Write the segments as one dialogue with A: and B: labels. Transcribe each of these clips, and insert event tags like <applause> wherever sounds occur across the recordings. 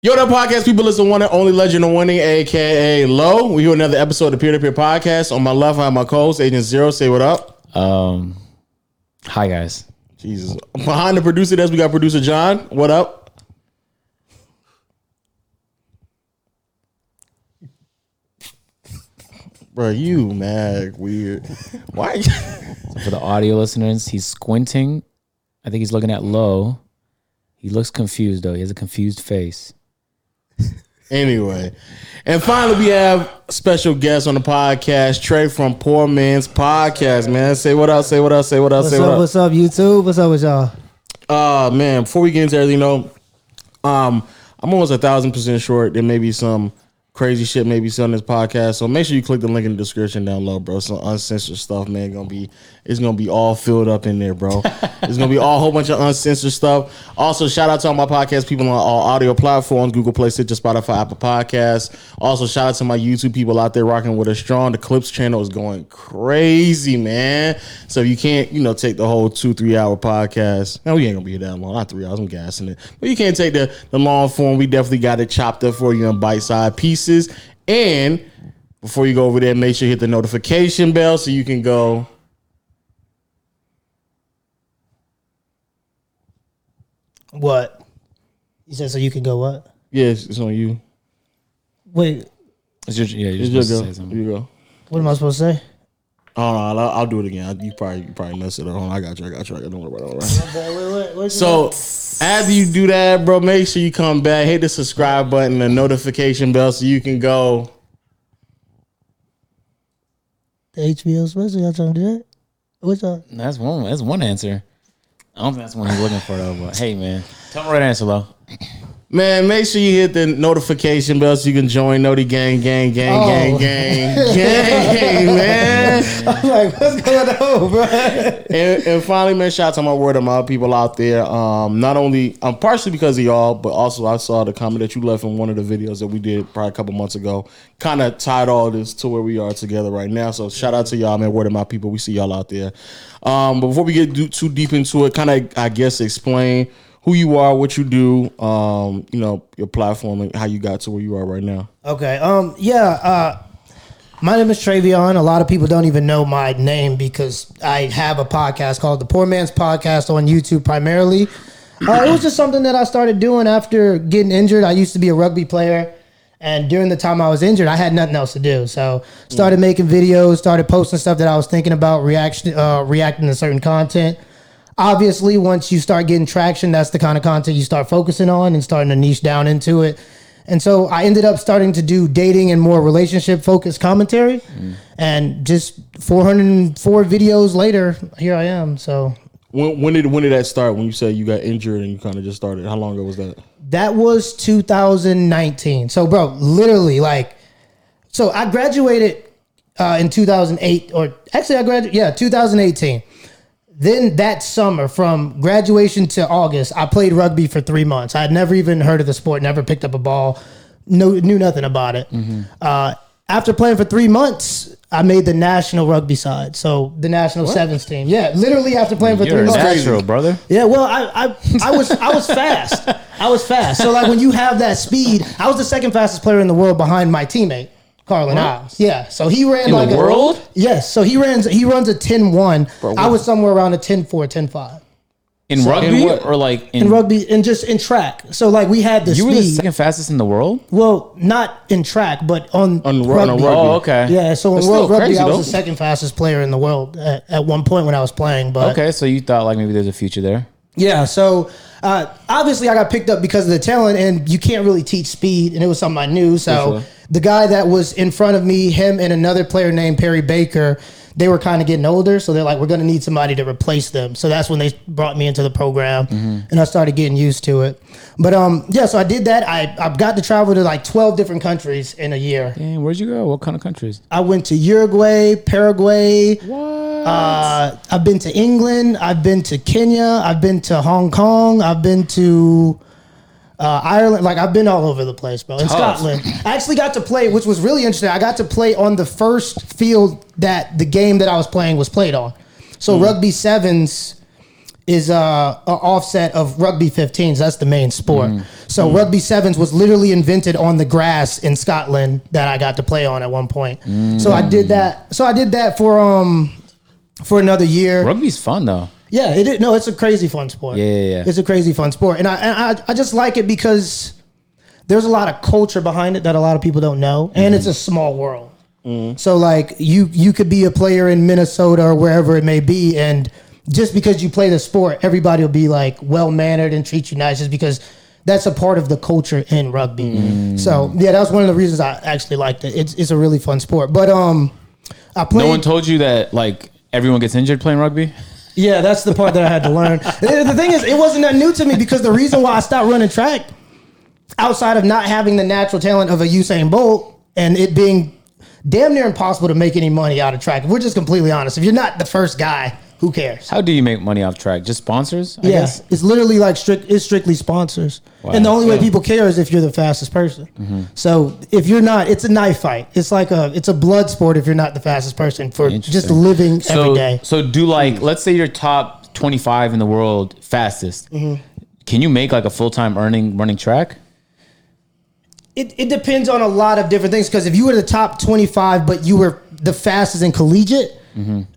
A: Yo, that podcast people listen to one and only legend of winning, aka Low. We do another episode of the Peer to Peer Podcast. On my left, I have my co-host Agent Zero. Say what up.
B: Um, hi guys.
A: Jesus. Behind the producer desk, we got producer John. What up? Bro, you mad weird. Why? <laughs> you-
B: For the audio listeners, he's squinting. I think he's looking at low. He looks confused though. He has a confused face.
A: Anyway, and finally, we have special guest on the podcast, Trey from Poor Man's Podcast. Man, say what up, say what up, say what up,
C: What's
A: say what up.
C: What's up, YouTube? What's up with y'all?
A: Uh man, before we get into everything, though, um, I'm almost a thousand percent short. There may be some crazy shit, maybe on this podcast. So make sure you click the link in the description down low, bro. Some uncensored stuff, man. Gonna be it's gonna be all filled up in there, bro. it's gonna be all a whole bunch of uncensored stuff. Also, shout out to all my podcast people on all audio platforms: Google Play, Stitcher, Spotify, Apple Podcasts. Also, shout out to my YouTube people out there rocking with us strong. The Clips channel is going crazy, man. So you can't, you know, take the whole two, three hour podcast. No, we ain't gonna be here that long. Not three hours. I'm gassing it. But you can't take the the long form. We definitely got it chopped up for you in bite sized pieces. And before you go over there, make sure you hit the notification bell so you can go.
C: What? You said so you can go what?
A: Yes, it's on you.
C: Wait,
B: It's your, yeah, you're
A: It's your
B: supposed
A: go.
B: to say something.
A: You go.
C: what am I supposed to say?
A: Oh no, I'll, I'll do it again. You probably you probably messed it up. Hold on, I got you. I got you. I got you. Don't worry about it. All right. So after you do that, bro, make sure you come back, hit the subscribe button, the notification bell, so you can go.
C: the HBO special, y'all trying to do that? What's up?
B: That's one. That's one answer. I don't think that's the one he's looking for though. But hey, man, tell me right answer, low.
A: Man, make sure you hit the notification bell so you can join Noti Gang, Gang, Gang,
C: Oh.
A: Gang, Gang, <laughs> Gang, man.
C: I'm like, what's going on, bro?
A: and, and finally, man, shout out to my word of mouth people out there. Um, not only um, partially because of y'all, but also I saw the comment that you left in one of the videos that we did probably a couple months ago. Kind of tied all this to where we are together right now. So shout out to y'all, man. Word of mouth people. We see y'all out there. Um, but before we get do, too deep into it, kind of I guess explain who you are, what you do, um, you know, your platform, and how you got to where you are right now.
C: Okay. Um. Yeah. Uh. My name is Travion. A lot of people don't even know my name because I have a podcast called the Poor Man's Podcast on YouTube primarily. Uh, it was just something that I started doing after getting injured. I used to be a rugby player, and during the time I was injured, I had nothing else to do. So started making videos, started posting stuff that I was thinking about, reaction, uh, reacting to certain content. Obviously, once you start getting traction, that's the kind of content you start focusing on and starting to niche down into it. And so I ended up starting to do dating and more relationship focused commentary. And just 404 videos later, here I am. So
A: When, when did when did that start? When you said you got injured and you kind of just started? How long ago was that?
C: that was 2019. So, bro, literally, like, so I graduated uh, in 2008, or actually, I graduated, yeah, 2018. Then that summer, from graduation to August, I played rugby for three months. I had never even heard of the sport, never picked up a ball, no, knew nothing about it. Uh, after playing for three months, I made the national rugby side, so the national sevens team. Yeah, literally after playing for
B: You're a
C: three months.
B: natural, brother.
C: Yeah, well, I, I I was I was fast. I was fast. So like when you have that speed, I was the second fastest player in the world behind my teammate. Carlin Isles. Yeah. So he ran
B: In
C: like
B: the
C: a-
B: world?
C: yes. So he runs he runs a 10-1. I was somewhere around a 10-4, 10-5.
B: In rugby
A: what-
B: or like in,
C: In rugby and just in track. So like we had the
B: you were the second fastest in the world.
C: well, not in track, but on,
A: On ru-
C: rugby.
A: on rugby.
B: Oh, okay.
C: Yeah, so in world rugby,
A: crazy,
C: I was
A: though.
C: the second fastest player in the world at, at one point when I was playing. But
B: Okay, so you thought like maybe there's a future there.
C: Yeah, so uh, obviously I got picked up because of the talent, and you can't really teach speed, and it was something I knew. So
A: sure.
C: The guy that was in front of me, him and another player named Perry Baker, they were kind of getting older, so they're like, we're going to need somebody to replace them. So that's when they brought me into the program, and I started getting used to it. But um, yeah, so I did that. I I got to travel to like twelve different countries in a year.
B: Dang, where'd you go? What kind of countries?
C: I went to Uruguay, Paraguay.
B: What?
C: Uh, I've been to England. I've been to Kenya. I've been to Hong Kong. I've been to uh, Ireland. Like I've been all over the place, bro. In Scotland, I actually got to play, which was really interesting. I got to play on the first field that the game that I was playing was played on. So rugby sevens is uh, a offset of rugby 15s. That's the main sport. So rugby sevens was literally invented on the grass in Scotland that I got to play on at one point. So I did that. So I did that for um for another year.
B: Rugby's fun though.
C: Yeah, it is, no, it's a crazy fun sport.
B: Yeah, yeah, yeah.
C: It's a crazy fun sport, and I and I, I just like it because there's a lot of culture behind it that a lot of people don't know, and it's a small world. So like you you could be a player in Minnesota or wherever it may be, and just because you play the sport, everybody will be like well mannered and treat you nice, just because that's a part of the culture in rugby. So yeah, that was one of the reasons I actually liked it. It's it's a really fun sport, but um, I played.
B: No one told you that like everyone gets injured playing rugby.
C: Yeah, that's the part that I had to learn. <laughs> the thing is, it wasn't that new to me because the reason why I stopped running track, outside of not having the natural talent of a Usain Bolt and it being damn near impossible to make any money out of track. If we're just completely honest, if you're not the first guy, who cares?
B: How do you make money off track? Just sponsors? I
C: Yes, it's literally like strict. It's strictly sponsors, and the only way people care is if you're the fastest person. So if you're not, it's a knife fight. It's like a it's a blood sport if you're not the fastest person for just living
B: So,
C: every day.
B: so do like, let's say you're top 25 in the world fastest.
C: Mm-hmm.
B: Can you make like a full time earning running track?
C: It, it depends on a lot of different things because if you were the top 25 but you were the fastest in collegiate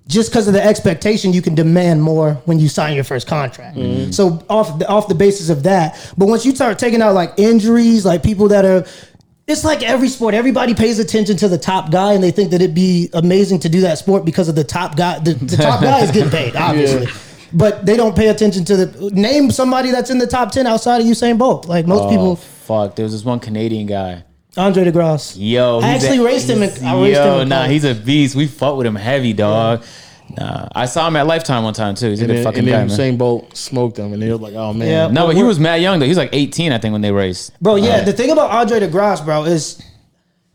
C: just because of the expectation you can demand more when you sign your first contract. Mm-hmm. So off the, off the basis of that but once you start taking out like injuries like people that are it's like every sport everybody pays attention to the top guy and they think that it'd be amazing to do that sport because of the top guy the, the top <laughs> guy is getting paid obviously. But they don't pay attention to the name somebody that's in the top 10 outside of Usain Bolt. Like most
B: Oh,
C: people
B: fuck. There was this one Canadian guy.
C: Andre DeGrasse
B: Yo,
C: I actually
B: a-
C: raced him in-
B: he's-
C: I raced
B: yo,
C: him
B: nah,
C: college.
B: he's a beast. We fought with him heavy, dog. Nah, I saw him at Lifetime one time too. He's a
A: And
B: good
A: then,
B: fucking
A: and
B: guy,
A: then
B: man.
A: Usain Bolt smoked him, and they were like, "Oh man,
C: Yeah.
B: No, but he was mad young though. He was like 18, I think, when they raced.
C: Bro, yeah, the thing about Andre DeGrasse, bro, is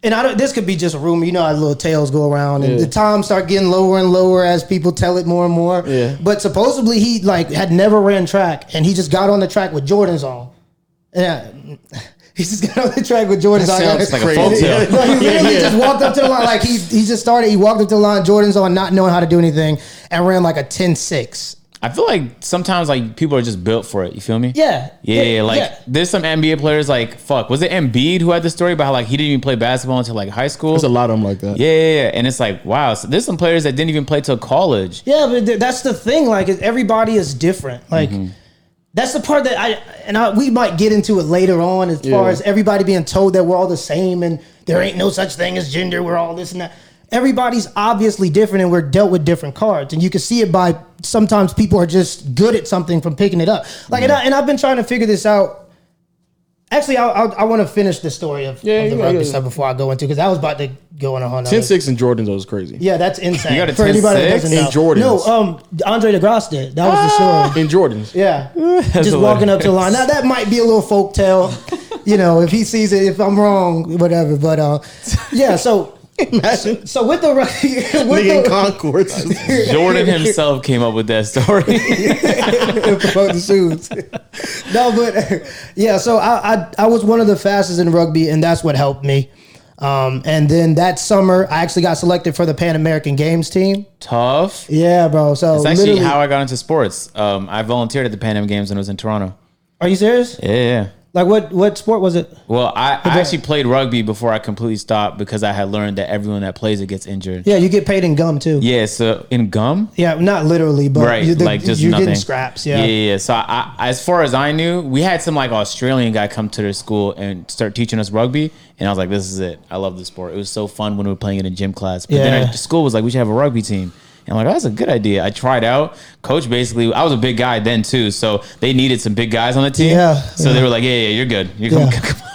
C: and I don't this could be just a rumor, you know how little tales go around and
A: Yeah.
C: the times start getting lower and lower as people tell it more and more.
A: Yeah.
C: But supposedly he like had never ran track and he just got on the track with Jordans on. Yeah. He just got on the track with Jordans on.
B: sounds like a
A: crazy.
B: folktale. <laughs>
C: No, he literally
A: Yeah.
C: just walked up to the line like he he just started. He walked up to the line, Jordans on, not knowing how to do anything, and ran like a 10-6.
B: I feel like sometimes like people are just built for it. You feel me?
C: Yeah.
B: Yeah, yeah, like
C: Yeah.
B: there's some NBA players like fuck. Was it Embiid who had the story about how like he didn't even play basketball until like high school?
A: There's a lot of them like that.
B: yeah, yeah, yeah, and it's like wow. So there's some players that didn't even play till college.
C: Yeah, but that's the thing. Like, everybody is different. Like, mm-hmm. That's the part that I and I, we might get into it later on, as far
A: Yeah.
C: as everybody being told that we're all the same and there ain't no such thing as gender. We're all this and that. Everybody's obviously different, and we're dealt with different cards, and you can see it by sometimes people are just good at something from picking it up. Like, and, I, and I've been trying to figure this out. Actually, I, I, I want to finish the story of,
A: Yeah,
C: of the
A: yeah,
C: rugby stuff before I go into because I was about to go on a whole nother-
A: 10 6 and Jordans, that was crazy.
C: yeah, that's insane.
B: You got a
C: For anybody that
B: 10-6?
C: doesn't know.
A: In Jordans.
C: No, um, Andre DeGrasse did. That was the story.
A: In Jordans.
C: Yeah, <laughs> just walking up to the line. Now that might be a little folk tale, <laughs> you know. If he sees it, if I'm wrong, whatever. But uh, yeah. So,
A: Imagine
C: so with the rugby, <laughs>
A: nigga
C: with
A: in
C: the,
A: Concourse. <laughs>
B: Jordan himself came up with that story. <laughs>
C: about the shoes. no, but yeah. So I, I I was one of the fastest in rugby, and that's what helped me. Um, and then that summer, I actually got selected for the Pan American Games team.
B: Tough.
C: Yeah, bro. So
B: It's actually
C: literally-
B: how I got into sports. Um, I volunteered at the Pan Am Games when I was in Toronto.
C: are you serious?
B: Yeah, yeah.
C: Like what what sport was it?
B: Well, I, I actually played rugby before I completely stopped because I had learned that everyone that plays it gets injured.
C: Yeah, you get paid in gum too.
B: Yeah, so in gum,
C: Yeah, not literally, but
B: right?
C: you, the-
B: like just
C: you're
B: nothing.
C: getting scraps. Yeah.
B: yeah, yeah. yeah. So I, I, as far as I knew, we had some like Australian guy come to their school and start teaching us rugby, and I was like, "This is it. I love this sport. It was so fun when we were playing it in gym class." But then
C: Yeah.
B: our school was like, "We should have a rugby team." And I'm like, oh, that's a good idea. I tried out. Coach basically, I was a big guy then too, so they needed some big guys on the team.
C: Yeah,
B: So
C: yeah.
B: they were like, yeah, yeah, you're good. You
C: Yeah.
B: come, <laughs> come on.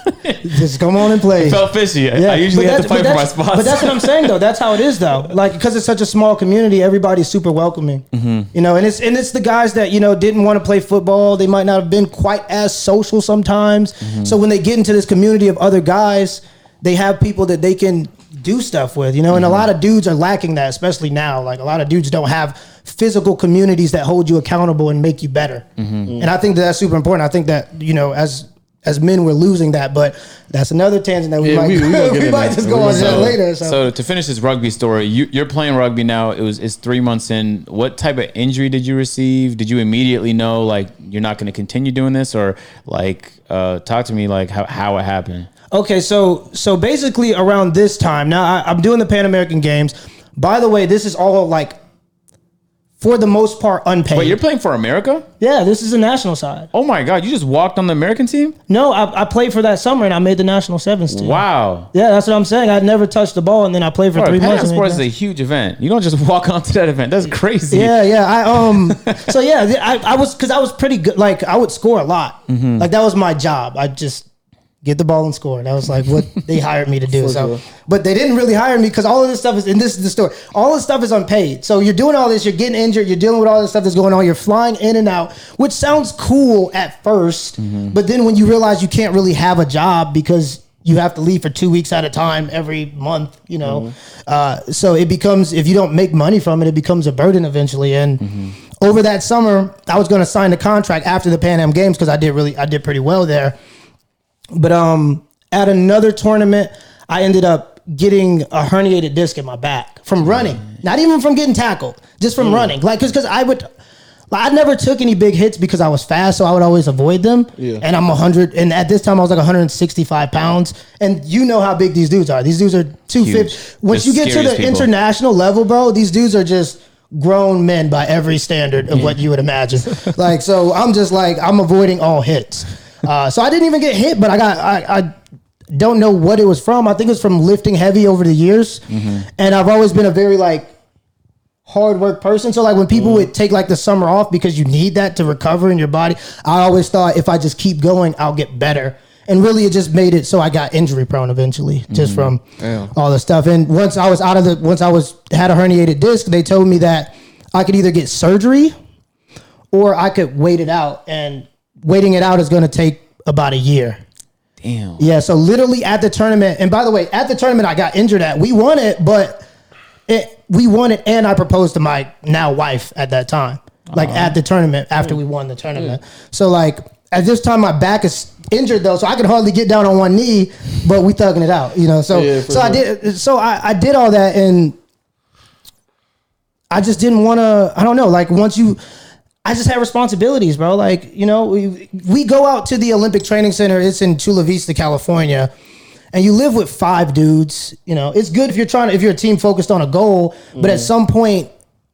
C: Just come on and play.
B: Felt fishy. I-
C: Yeah,
B: I usually have to fight for my spots.
C: But that's what I'm saying though. That's how it is though. Like because it's such a small community, everybody's super welcoming.
B: Mm-hmm.
C: You know, and it's and it's the guys that you know didn't want to play football. They might not have been quite as social sometimes.
B: Mm-hmm.
C: So when they get into this community of other guys, they have people that they can do stuff with. You know, and a
B: Mm-hmm.
C: lot of dudes are lacking that, especially now. Like a lot of dudes don't have physical communities that hold you accountable and make you better.
B: Mm-hmm.
C: And I think that that's super important. I think that you know as as men we're losing that. But that's another tangent that we
A: Yeah,
C: might
A: we- we <laughs>
C: we might
A: that.
C: just
A: We
C: go on
A: gonna
C: that later. So,
B: So to finish this rugby story, you, you're playing rugby now. It was it's three months in. What type of injury did you receive? Did you immediately know like you're not going to continue doing this, or like uh, talk to me like how, how it happened?
C: Okay, so so basically around this time, now I, I'm doing the Pan American Games. By the way, this is all like for the most part unpaid.
B: Wait, you're playing for America?
C: yeah, this is the national side.
B: Oh my God, you just walked on the American team?
C: No, I, I played for that summer and I made the national sevens team.
B: Wow.
C: Yeah, that's what I'm saying. I'd never touched the ball and then I played for
B: Bro,
C: three
B: Pan
C: months.
B: Sports is a huge event. You don't just <laughs> walk onto that event. That's crazy.
C: Yeah, yeah. I um. <laughs> so yeah, I, I was because I was pretty good. Like I would score a lot.
B: Mm-hmm.
C: Like that was my job. I just get the ball and score. That was like what they <laughs> hired me to do. So,
A: sure.
C: but they didn't really hire me because all of this stuff is. And this is the story. All this stuff is unpaid. So you're doing all this. You're getting injured. You're dealing with all this stuff that's going on. You're flying in and out, which sounds cool at 1st
B: Mm-hmm.
C: but then when you realize you can't really have a job because you have to leave for two weeks at a time every month, you know.
B: Mm-hmm.
C: Uh, so it becomes if you don't make money from it, it becomes a burden eventually. And
B: Mm-hmm.
C: over that summer, I was going to sign the contract after the Pan Am Games because I did really I did pretty well there. But um, at another tournament, I ended up getting a herniated disc in my back from running, not even from getting tackled, just from running. Like because I would. like, I never took any big hits because I was fast, so I would always avoid them.
A: Yeah.
C: And I'm 100, and at this time I was like 165 pounds. And you know how big these dudes are. These dudes are 250.
B: Huge.
C: Once
B: The
C: you get to
B: scariest
C: the
B: people.
C: international level, bro, these dudes are just grown men by every standard of what you would imagine. like, so I'm just like, I'm avoiding all hits. Uh, so I didn't even get hit, but I got, I, I don't know what it was from. I think it was from lifting heavy over the years. Mm-hmm. And I've always been a very like hard work person. So like when people mm-hmm. would take like the summer off because you need that to recover in your body, I always thought if I just keep going, I'll get better. And really, it just made it so I got injury prone eventually, just mm-hmm. from all the stuff. And once I was out of the, once I was had a herniated disc, they told me that I could either get surgery or I could wait it out. And waiting it out is going to take about a year.
B: Damn.
C: Yeah, so literally at the tournament, and by the way, at the tournament I got injured at, we won it, but it, we won it, and I proposed to my now wife at that time, like uh-huh. at the tournament after we mm. won the tournament. Mm. So like at this time, my back is injured though, so I can hardly get down on one knee, but we thugging it out, you know. So
A: Yeah,
C: so I did, so I, I did all that, and I just didn't want to. I don't know, like once you. I just had responsibilities, bro. Like, you know, we, we go out to the Olympic Training Center. It's in Chula Vista, California. And you live with five dudes. You know, it's good if you're trying to, if you're a team focused on a goal, but at mm-hmm. some point,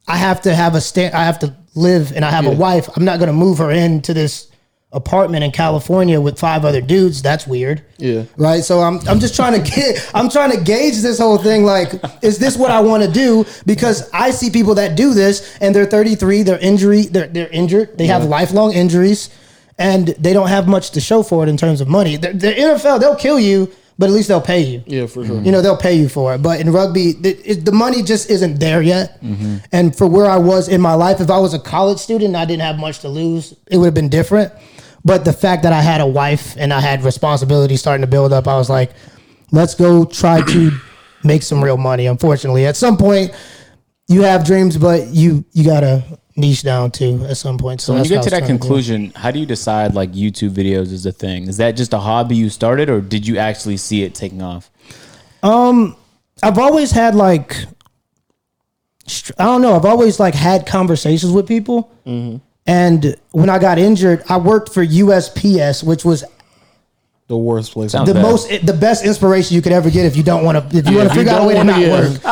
C: I have to have a stand, I have to live and I have a wife. I'm not going to move her into this apartment in California with five other dudes. That's weird.
A: Yeah.
C: Right. So I'm I'm just trying to <laughs> get I'm trying to gauge this whole thing. Like, is this what I want to do? Because I see people that do this and they're 33, they're injury, they're they're injured, they have lifelong injuries, and they don't have much to show for it in terms of money. The, the NFL, they'll kill you, but at least they'll pay you.
A: Yeah, for sure.
C: You know, they'll pay you for it. But in rugby, the, the money just isn't there yet. Mm-hmm. And for where I was in my life, if I was a college student and I didn't have much to lose, it would have been different. But the fact that I had a wife and I had responsibility starting to build up, I was like, let's go try to <clears throat> make some real money. Unfortunately, at some point, you have dreams, but you you gotta niche down too at some point. So
B: When you get to that
C: was trying do.
B: conclusion, how do you decide like YouTube videos is a thing? Is that just a hobby you started, or did you actually see it taking off?
C: Um, I've always had like I don't know. I've always like had conversations with people, and when I got injured, I worked for USPS, which was
A: The worst place.
B: Sounds
C: the
B: bad.
C: most the best inspiration you could ever get if you don't want to if you want to figure out a way to not
A: yeah.
C: work. it's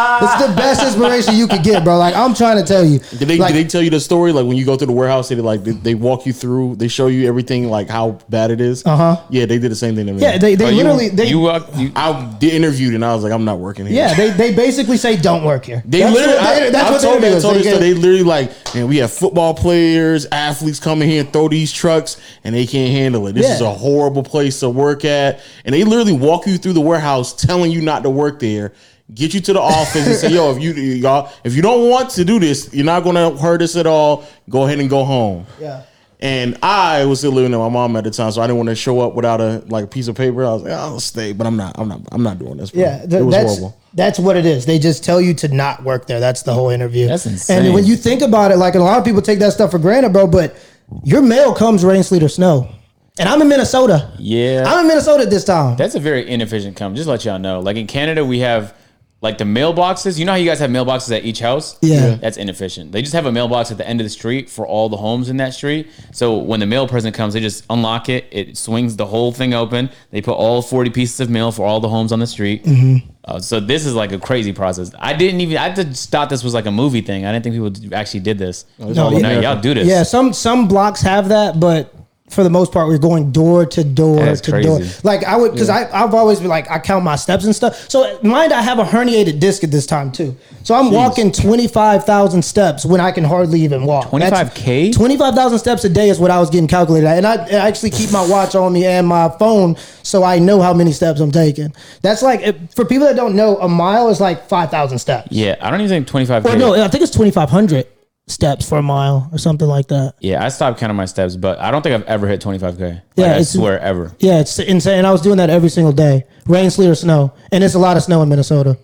C: the best inspiration you could get, bro. Like I'm trying to tell you.
A: Did they,
C: like,
A: did they tell you the story? Like when you go to the warehouse, they like they, they walk you through. They show you everything, like how bad it is. Uh
C: Uh-huh.
A: Yeah, they did the same thing to me.
C: yeah, they, they
B: Oh, you-
C: literally they
B: you, uh, you
A: I did interviewed and I was like, I'm not working here.
C: yeah they, they basically say don't work here.
A: They
C: That's
A: literally,
C: what they-
A: I,
C: that's
A: I
C: what
A: told
C: they
A: them,
C: do.
A: told
C: They
A: them, so they literally like, man, we have football players, athletes coming here and throw these trucks, and they can't handle it. This is a horrible place to work at, and they literally walk you through the warehouse, telling you not to work there. Get you to the office and say, "Yo, if you y'all, if you don't want to do this, you're not going to hurt us at all. Go ahead and go home."
C: Yeah.
A: And I was still living with my mom at the time, so I didn't want to show up without a like a piece of paper. I was like, "I'll stay," but I'm not. I'm not. I'm not doing this. Bro.
C: Yeah, th-
A: it was
C: that's
A: horrible.
C: that's what it is. They just tell you to not work there. That's the whole interview.
B: That's insane.
C: And when you think about it, like a lot of people take that stuff for granted, bro. But your mail comes rain, sleet, or snow. And I'm in Minnesota.
B: Yeah.
C: I'm in Minnesota this time.
B: That's a very inefficient company. Just let y'all know. Like in Canada, we have like the mailboxes. You know how you guys have mailboxes at each house?
C: Yeah.
B: That's inefficient. They just have a mailbox at the end of the street for all the homes in that street. So when the mail person comes, they just unlock it. It swings the whole thing open. They put all 40 pieces of mail for all the homes on the street.
C: Mm-hmm.
B: Uh, so this is like a crazy process. I didn't even, I just thought this was like a movie thing. I didn't think people actually did this.
A: all
B: no,
A: American.
B: y'all do this.
C: Yeah, some some blocks have that, but for the most part, we're going door to door
B: That's
C: to door. Like I would, because I I've always been like I count my steps and stuff. So mind, I have a herniated disc at this time too. So I'm walking twenty five thousand steps when I can hardly even walk.
B: 25K?
C: Twenty five thousand steps a day is what I was getting calculated at, and I, I actually keep my watch on me and my phone so I know how many steps I'm taking. That's like for people that don't know, a mile is like five thousand steps.
B: Yeah. I don't even think 25.
C: Or no, I think it's twenty five hundred steps for a mile or something like that.
B: Yeah, I stopped counting my steps, but I don't think I've ever hit 25k. Like,
C: Yeah,
B: I
C: it's-
B: swear ever.
C: Yeah, it's insane. And I was doing that every single day, rain, sleet, or snow, and it's a lot of snow in Minnesota.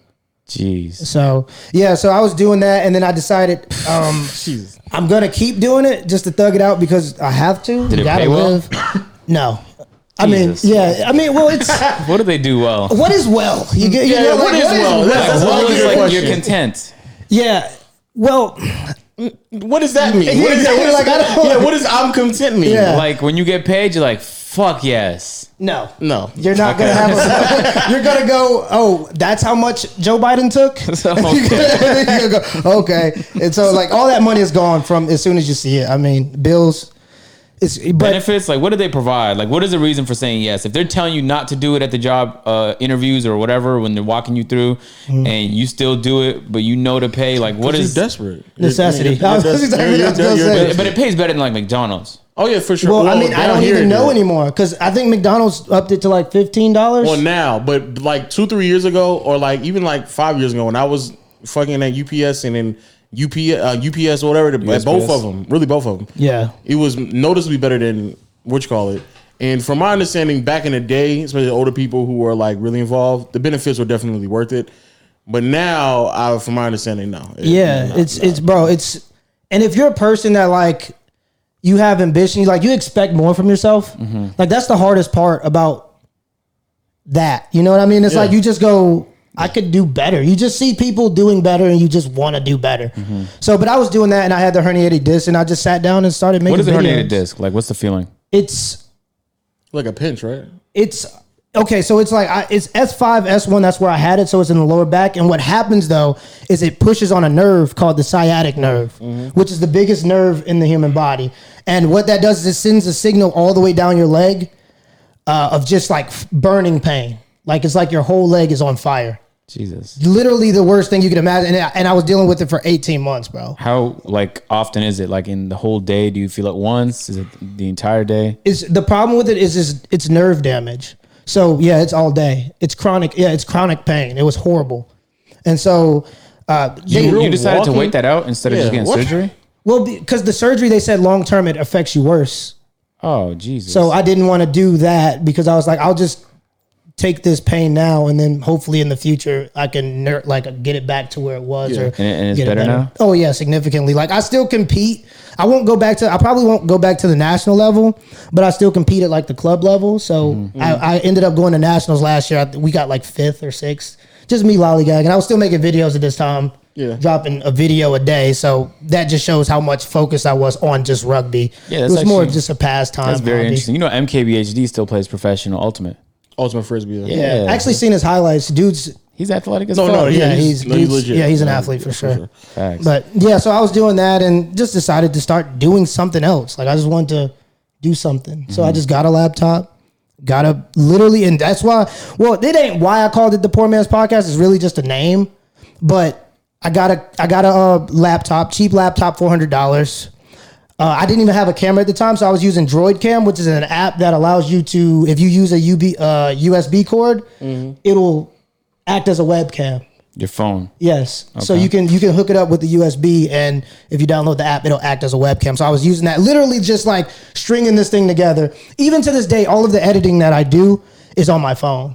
B: Jeez.
C: So yeah, so I was doing that, and then I decided um, <laughs>
A: Jesus.
C: I'm gonna keep doing it just to thug it out because I have to.
B: Did
C: You
B: it
C: gotta
B: pay well?
C: live. <coughs> No, I
B: Jesus.
C: mean, yeah, I mean, well, it's <laughs>
B: What do they do well?
C: what is well. You get, you
A: Yeah,
C: know,
A: what
C: like,
A: is well? That's- that's
B: Well,
A: a
B: it's
A: good
B: like
A: question.
B: you're content.
C: yeah. Well,
A: What does that mean?
C: Yeah,
A: What is that? What is,
C: like, I don't-
A: yeah, what does I'm content mean?
C: Yeah.
B: Like when you get paid, you're like, fuck yes.
C: no,
A: No.
C: You're not gonna have. A, <laughs> you're gonna go. Oh, that's how much Joe Biden took. <laughs>
B: So, <laughs>
C: You're gonna go, okay, and so like all that money is gone from as soon as you see it. I mean, bills. It's but
B: Benefits, like what do they provide? Like what is the reason for saying yes? If they're telling you not to do it at the job uh, interviews or whatever when they're walking you through,
C: Mm-hmm.
B: and you still do it, but you know to pay, like what
A: What is
B: is?
A: desperate? <laughs>
C: Necessity.
A: You're- you're
C: That's
A: des-
C: exactly what I was gonna say.
B: But it pays better than like McDonald's.
A: Oh yeah, for sure.
C: well, I mean, I don't even know
A: is.
C: anymore because I think McDonald's upped it to like fifteen dollars.
A: Well, now, but like two, three years ago, or like even like five years ago, when I was fucking at UPS and then UP, uh, UPS or whatever, the,
B: USPS.
A: both of them, really both of them.
C: yeah,
A: it was noticeably better than what you call it. And from my understanding, back in the day, especially older people who were like really involved, the benefits were definitely worth it. But now, I, from my understanding, no. It-
C: yeah,
A: no,
C: it's
A: no.
C: it's bro, it's and if you're a person that like you have ambition, like you expect more from yourself,
A: Mm-hmm.
C: like that's the hardest part about that. You know what I mean? It's
A: Yeah.
C: like you just go. I could do better. You just see people doing better, and you just want to do better.
A: Mm-hmm.
C: So, but I was doing that, and I had the herniated disc, and I just sat down and started making.
B: What is a
C: videos.
B: herniated disc? Like what's the feeling?
C: It's
A: like a pinch, right?
C: it's okay. So it's like I, it's S five S one. That's where I had it. So it's in the lower back. And what happens though is it pushes on a nerve called the sciatic nerve, which is the biggest nerve in the human body. And what that does is it sends a signal all the way down your leg uh, of just like f- burning pain. Like it's like your whole leg is on fire.
B: Jesus.
C: Literally the worst thing you could imagine. And I, and I was dealing with it for 18 months, bro.
B: How like often is it? Like in the whole day? Do you feel it once? Is it the entire day?
C: is the problem with it is is it's nerve damage. So yeah, it's all day. It's chronic. Yeah, it's chronic pain. It was horrible, and so uh, they,
B: You, you decided to wait that out instead of
A: Yeah,
B: just getting
A: what?
B: surgery?
C: well because the surgery they said long term it affects you worse.
B: Oh Jesus.
C: So I didn't want to do that because I was like, I'll just take this pain now, and then hopefully in the future I can ner- like get it back to where it was. Or
B: And it's
C: get it
B: better now?
C: Oh yeah, significantly. Like I still compete. I won't go back to. I probably won't go back to the national level, but I still compete at like the club level. So
B: Mm-hmm.
C: I, I ended up going to nationals last year. I, we got like fifth or sixth. Just me lollygagging. And I was still making videos at this time.
A: Yeah.
C: Dropping a video a day. So that just shows how much focus I was on just rugby.
B: Yeah,
C: it was more
B: actually-
C: just a pastime.
B: That's very
C: hobby.
B: interesting. You know, MKBHD still plays professional ultimate.
A: Ultimate frisbee.
C: Yeah,
B: Yeah.
C: actually seen his highlights. Dude's
B: He's athletic as well.
A: No,
B: fuck.
A: no,
C: yeah,
A: Yeah,
C: he's,
A: he's- no, he's
C: dude's-
A: legit.
C: yeah, he's an
A: Yeah,
C: athlete for
A: for
C: sure.
A: sure.
C: But yeah, so I was doing that and just decided to start doing something else. Like I just wanted to do something. So
A: Mm-hmm.
C: I just got a laptop, got a literally, and that's why. Well, it ain't why I called it the Poor Man's Podcast. It's really just a name. But I got a I got a uh, laptop, cheap laptop, four hundred dollars. Uh, I didn't even have a camera at the time, so I was using Droid Cam, which is an app that allows you to, if you use a UB, uh, USB cord,
A: Mm-hmm.
C: it'll act as a webcam.
B: Your phone.
C: Yes. So you can you can hook it up with the USB, and if you download the app, it'll act as a webcam. So I was using that, literally just like stringing this thing together. Even to this day, all of the editing that I do is on my phone.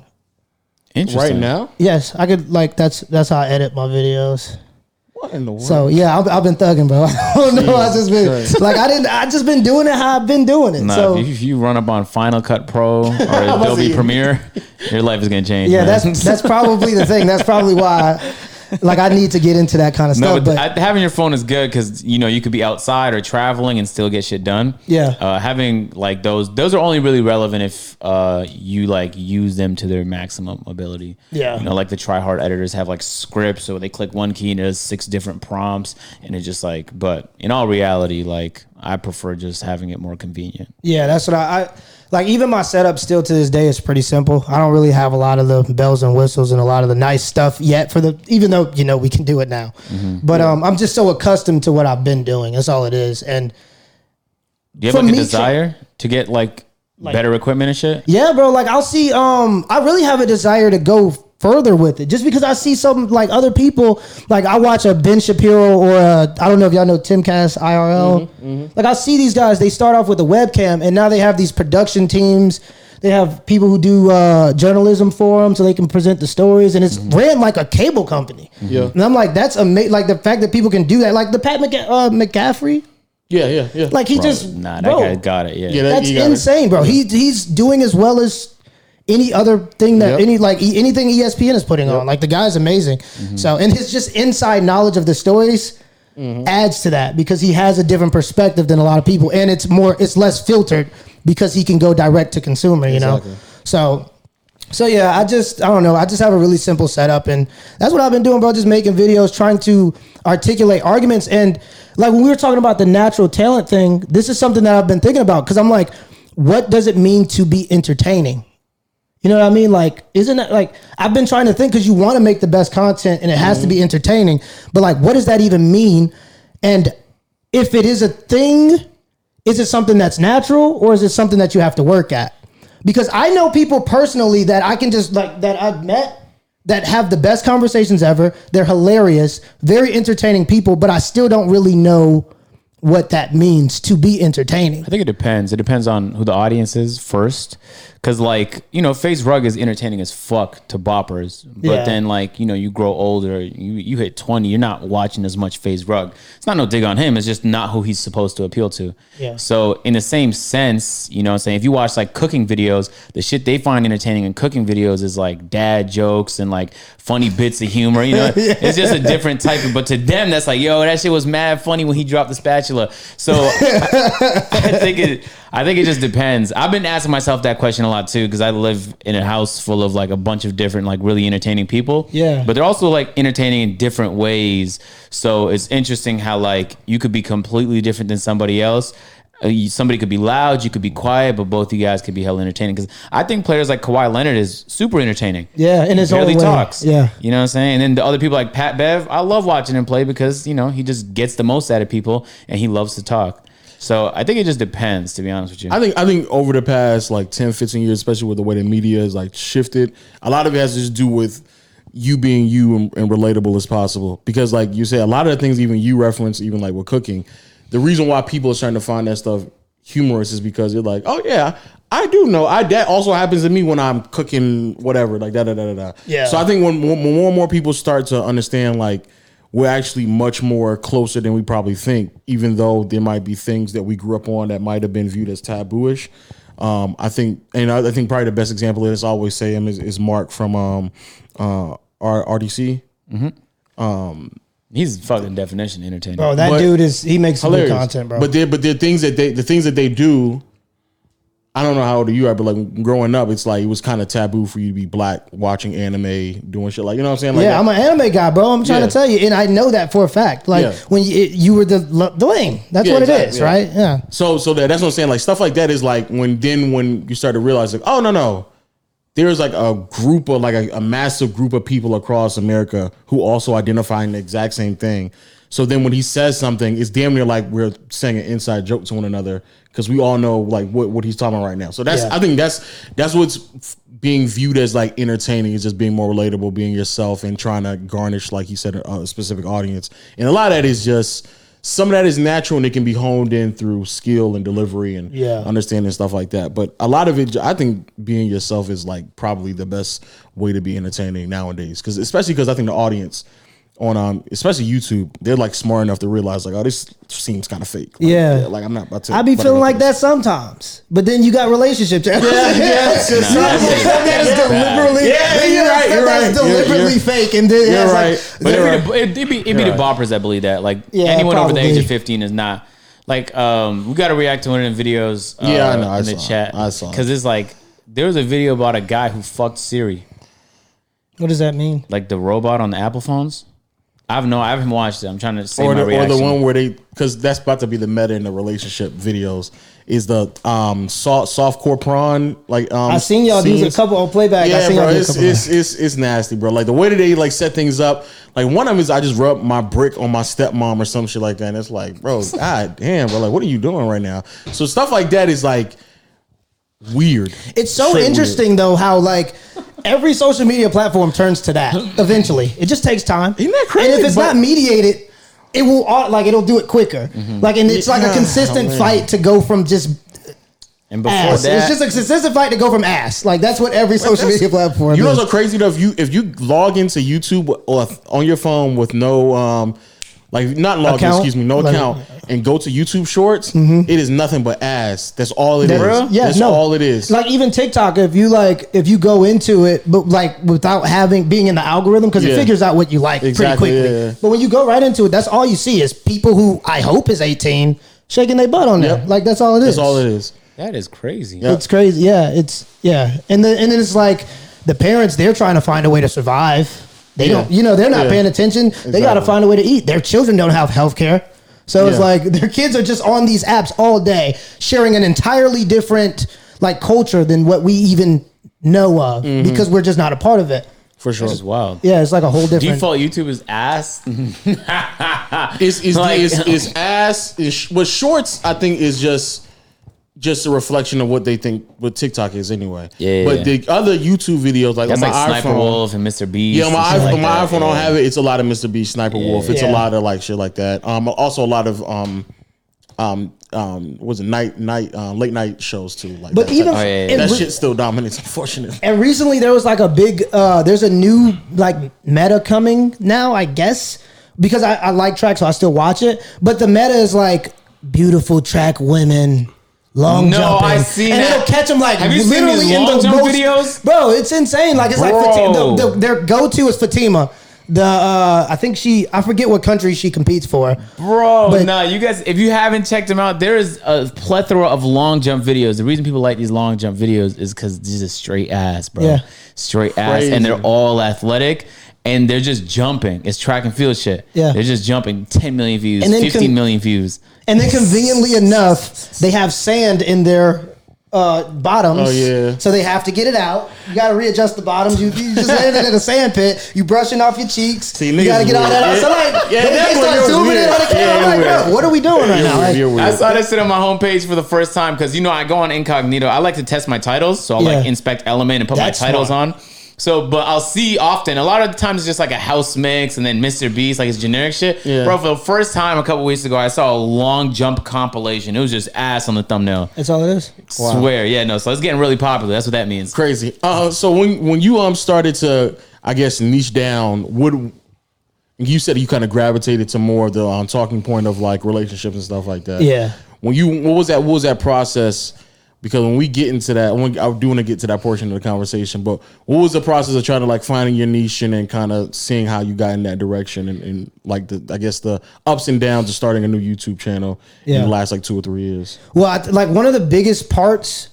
B: Interesting.
A: Right now?
C: Yes, I could like that's that's how I edit my videos.
A: What in the world?
C: So yeah, I've, I've been thugging, bro. <laughs> I don't know. I just been <laughs> like I didn't. I just been doing it how I've been doing it.
B: Nah,
C: so
B: if, you, if you run up on Final Cut Pro or <laughs> Adobe Premiere, your life is gonna change.
C: yeah,
B: man.
C: that's that's probably the thing. That's probably why. Like I need to get into that kind of
B: No,
C: stuff.
B: but,
C: But,
B: having your phone is good because you know you could be outside or traveling and still get shit done.
C: Yeah.
B: Uh, having like those, those are only really relevant if uh, you like use them to their maximum ability.
C: Yeah.
B: You know, like the try hard editors have like scripts, so they click one key and there's six different prompts, and it's just like. But in all reality, like I prefer just having it more convenient.
C: yeah, that's what I, I like. Even my setup still to this day is pretty simple. I don't really have a lot of the bells and whistles and a lot of the nice stuff yet. For the even though you know we can do it now,
B: Mm-hmm.
C: but um, I'm just so accustomed to what I've been doing. That's all it is. And
B: Do you have like a
C: me to-
B: desire to get like, better equipment and shit?
C: Yeah, bro. Like I'll see. Um, I really have a desire to go further with it, just because I see some like other people. Like I watch a Ben Shapiro or a, I don't know if y'all know Tim Timcast IRL. Like I see these guys. They start off with a webcam, and now they have these production teams. They have people who do uh, journalism for them, so they can present the stories, and it's ran like a cable company.
A: Yeah.
C: and I'm like, that's amazing. Like the fact that people can do that. Like the Pat McCa- uh, McAfee.
A: yeah, yeah, yeah.
C: Like he
B: Bro,
C: just
B: nah, that
C: bro,
B: guy got it. Yeah.
A: Yeah, that-
C: that's
A: you gotta-
C: insane, bro. He he's doing as well as any other thing that
A: Yep.
C: any like e- anything ESPN is putting on. Like the guy's amazing. Mm-hmm. So and his just inside knowledge of the stories mm-hmm. adds to that because he has a different perspective than a lot of people, and it's more it's less filtered because he can go direct to consumer. You know, so. So yeah, I just I don't know. I just have a really simple setup, and that's what I've been doing, bro. Just making videos, trying to articulate arguments, and like when we were talking about the natural talent thing, this is something that I've been thinking about because I'm like, what does it mean to be entertaining? You know what I mean? Like, isn't that like I've been trying to think because you want to make the best content and it has to be mm-hmm. entertaining, but like, what does that even mean? And if it is a thing, is it something that's natural or is it something that you have to work at? Because I know people personally that I can just like that I've met that have the best conversations ever. They're hilarious, very entertaining people, but I still don't really know what that means to be entertaining.
B: I think it depends. It depends on who the audience is first. Cause like, you know, Face Rug is entertaining as fuck to boppers. But
C: Yeah.
B: then like, you know, you grow older, you, you hit 20, you're not watching as much Face Rug. It's not no dig on him, it's just not who he's supposed to appeal to.
C: Yeah.
B: So in the same sense, you know what I'm saying, if you watch like cooking videos, the shit they find entertaining in cooking videos is like dad jokes and like funny bits of humor. You know, <laughs> it's just a different type of but to them that's like, yo, that shit was mad funny when he dropped the spatula. So I think it. I think it just depends. I've been asking myself that question a lot too because I live in a house full of like a bunch of different like really entertaining people.
C: Yeah.
B: but they're also like entertaining in different ways. So it's interesting how like you could be completely different than somebody else. Uh, you- somebody could be loud, you could be quiet, but both you guys could be hell entertaining. Because I think players like Kawhi Leonard is super entertaining
C: Yeah, in his
B: barely
C: own way.
B: talks.
C: Yeah.
B: You know what I'm saying? And then the other people like Pat Bev, I love watching him play because, you know, he just gets the most out of people and he loves to talk. So I think it just depends, to be honest with you.
A: I think I think over the past like 10, 15 years, especially with the way the media is like shifted, a lot of it has to just do with you being you and, and relatable as possible. Because like you say, a lot of the things even you reference, even like with cooking, the reason why people are starting to find that stuff humorous is because they're like, oh yeah, I do know. I that also happens to me when I'm cooking whatever, like da da da da da.
C: Yeah.
A: So I think when more, when more and more people start to understand like we're actually much more closer than we probably think, even though there might be things that we grew up on that might have been viewed as tabooish. Um, I think, and I, I think probably the best example of this, I always say him is, is Mark from um, uh, R- RDC.
B: He's fucking definition entertaining.
C: Bro, that
A: But-
C: dude is he makes some good
A: Hilarious.
C: content, bro.
A: But there, but there are things that they, the things that they do. I don't know how old you are, but like growing up, it's like it was kind of taboo for you to be black watching anime, doing shit like you know what I'm saying. Like
C: yeah, I'm an anime guy, bro. I'm trying
A: Yeah.
C: to tell you, and I know that for a fact. Like
A: Yeah.
C: when you, it, you were the the lane, that's
A: Yeah,
C: what it
A: exactly,
C: is,
A: yeah.
C: right? Yeah.
A: So so that, that's what I'm saying. Like stuff like that is like when then when you start to realize like oh no no, there's like a group of like a, a massive group of people across America who also identifying the exact same thing. So then when he says something, it's damn near like we're saying an inside joke to one another because we all know like what, what he's talking about right now. So that's
C: Yeah.
A: I think that's that's what's being viewed as like entertaining is just being more relatable, being yourself, and trying to garnish like you said a, a specific audience. And a lot of that is just some of that is natural and it can be honed in through skill and delivery and
C: Yeah.
A: understanding stuff like that. But a lot of it, I think being yourself is like probably the best way to be entertaining nowadays. Because especially because I think the audience, on um especially YouTube, they're like smart enough to realize like, oh, this seems kind of fake. Like,
C: Yeah.
A: like I'm not about to.
C: I be feeling like
A: through
C: that sometimes, but then you got relationships. Yeah,
A: yeah,
C: some <laughs>
A: yeah,
C: stuff that is deliberately,
A: Yeah, you're right, you're
C: that's
A: right. You're-
C: deliberately
A: you're-
C: fake, and then
A: You're
C: it's
A: right.
C: like,
B: But
A: You're
B: it'd be, the, it'd be, it'd be the
A: Right.
B: boppers that believe that. Like
C: Yeah,
B: anyone over the age of 15 is not. Like um, we got to react to one of the videos. Uh,
A: Yeah, I know, I
B: in the
A: saw it.
B: chat.
A: I saw
B: because it's like there was a video about a guy who fucked Siri,
C: what does that mean?
B: like the robot on the Apple phones. I've no, I haven't watched it. I'm trying to say
A: or
B: my
A: the, or the one where they because that's about to be the meta in the relationship videos is the um soft soft core prawn like um
C: I seen y'all do a couple on playback. I
A: Yeah,
C: seen
A: bro,
C: y'all do a
A: it's,
C: couple.
A: it's it's it's nasty, bro. Like the way that they like set things up. Like one of them is I just rub my brick on my stepmom or some shit like that. And it's like, bro, <laughs> god damn, bro. Like, what are you doing right now? So stuff like that is like weird.
C: It's so
A: Straight
C: interesting though how like every social media platform turns to that <laughs> eventually. It just takes time.
A: Isn't that crazy?
C: And if it's
A: But-
C: not mediated, it will au- like it'll do it quicker. Like and it's like a consistent
A: man.
C: fight to go from just
B: and before
C: ass.
B: that,
C: it's just a consistent fight to go from ass. Like that's what every social media platform
A: You know
C: is.
A: what's so crazy though? If you if you log into YouTube or on your phone with no um like not log in,
C: Account?
A: excuse me, no
C: Like-
A: account, uh, and go to YouTube Shorts, mm-hmm. it is nothing but ass. That's all it is.
C: That- yeah,
A: That's
C: no.
A: all it is.
C: Like even TikTok, if you like, if you go into it, but like without having being in the algorithm, because
A: Yeah.
C: it figures out what you like
A: Exactly,
C: pretty quickly.
A: yeah, yeah.
C: But when you go right into it, that's all you see is people who I hope is eighteen shaking their butt on there.
A: Yep.
C: Like that's all it is.
A: That's all it is.
B: that is crazy.
A: Yeah.
C: It's crazy. Yeah, it's yeah, and then and then it's like the parents they're trying to find a way to survive. They
A: Yeah.
C: don't, you know, they're not
A: Yeah.
C: paying attention. They got to find a way to eat. Their children don't have health care. So it's like <laughs> their kids are just on these apps all day, sharing an entirely different like culture than what we even know of
A: Mm-hmm.
C: because we're just not a part of it.
A: For sure.
B: This is wild.
C: Yeah, it's like a whole different.
B: Default YouTube is ass. <laughs>
A: Is is
B: Like-
A: is, is <laughs> ass is what shorts I think is just just a reflection of what they think what TikTok is anyway.
B: Yeah.
A: But the other YouTube videos like
B: That's
A: on
B: like
A: my
B: Sniper. Wolf and Mr. Beast.
A: Yeah, on my iPhone,
B: shit
A: on my
B: that.
A: iPhone, I don't have it. It's a lot of Mr. Beast, Sniper Wolf. It's
C: Yeah.
A: a lot of like shit like that. Um, also a lot of um, um, um, was it night night uh, late night shows too. Like,
C: But
A: that
C: even
A: type
B: Oh, yeah, yeah,
A: that
C: re-
A: shit still dominates, <laughs> unfortunately.
C: And recently there was like a big uh there's a new like meta coming now, I guess. Because I, I like track, so I still watch it. But the meta is like beautiful track women, long
B: No,
C: jumping.
B: I see
C: and
B: that.
C: it'll catch them like
B: Have you seen
C: literally
B: these
C: in
B: long
C: the
B: jump
C: most,
B: videos?
C: Bro, it's insane. Like it's like
B: Bro.
C: Fati- the, the, their go to is Fatima. The uh I think she I forget what country she competes for.
B: Bro,
C: But-
B: nah, you guys, if you haven't checked them out, there is a plethora of long jump videos. The reason people like these long jump videos is because this is straight ass, bro.
C: Yeah.
B: Straight ass. And they're all athletic and they're just jumping. It's track and field shit.
C: Yeah.
B: They're just jumping 10 million views,
C: And then
B: fifteen
C: con-
B: million views.
C: And then conveniently enough, they have sand in their uh, bottoms.
A: Oh, yeah.
C: So they have to get it out. You got to readjust the bottoms. You, you just landed in a sand pit. You brushing off your cheeks.
A: See,
C: you got to get all that out.
A: weird.
C: So like,
A: Yeah,
C: they
A: what
C: start
A: you're
C: in on the camera.
A: Yeah,
C: I'm like, bro, what are we doing right
A: You're
C: now?
A: weird,
C: Like.
B: I saw this shit on my homepage for the first time because you know I go on incognito. I like to test my titles, so I'll like inspect element and put
C: That's
B: my titles
C: smart.
B: on. So, but I'll see often. A lot of the times it's just like a house mix and then Mr. Beast, like it's generic shit.
A: Yeah.
B: Bro, for the first time a couple weeks ago, I saw a long jump compilation. It was just ass on the thumbnail.
C: That's all it is.
B: Swear, yeah, no. So it's getting really popular. That's what that means.
A: Crazy. Uh, so when when you um started to, I guess, niche down, what you said you kind of gravitated to more of the um, talking point of like relationships and stuff like that.
C: Yeah.
A: When you, what was that? What was that process? Because when we get into that, when, I do want to get to that portion of the conversation, but what was the process of trying to like finding your niche and then kind of seeing how you got in that direction and, and like the, I guess the ups and downs of starting a new YouTube channel in the last like two or three years.
C: Well, I, like one of the biggest parts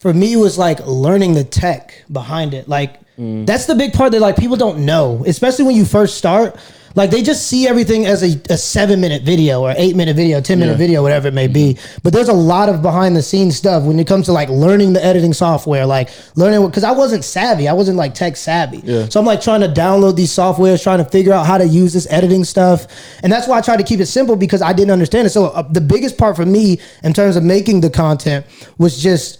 C: for me was like learning the tech behind it. Like mm. that's the big part that like people don't know, especially when you first start. Like they just see everything as a, a seven minute video or eight minute video, ten minute
A: Yeah.
C: video, whatever it may be. But there's a lot of behind the scenes stuff when it comes to like learning the editing software, like learning because I wasn't savvy, I wasn't like tech savvy.
A: Yeah.
C: So I'm like trying to download these softwares, trying to figure out how to use this editing stuff, and that's why I tried to keep it simple because I didn't understand it. So uh, the biggest part for me in terms of making the content was just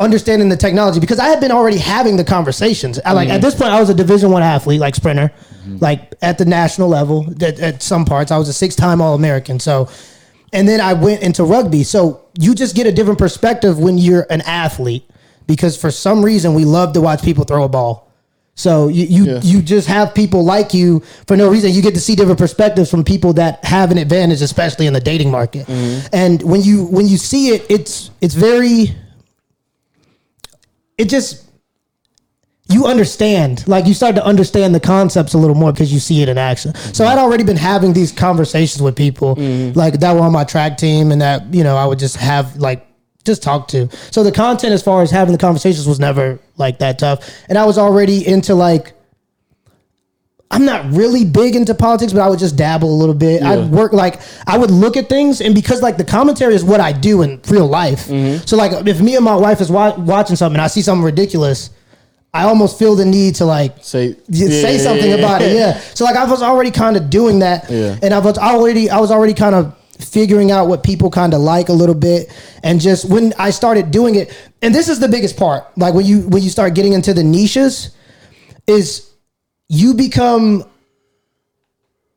C: understanding the technology because I had been already having the conversations. I like at this point I was a Division One athlete, like sprinter, Mm-hmm. like at the national level. At, at some parts, I was a six-time All American. So, and then I went into rugby. So you just get a different perspective when you're an athlete because for some reason we love to watch people throw a ball. So you you,
A: Yeah.
C: you just have people like you for no reason. You get to see different perspectives from people that have an advantage, especially in the dating market. Mm-hmm. And when you when you see it, it's it's very. It just you understand like you start to understand the concepts a little more because you see it in action so mm-hmm. i'd already been having these conversations with people mm-hmm. like that were on my track team and that you know i would just have like just talk to so the content as far as having the conversations was never like that tough and i was already into like I'm not really big into politics, but I would just dabble a little bit.
A: Yeah.
C: I'd work like I would look at things, and because like the commentary is what I do in real life. Mm-hmm. So like if me and my wife is wa- watching something, and I see something ridiculous, I almost feel the need to like
A: Say yeah,
C: say something
A: yeah,
C: about it. Yeah. So like I was already kind of doing that,
A: Yeah.
C: and I was already I was already kind of figuring out what people kind of like a little bit, and just when I started doing it, and this is the biggest part, like when you when you start getting into the niches, is you become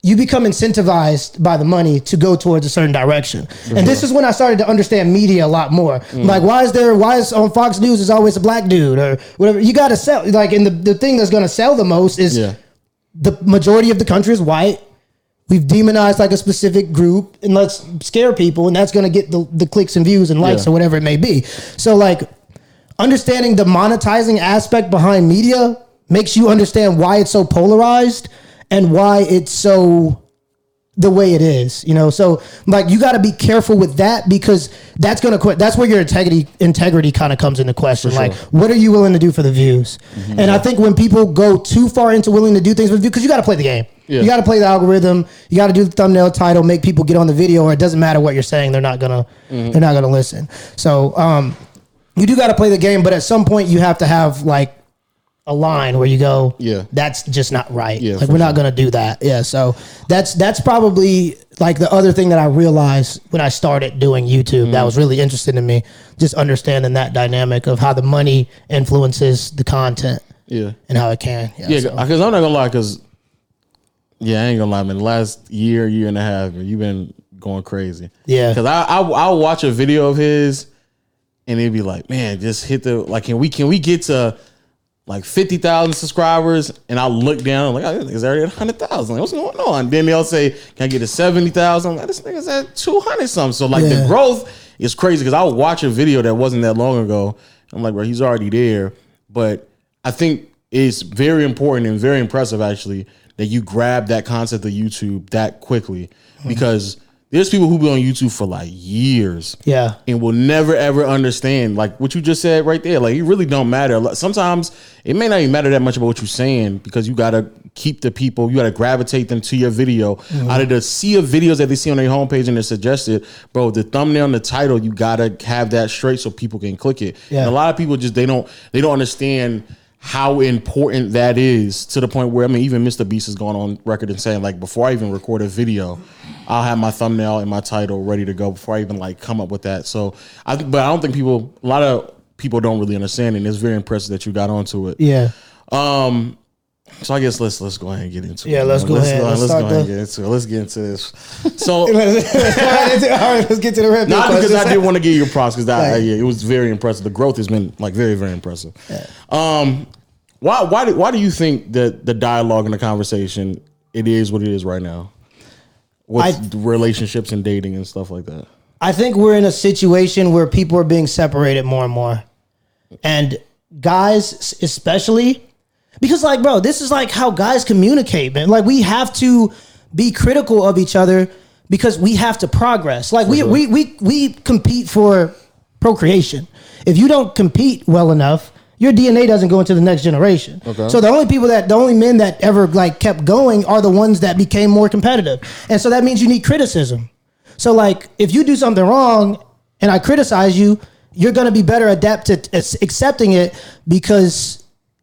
C: you become incentivized by the money to go towards a certain direction. And this is when I started to understand media a lot more.
A: Mm.
C: Like, why is there, why is on Fox News is always a black dude or whatever? You got to sell, like, and the, the thing that's going to sell the most is
A: Yeah.
C: the majority of the country is white. We've demonized like a specific group and let's scare people, and that's going to get the, the clicks and views and likes
A: Yeah.
C: or whatever it may be. So, like, understanding the monetizing aspect behind media makes you understand why it's so polarized and why it's so the way it is you know? So like you got to be careful with that because that's going to that's where your integrity integrity kind of comes into question. Like what are you willing to do for the views? And i think when people go too far into willing to do things with because you got to play the game.
A: Yeah.
C: you got to play the algorithm. You got to do the thumbnail title make people get on the video or it doesn't matter what you're saying they're not gonna they're not gonna listen. So um you do got to play the game, but at some point you have to have like a line where you go,
A: Yeah.
C: that's just not right.
A: Yeah,
C: like we're not gonna do that. Yeah, so that's that's probably like the other thing that I realized when I started doing YouTube
A: Mm.
C: that was really interesting to me, just understanding that dynamic of how the money influences the content
A: Yeah.
C: and how it can. Yeah,
A: Yeah,
C: so-
A: because I'm not gonna lie, because yeah, I ain't gonna lie, man. The last year, year and a half, you've been going crazy.
C: Yeah.
A: because I, I I'll watch a video of his, and it'd be like, man, just hit the like, can we can we get to like fifty thousand subscribers? And I'll look down, I'm like, oh, this nigga's already at hundred thousand. Like, what's going on? Then they'll say, can I get to seventy thousand? Like, this nigga's at two hundred something. So like
C: Yeah.
A: the growth is crazy because I'll watch a video that wasn't that long ago. I'm like, bro, he's already there. But I think it's very important and very impressive actually that you grab that concept of YouTube that quickly hmm. because there's people who be on YouTube for like years
C: yeah,
A: and will never ever understand like what you just said right there. Like it really don't matter. Like, Sometimes it may not even matter that much about what you're saying because you gotta keep the people, you gotta gravitate them to your video.
C: Mm-hmm.
A: Out of the sea of videos that they see on their homepage and they're suggested, bro, the thumbnail and the title, you gotta have that straight so people can click it.
C: Yeah.
A: And a lot of people just they don't they don't understand how important that is to the point where I mean even Mr. Beast is going on record and saying like before I even record a video, I'll have my thumbnail and my title ready to go before I even like come up with that. So I but I don't think people a lot of people don't really understand and It's very impressive that you got onto it.
C: yeah.
A: Um so I guess let's let's go ahead and get into
C: Yeah,
A: it.
C: Yeah,
A: let's
C: go ahead.
A: Let's,
C: Let's
A: go ahead and get into it. Let's get into this. <laughs> So
C: All right, let's get to the rap.
A: not because I did want to give you props because that
C: Right.
A: yeah, it was very impressive. The growth has been like very very impressive. Um, why why do, why do you think that the dialogue and the conversation it is what it is right now? With
C: I-
A: relationships and dating and stuff like that.
C: I think we're in a situation where people are being separated more and more. And guys, especially, because, like, bro, this is like how guys communicate, man. Like, we have to be critical of each other because we have to progress. Like, we, we, we, we compete for procreation. If you don't compete well enough, your DNA doesn't go into the next generation. So the only people that the only men that ever like kept going are the ones that became more competitive. And so that means you need criticism. So like if you do something wrong and I criticize you, you're going to be better adapted to accepting it because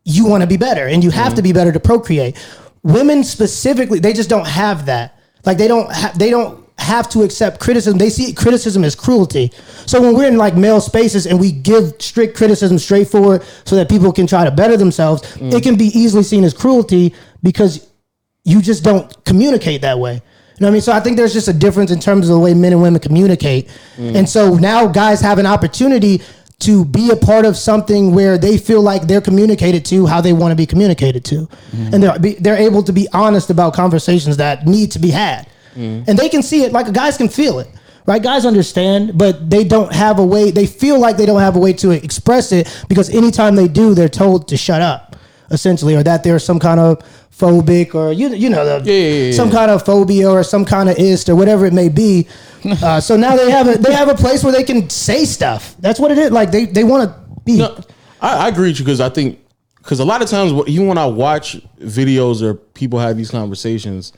C: you want to be better and you have to be mm-hmm. better to procreate. Women specifically, they just don't have that. Like they don't ha- they don't have to accept criticism. They see criticism as cruelty. So when we're in like male spaces and we give strict criticism straightforward so that people can try to better themselves, mm. it can be easily seen as cruelty because you just don't communicate that way. You know what I mean? So I think there's just a difference in terms of the way men and women communicate. Mm. And so now guys have an opportunity to be a part of something where they feel like they're communicated to how they want to be communicated to, mm-hmm. and they're be, they're able to be honest about conversations that need to be had, mm-hmm. and they can see it like guys can feel it. Right, guys understand, but they don't have a way. They feel like they don't have a way to express it because anytime they do, they're told to shut up, essentially, or that there's some kind of phobic or you you know the,
A: Yeah, yeah, yeah,
C: some kind of phobia or some kind of ist or whatever it may be. <laughs> Uh, so now they have a they have a place where they can say stuff. That's what it is. Like they they want to be.
A: No, I, I agree with you because I think because a lot of times even when I watch videos or people have these conversations,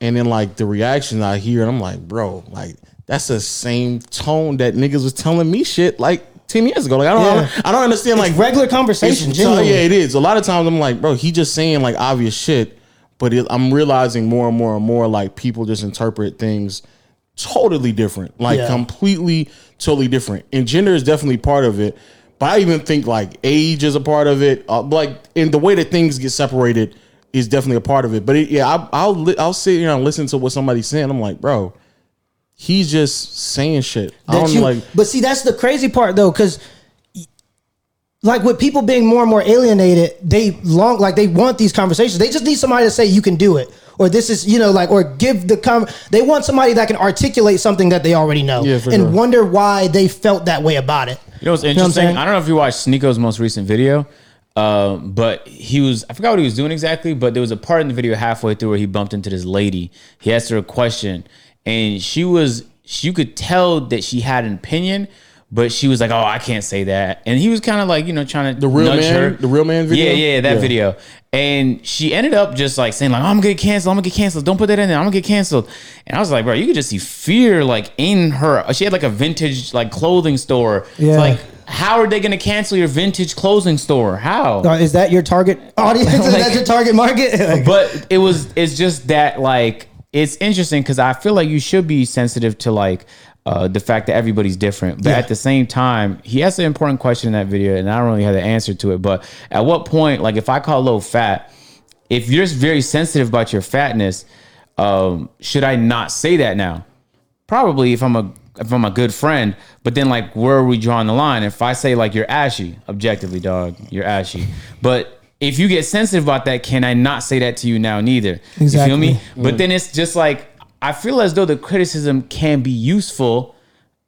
A: and then like the reactions I hear, and I'm like, bro, like that's the same tone that niggas was telling me shit like ten years ago. Like I don't,
C: Yeah.
A: I don't, understand like
C: regular conversation,
A: It's- so, yeah, it is. A lot of times I'm like, bro, he just saying like obvious shit, but it, I'm realizing more and more and more like people just interpret things totally different, like
C: Yeah.
A: completely, totally different. And gender is definitely part of it. But I even think like age is a part of it. Uh, like in the way that things get separated is definitely a part of it. But it, yeah, I, I'll li- I'll sit here and listen to what somebody's saying. I'm like, bro, he's just saying shit. I don't
C: you,
A: like.
C: but see, that's the crazy part though, because like with people being more and more alienated, they long like they want these conversations. They just need somebody to say you can do it, or this is you know like or give the com. They want somebody that can articulate something that they already know,
A: Yeah, for
C: and
A: sure.
C: wonder why they felt that way about it.
B: You know what's
C: what I'm
B: interesting?
C: saying?
B: I don't know if you watched Sneako's most recent video, uh, but he was, I forgot what he was doing exactly, but there was a part in the video halfway through where he bumped into this lady. He asked her a question, and she was, you could tell that she had an opinion, but she was like, oh, I can't say that. And he was kind of like, you know, trying to
A: The real man-
B: her.
A: the real man video?
B: Yeah, yeah, that
A: Yeah.
B: video. And she ended up just like saying like, oh, I'm gonna get canceled. I'm gonna get canceled. Don't put that in there. I'm gonna get canceled. And I was like, bro, you could just see fear like in her. She had like a vintage like clothing store.
C: Yeah.
B: It's like, how are they gonna cancel your vintage clothing store? How?
C: Uh, is that your target audience? <laughs> is that your target market?
B: but it was it's just that like it's interesting because I feel like you should be sensitive to like uh, the fact that everybody's different. But
C: Yeah.
B: at the same time, he asked an important question in that video, and I don't really have the answer to it. But at what point, like if I call low fat, if you're just very sensitive about your fatness, um, should I not say that now? Probably if I'm a if I'm a good friend, but then like where are we drawing the line? If I say like you're ashy, objectively, dog, you're ashy. But if you get sensitive about that, can I not say that to you now neither? Exactly. You feel me? But then it's just like I feel as though the criticism can be useful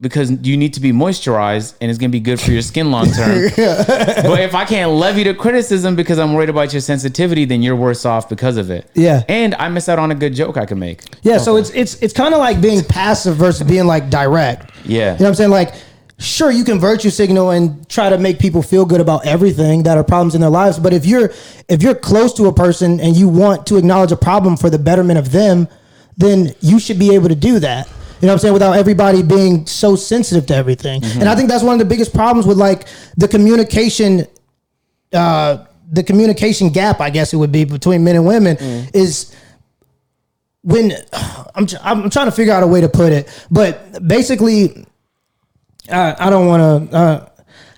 B: because you need to be moisturized and it's gonna be good for your skin long term. <laughs> but if I can't levy the criticism because I'm worried about your sensitivity, then you're worse off because of it.
C: Yeah.
B: And I miss out on a good joke I can make.
C: Yeah, so it's it's it's kind of like being passive versus being like direct.
B: Yeah.
C: You know what I'm saying? Like, sure, you can virtue signal and try to make people feel good about everything that are problems in their lives, but if you're if you're close to a person and you want to acknowledge a problem for the betterment of them, then you should be able to do that. You know what I'm saying? Without everybody being so sensitive to everything. And I think that's one of the biggest problems with like the communication uh the communication gap, I guess it would be between men and women is when <sighs> I'm I'm trying to figure out a way to put it, but basically, I, I don't want to. Uh,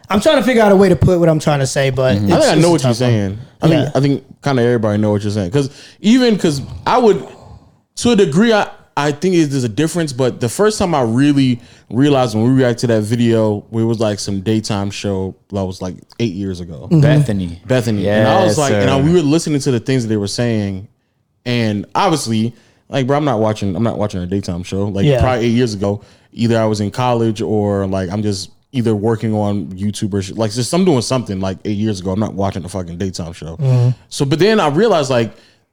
C: I'm trying to figure out a way to put what I'm trying to say, but
A: I think I know what you're saying. I
C: Yeah.
A: think I think kind of everybody know what you're saying because even because I would to a degree I I think it- there's a difference, but the first time I really realized when we reacted to that video, where it was like some daytime show that was like eight years ago.
B: Bethenny.
A: Bethenny. and I was
B: Yes,
A: like, and I,
B: sir.
A: we were listening to the things that they were saying, and obviously, like, bro, I'm not watching. I'm not watching a daytime show. Like,
C: Yeah.
A: probably eight years ago, either I was in college or like I'm just either working on YouTube or shit. like just I'm doing something. Like eight years ago, I'm not watching a fucking daytime show. Mm-hmm. So, but then I realized like.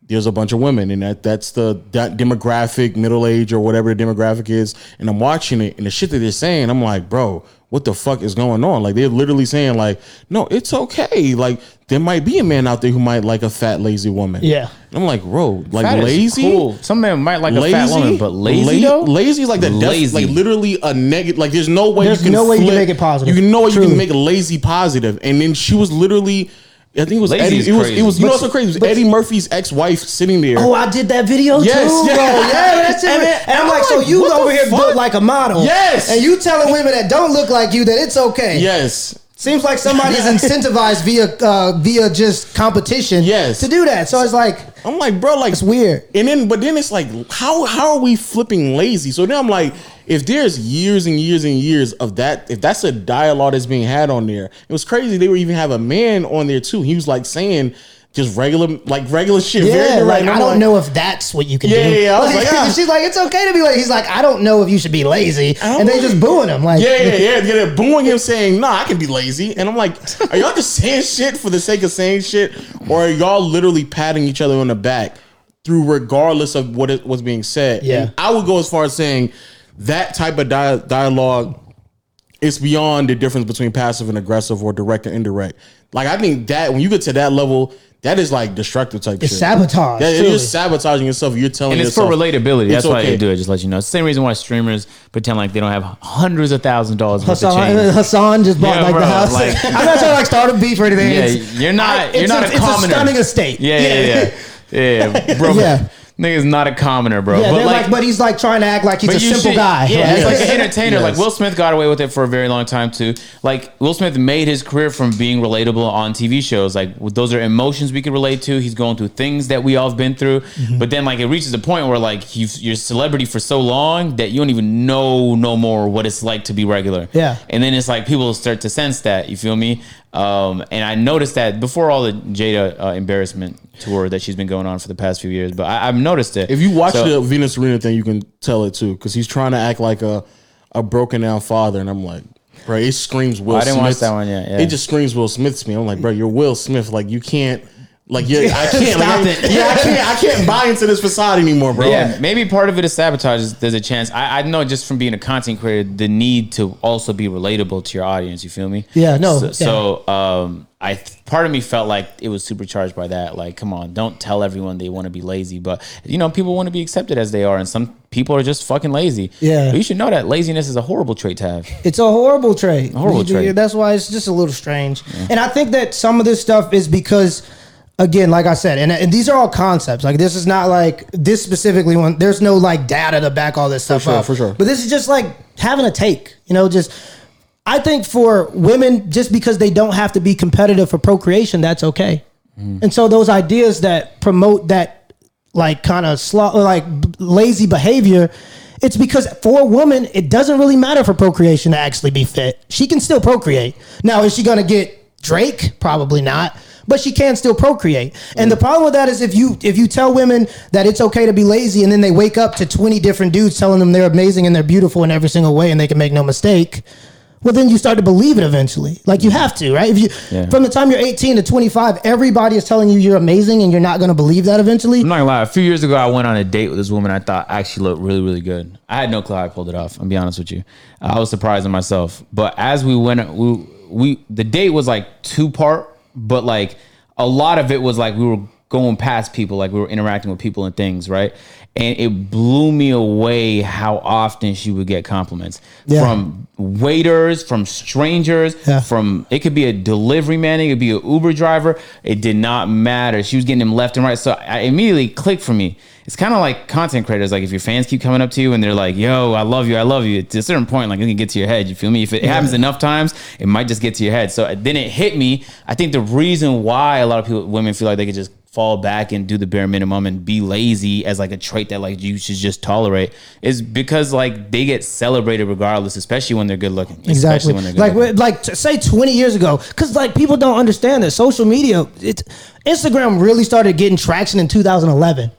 A: There's a bunch of women, and that that's the that demographic, middle age or whatever the demographic is. And I'm watching it, and the shit that they're saying, I'm like, bro, what the fuck is going on? Like they're literally saying, like, no, it's okay. Like there might be a man out there who might like a fat, lazy woman.
C: Yeah.
A: And I'm like, bro, like
B: Fat
A: lazy,
B: Cool. Some men might like a fat woman, but lazy
A: La-
B: though.
A: lazy is like that. Def-
B: Lazy.
A: like literally a negative. Like there's no way
C: There's
A: you can.
C: no way you can make it positive.
A: You can know you can make lazy positive. And then she was literally. I think it was
B: Lazy
A: Eddie. It was. It was. You know what's so crazy? It was
C: but-
A: Eddie Murphy's ex-wife sitting there.
C: Oh, I did that video
A: Yes,
C: too,
A: yeah.
C: bro. Yeah, <laughs> that's it.
A: And
C: And,
A: then-
C: I'm
A: I'm
C: like, so you
A: what
C: over here
A: fuck?
C: built like a model.
A: Yes.
C: And you telling women that don't look like you that it's okay.
A: yes.
C: Seems like somebody's <laughs> incentivized via uh, via just competition
A: Yes.
C: to do that. So it's like
A: I'm like, bro, like
C: it's weird.
A: And then, but then it's like, how how are we flipping lazy? So then I'm like, if there's years and years and years of that, if that's a dialogue that's being had on there, it was crazy. They would even have a man on there too. He was like saying just regular, like regular shit. very
C: Yeah, like I don't
A: like,
C: know if that's what you can
A: Yeah,
C: do.
A: yeah, yeah. I was like, <laughs> ah.
C: she's like, it's okay to be like. He's like, I don't know if you should be lazy, and they just booing him. Like,
A: Yeah, yeah, yeah. <laughs> yeah. They're booing him saying, nah, I can be lazy. And I'm like, are y'all just saying shit for the sake of saying shit? Or are y'all literally patting each other on the back through regardless of what it was being said?
C: Yeah.
A: And I would go as far as saying that type of dia- dialogue is beyond the difference between passive and aggressive or direct and indirect. Like I think that when you get to that level, that is like destructive type
C: It's
A: shit.
C: sabotage,
A: Yeah,
C: truly.
A: you're sabotaging yourself. You're telling
B: And it's for relatability. That's
A: it's
B: why
A: okay.
B: they do it. Just let you know. It's the same reason why streamers pretend like they don't have hundreds of thousands of dollars worth of
C: Hasan.
B: Uh,
C: Hasan just bought
B: Yeah,
C: like
B: bro,
C: the house.
B: like- <laughs>
C: I'm not trying to like start a beef or anything.
B: Yeah,
C: It's-
B: you're not.
C: I-
B: you're
C: it's
B: not
C: a,
B: a,
C: it's
B: commoner.
C: a stunning estate.
B: Yeah, yeah, yeah, yeah, yeah, bro.
C: Yeah. <laughs>
B: Nigga's not a commoner, bro.
C: Yeah,
B: but like,
C: like, but he's like trying to act like he's a simple
B: should-
C: guy.
B: Yeah, he's
C: Like-
B: like <laughs> an entertainer. Like Will Smith got away with it for a very long time too. Like Will Smith made his career from being relatable on TV shows. Like those are emotions we can relate to. He's going through things that we all have been through.
C: Mm-hmm.
B: But then like it reaches a point where like you've, you're a celebrity for so long that you don't even know no more what it's like to be regular.
C: Yeah.
B: And then it's like people start to sense that. You feel me? Um, and I noticed that before all the Jada uh, embarrassment tour that she's been going on for the past few years. But I, I've noticed it.
A: If you watch
B: So-
A: the Venus Serena thing, you can tell it too, because he's trying to act like a a broken down father, and I'm like, bro, it screams Will. Smith.
B: I didn't watch that one yet, yeah.
A: It just screams Will Smith to me. I'm like, bro, you're Will Smith. Like you can't, like you, I can't,
C: Stop
A: like,
C: it.
A: yeah, I can't, I can't buy into this facade anymore, bro.
B: Yeah, maybe part of it is sabotage. There's a chance. I, I know just from being a content creator, the need to also be relatable to your audience. You feel me?
C: Yeah, no,
B: So,
C: yeah.
B: so um, I part of me felt like it was supercharged by that. Like, come on, don't tell everyone they want to be lazy, but you know, people want to be accepted as they are, and some people are just fucking lazy.
C: Yeah.
B: but you should know that laziness is a horrible trait to have.
C: It's a horrible trait.
B: horrible trait.
C: That's why it's just a little strange. And I think that some of this stuff is because, again, like I said, and, and these are all concepts. Like this is not like this specifically one. There's no like data to back all this stuff
A: sure,
C: up.
A: for sure.
C: But this is just like having a take. You know, just. I think for women, just because they don't have to be competitive for procreation, that's okay. Mm-hmm. And so those ideas that promote that like kind of slow, like b- lazy behavior, it's because for a woman, it doesn't really matter for procreation to actually be fit. She can still procreate. Now, is she going to get Drake? Probably not. But she can still procreate. And the problem with that is if you if you tell women that it's okay to be lazy and then they wake up to 20 different dudes telling them they're amazing and they're beautiful in every single way and they can make no mistake, well then you start to believe it eventually. Like you have to, right? If you
B: Yeah.
C: from the time you're 18 to 25, everybody is telling you you're amazing and you're not going to believe that eventually.
B: I'm not gonna lie. A few years ago, I went on a date with this woman I thought actually looked really, really good. I had no clue I pulled it off. I'm be honest with you. I was surprised in myself. But as we went, we we the date was like two part, but like a lot of it was like we were going past people, like we were interacting with people and things, right? And it blew me away how often she would get compliments
C: Yeah.
B: from waiters, from strangers,
C: Yeah.
B: from it could be a delivery man, it could be an Uber driver. It did not matter. She was getting them left and right. So I immediately clicked for me. It's kind of like content creators. Like if your fans keep coming up to you and they're like, "Yo, I love you, I love you." To a certain point, like it can get to your head. You feel me? If it happens enough times, it might just get to your head. So then it hit me. I think the reason why a lot of people, women, feel like they could just fall back and do the bare minimum and be lazy as like a trait that like you should just tolerate is because like they get celebrated regardless, especially when they're good looking.
C: Exactly.
B: Especially when they're good
C: Like,
B: looking.
C: like say 20 years ago, because like people don't understand that social media, it's Instagram really started getting traction in 2011.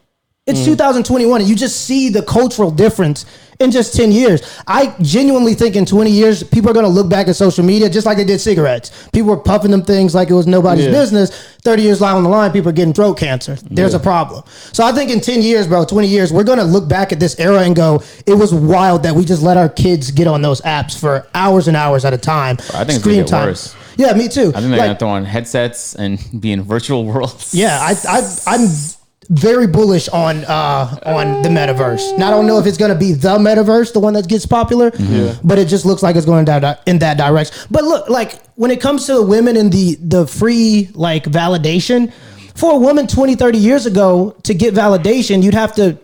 C: It's mm. 2021, and you just see the cultural difference in just 10 years. I genuinely think in 20 years, people are going to look back at social media just like they did cigarettes. People were puffing them things like it was nobody's
A: Yeah.
C: business. 30 years down the line, people are getting throat cancer. There's a problem. So I think in 10 years, bro, 20 years, we're going to look back at this era and go, it was wild that we just let our kids get on those apps for hours and hours at a time.
B: I think it's gonna worse.
C: Yeah, me too.
B: I think they're
C: Like,
B: gonna throw on headsets and be in virtual <laughs> worlds.
C: yeah, I, I, I'm very bullish on uh, on the metaverse. Now, I don't know if it's going to be the metaverse, the one that gets popular, but it just looks like it's going down in that direction. But look, like when it comes to the women and the the free like validation, for a woman 20, 30 years ago to get validation, you'd have to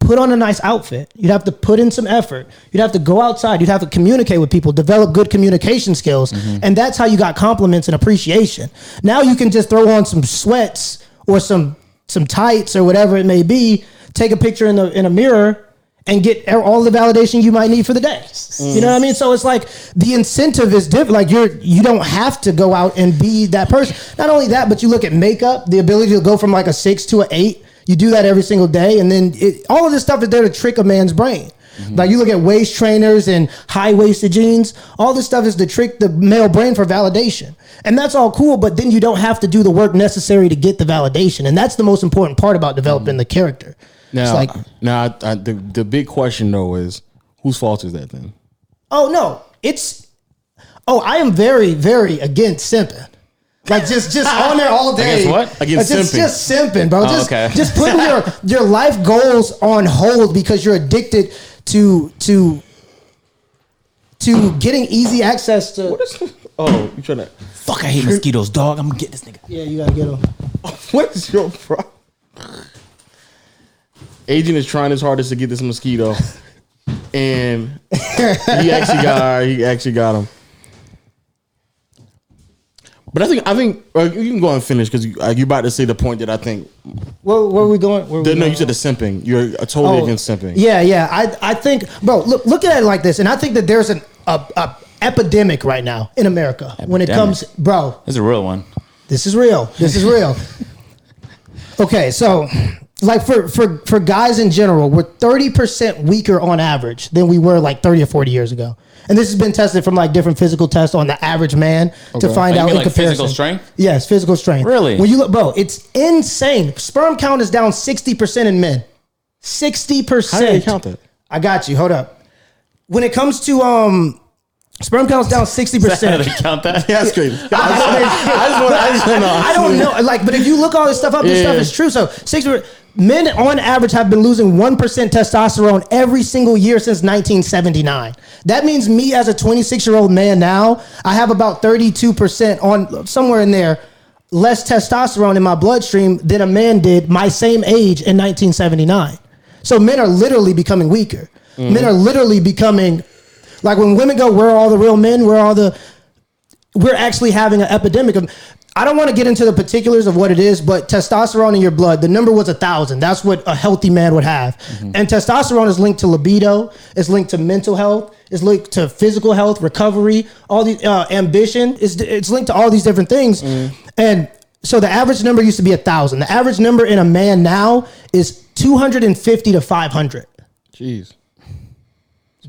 C: put on a nice outfit. You'd have to put in some effort. You'd have to go outside. You'd have to communicate with people, develop good communication skills. And that's how you got compliments and appreciation. Now you can just throw on some sweats or some some tights or whatever it may be, take a picture in the in a mirror and get all the validation you might need for the day. You know what I mean? So it's like the incentive is different. Like you're you don't have to go out and be that person. Not only that, but you look at makeup, the ability to go from like a six to an eight. You do that every single day, and then it, all of this stuff is there to trick a man's brain. Mm-hmm. Like you look at waist trainers and high waisted jeans, all this stuff is to trick the male brain for validation. And that's all cool, but then you don't have to do the work necessary to get the validation. And that's the most important part about developing mm-hmm. the character.
A: Now,
C: it's like,
A: now I, I, the the big question though is whose fault is that then?
C: oh no, it's oh, I am very, very against simping. Like just just <laughs> on there all day.
B: Against what?
A: Against
C: Like, just,
A: simping.
C: just simping, bro. Oh, just
B: okay.
C: just putting your <laughs> your life goals on hold because you're addicted to to to getting easy access to. What is?
A: Oh, you trying to?
B: Fuck, I hate mosquitoes, dog. I'm gonna get this nigga.
C: Yeah, you gotta get him. <laughs>
A: What is your problem? Agent is trying his hardest to get this mosquito, and he actually got he actually got him. But I think I think uh, you can go and finish because you, uh, you're about to say the point that I think.
C: Where, where are we going? Where are we
A: The, no,
C: going?
A: you said the simping. You're uh, totally
C: Oh,
A: against simping.
C: Yeah, yeah. I I think, bro. Look look at it like this, and I think that there's an a, a epidemic right now in America when it
B: Epidemic.
C: comes, bro.
B: This is a real one.
C: This is real. This is real. <laughs> okay, so like for for for guys in general, we're thirty percent weaker on average than we were like thirty or forty years ago. And this has been tested from like different physical tests on the average man to find
B: Oh,
C: out
B: mean
C: in
B: like physical strength?
C: Yes, physical strength.
B: Really?
C: When you look, bro, it's insane. Sperm count is down sixty percent in men. Sixty percent.
A: How do
C: percent.
A: you count that?
C: I got you. Hold up. When it comes to um, sperm count's down <laughs> sixty
B: How do
C: percent.
B: they count that?
A: Yeah, that's crazy. <laughs> I just, I just want. I just want.
C: I don't know. Like, but if you look all this stuff up, this
A: Yeah.
C: stuff is true. So six men on average have been losing one percent testosterone every single year since 1979. That means me as a 26 year old man now, I have about 32 percent on somewhere in there less testosterone in my bloodstream than a man did my same age in 1979. So men are literally becoming weaker. Mm-hmm. Men are literally becoming like when women go, "Where are all the real men? Where are all the?" we're actually having an epidemic of I don't want to get into the particulars of what it is, but testosterone in your blood, the number was a thousand. That's what a healthy man would have. And testosterone is linked to libido, it's linked to mental health, it's linked to physical health, recovery, all the uh, ambition. It's, it's linked to all these different things. And so the average number used to be a thousand. The average number in a man now is 250 to 500.
A: Jeez.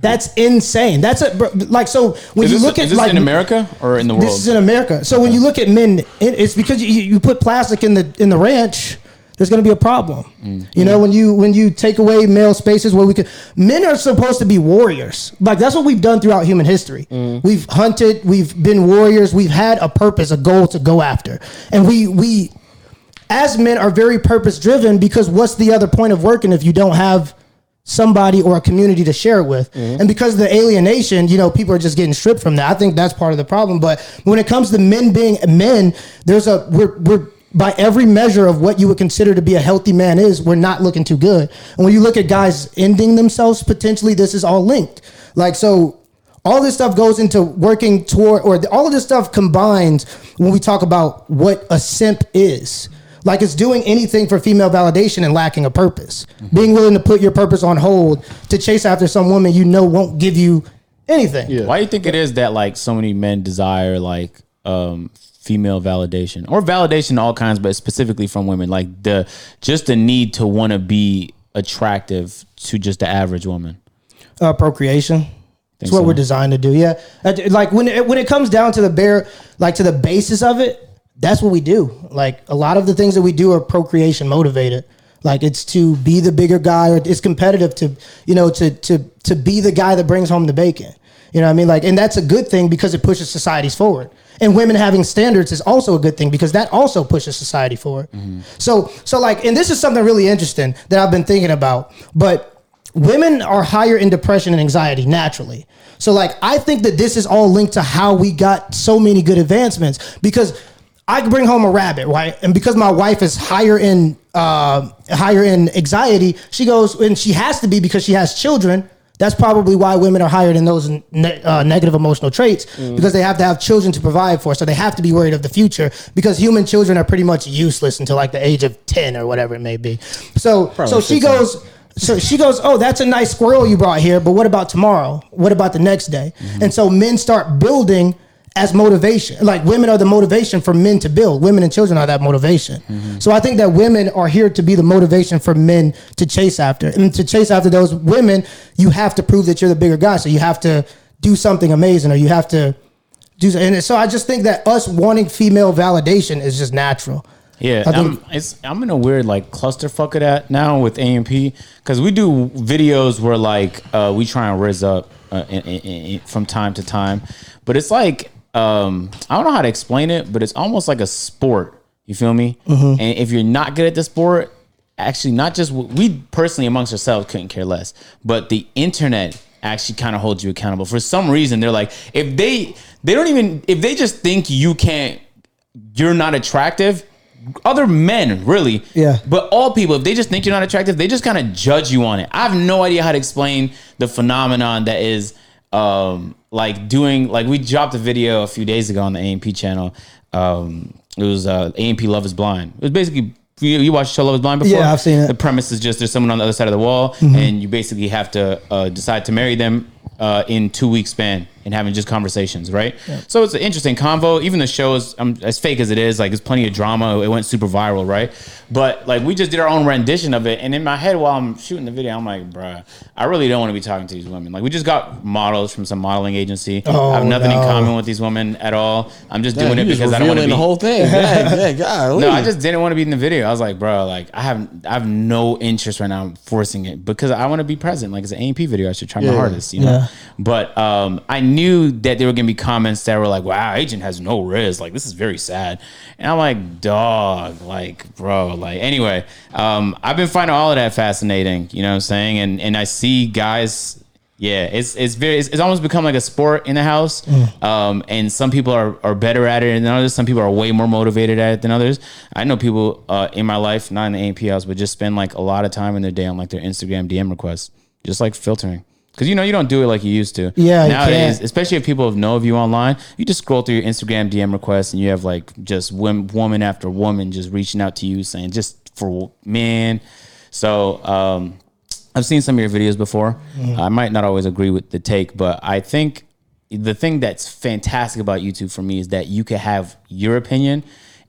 C: That's insane. That's a bro, like so when
B: Is
C: you
B: this,
C: look at
B: is this
C: like
B: in America or in the world?
C: this is in America. So when you look at men, it- it's because you, you put plastic in the in the ranch. There's going to be a problem.
B: Mm.
C: You know when you when you take away male spaces where we could. Men are supposed to be warriors. Like that's what we've done throughout human history.
B: Mm.
C: We've hunted. We've been warriors. We've had a purpose, a goal to go after, and we we as men are very purpose driven because what's the other point of working if you don't have somebody or a community to share it with. Mm-hmm. And because of the alienation you know people are just getting stripped from that. I think that's part of the problem. But when it comes to men being men there's a we're, we're by every measure of what you would consider to be a healthy man is we're not looking too good. And when you look at guys ending themselves potentially this is all linked. Like so all this stuff goes into working toward or all of this stuff combines when we talk about what a simp is like it's doing anything for female validation and lacking a purpose being willing to put your purpose on hold to chase after some woman you know won't give you anything
A: Yeah.
B: Why do you think it is that like so many men desire like um female validation or validation all kinds, but specifically from women, like the just the need to want to be attractive to just the average woman.
C: uh, procreation. It's what
B: so?
C: we're designed to do. Yeah, Uh, like when it, when it comes down to the bare, like to the basis of it, that's what we do. Like a lot of the things that we do are procreation motivated. Like it's to be the bigger guy, or it's competitive to you know to to to be the guy that brings home the bacon. You know what I mean? Like, and that's a good thing because it pushes societies forward. And women having standards is also a good thing because that also pushes society forward. Mm-hmm. So, so like, and this is something really interesting that I've been thinking about. But women are higher in depression and anxiety naturally. So like I think that this is all linked to how we got so many good advancements because I could bring home a rabbit, right? And because my wife is higher in uh, higher in anxiety, she goes and she has to be because she has children. That's probably why women are higher in those ne- uh, negative emotional traits because they have to have children to provide for. So they have to be worried of the future because human children are pretty much useless until like the age of ten or whatever it may be. So so she
A: 15.
C: goes So she goes, "Oh, that's a nice squirrel you brought here, but what about tomorrow? What about the next day?" And so men start building as motivation. Like women are the motivation for men to build. Women and children are that motivation. So I think that women are here to be the motivation for men to chase after. And to chase after those women, you have to prove that you're the bigger guy. So you have to do something amazing or you have to do so- and so I just think that us wanting female validation is just natural.
B: Yeah,
C: I think-
B: I'm, it's, I'm in a weird like clusterfuck of that now with AMP because we do videos where like uh, we try and riz up uh, in, in, in, from time to time, but it's like um, I don't know how to explain it, but it's almost like a sport. You feel me?
C: Mm-hmm.
B: And if you're not good at the sport, actually, not just we personally amongst ourselves couldn't care less, but the internet actually kind of holds you accountable. For some reason, they're like if they they don't even if they just think you can't you're not attractive other men really
C: Yeah.
B: but all people if they just think you're not attractive they just kind of judge you on it i have no idea how to explain the phenomenon that is um like doing like we dropped a video a few days ago on the amp channel. Um it was uh amp love is blind. It was basically you, you watched show love is blind before?
C: Yeah, I've seen it.
B: the premise is just there's someone on the other side of the wall and you basically have to uh, decide to marry them uh, in two weeks span and having just conversations right so it's an interesting convo even the show is um, as fake as it is like it's plenty of drama it went super viral right but like we just did our own rendition of it and in my head while i'm shooting the video i'm like bruh i really don't want to be talking to these women like we just got models from some modeling agency Oh, i have nothing in common with these women at all i'm just
A: Damn,
B: doing it
A: just
B: because i don't want to be
A: the whole thing. Yeah, <laughs> yeah, God.
B: no, I just didn't want to be in the video. I was like, bro, like I have I have no interest right now in forcing it because I want to be present. Like it's an AMP video. I should try my hardest, you know. But um, I knew that there were gonna be comments that were like, "Wow, agent has no riz. Like this is very sad." And I'm like, "Dog, like, bro, like." Anyway, um, I've been finding all of that fascinating. You know what I'm saying? And and I see guys. Yeah, it's it's very it's, it's almost become like a sport in the house,
C: Mm.
B: um, and some people are, are better at it than others. Some people are way more motivated at it than others. I know people uh, in my life, not in the AMP house, but just spend like a lot of time in their day on like their Instagram DM requests, just like filtering. Because you know you don't do it like you used to.
C: Yeah, you
B: nowadays, especially if people know of you online, you just scroll through your Instagram DM requests and you have like just wom- woman after woman just reaching out to you saying just for men. So um, I've seen some of your videos before.
C: Mm-hmm.
B: I might not always agree with the take, but I think the thing that's fantastic about YouTube for me is that you can have your opinion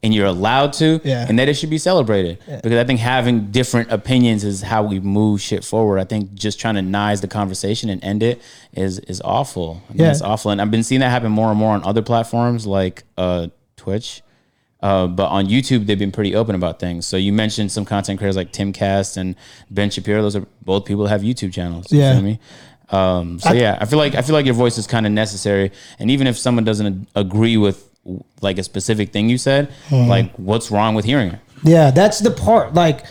B: and you're allowed to,
C: Yeah.
B: and that it should be celebrated. Because I think having different opinions is how we move shit forward. I think just trying to nice the conversation and end it is is awful. I mean,
C: Yeah.
B: it's awful, and I've been seeing that happen more and more on other platforms like uh, Twitch. Uh, but on YouTube, they've been pretty open about things. So you mentioned some content creators like Timcast and Ben Shapiro. Those are both people that have YouTube channels. You
C: Yeah.
B: feel me? Um, so yeah, I feel like I feel like your voice is kind of necessary. And even if someone doesn't agree with like a specific thing you said,
C: Mm-hmm.
B: like what's wrong with hearing it?
C: Yeah, that's the part. Like,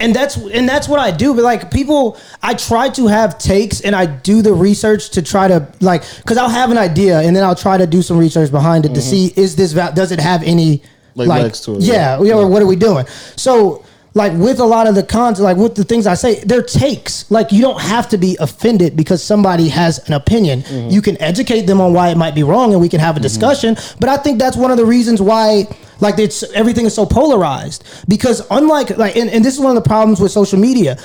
C: and that's and that's what I do. But like people, I try to have takes and I do the research to try to like because I'll have an idea and then I'll try to do some research behind it to see is this does it have any
A: Like legs to it,
C: Yeah, yeah. Or what are we doing? So. Like with a lot of the cons, like with the things I say, they're takes. Like you don't have to be offended because somebody has an opinion. Mm-hmm. You can educate them on why it might be wrong, and we can have a mm-hmm. discussion. But I think that's one of the reasons why, like, it's everything is so polarized. Because unlike like, and, and this is one of the problems with social media.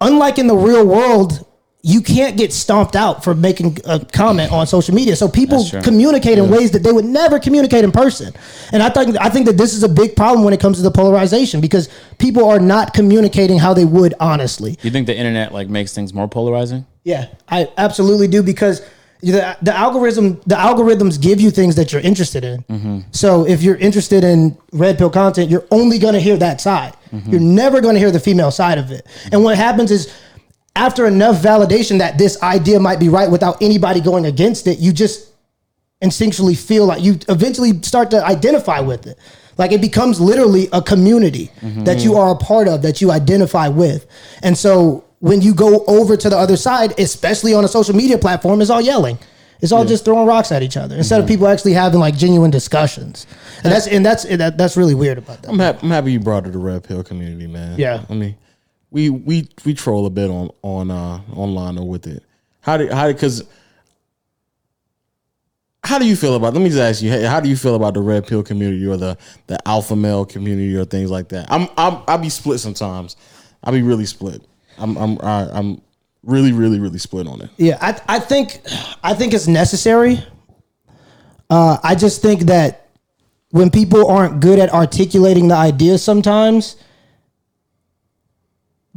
C: Unlike in the real world, you can't get stomped out for making a comment on social media. So people communicate in ways that they would never communicate in person. And I think I think that this is a big problem when it comes to the polarization because people are not communicating how they would honestly.
B: You think the internet like makes things more polarizing?
C: Yeah, I absolutely do because the the algorithm the algorithms give you things that you're interested in. Mm-hmm. So if you're interested in red pill content, you're only going to hear that side. Mm-hmm. You're never going to hear the female side of it. And what happens is after enough validation that this idea might be right without anybody going against it, you just instinctually feel like you eventually start to identify with it. Like it becomes literally a community that you mm-hmm. are a part of, that you identify with. And so when you go over to the other side, especially on a social media platform, it's all yelling. It's all just throwing rocks at each other instead of mm-hmm. people actually having like genuine discussions. And that's and that's and that, that's really weird about that.
A: I'm happy, I'm happy you brought it to the red pill community, man.
C: Yeah.
A: I mean, we we we troll a bit on on uh online or with it. How do how because how do you feel about? Let me just ask you. How do you feel about the red pill community or the the alpha male community or things like that? I'm I'm I'll be split sometimes. I'll be really split. I'm I'm I, I'm really really really split on it.
C: Yeah, I I think I think it's necessary. Uh, I just think that when people aren't good at articulating the ideas sometimes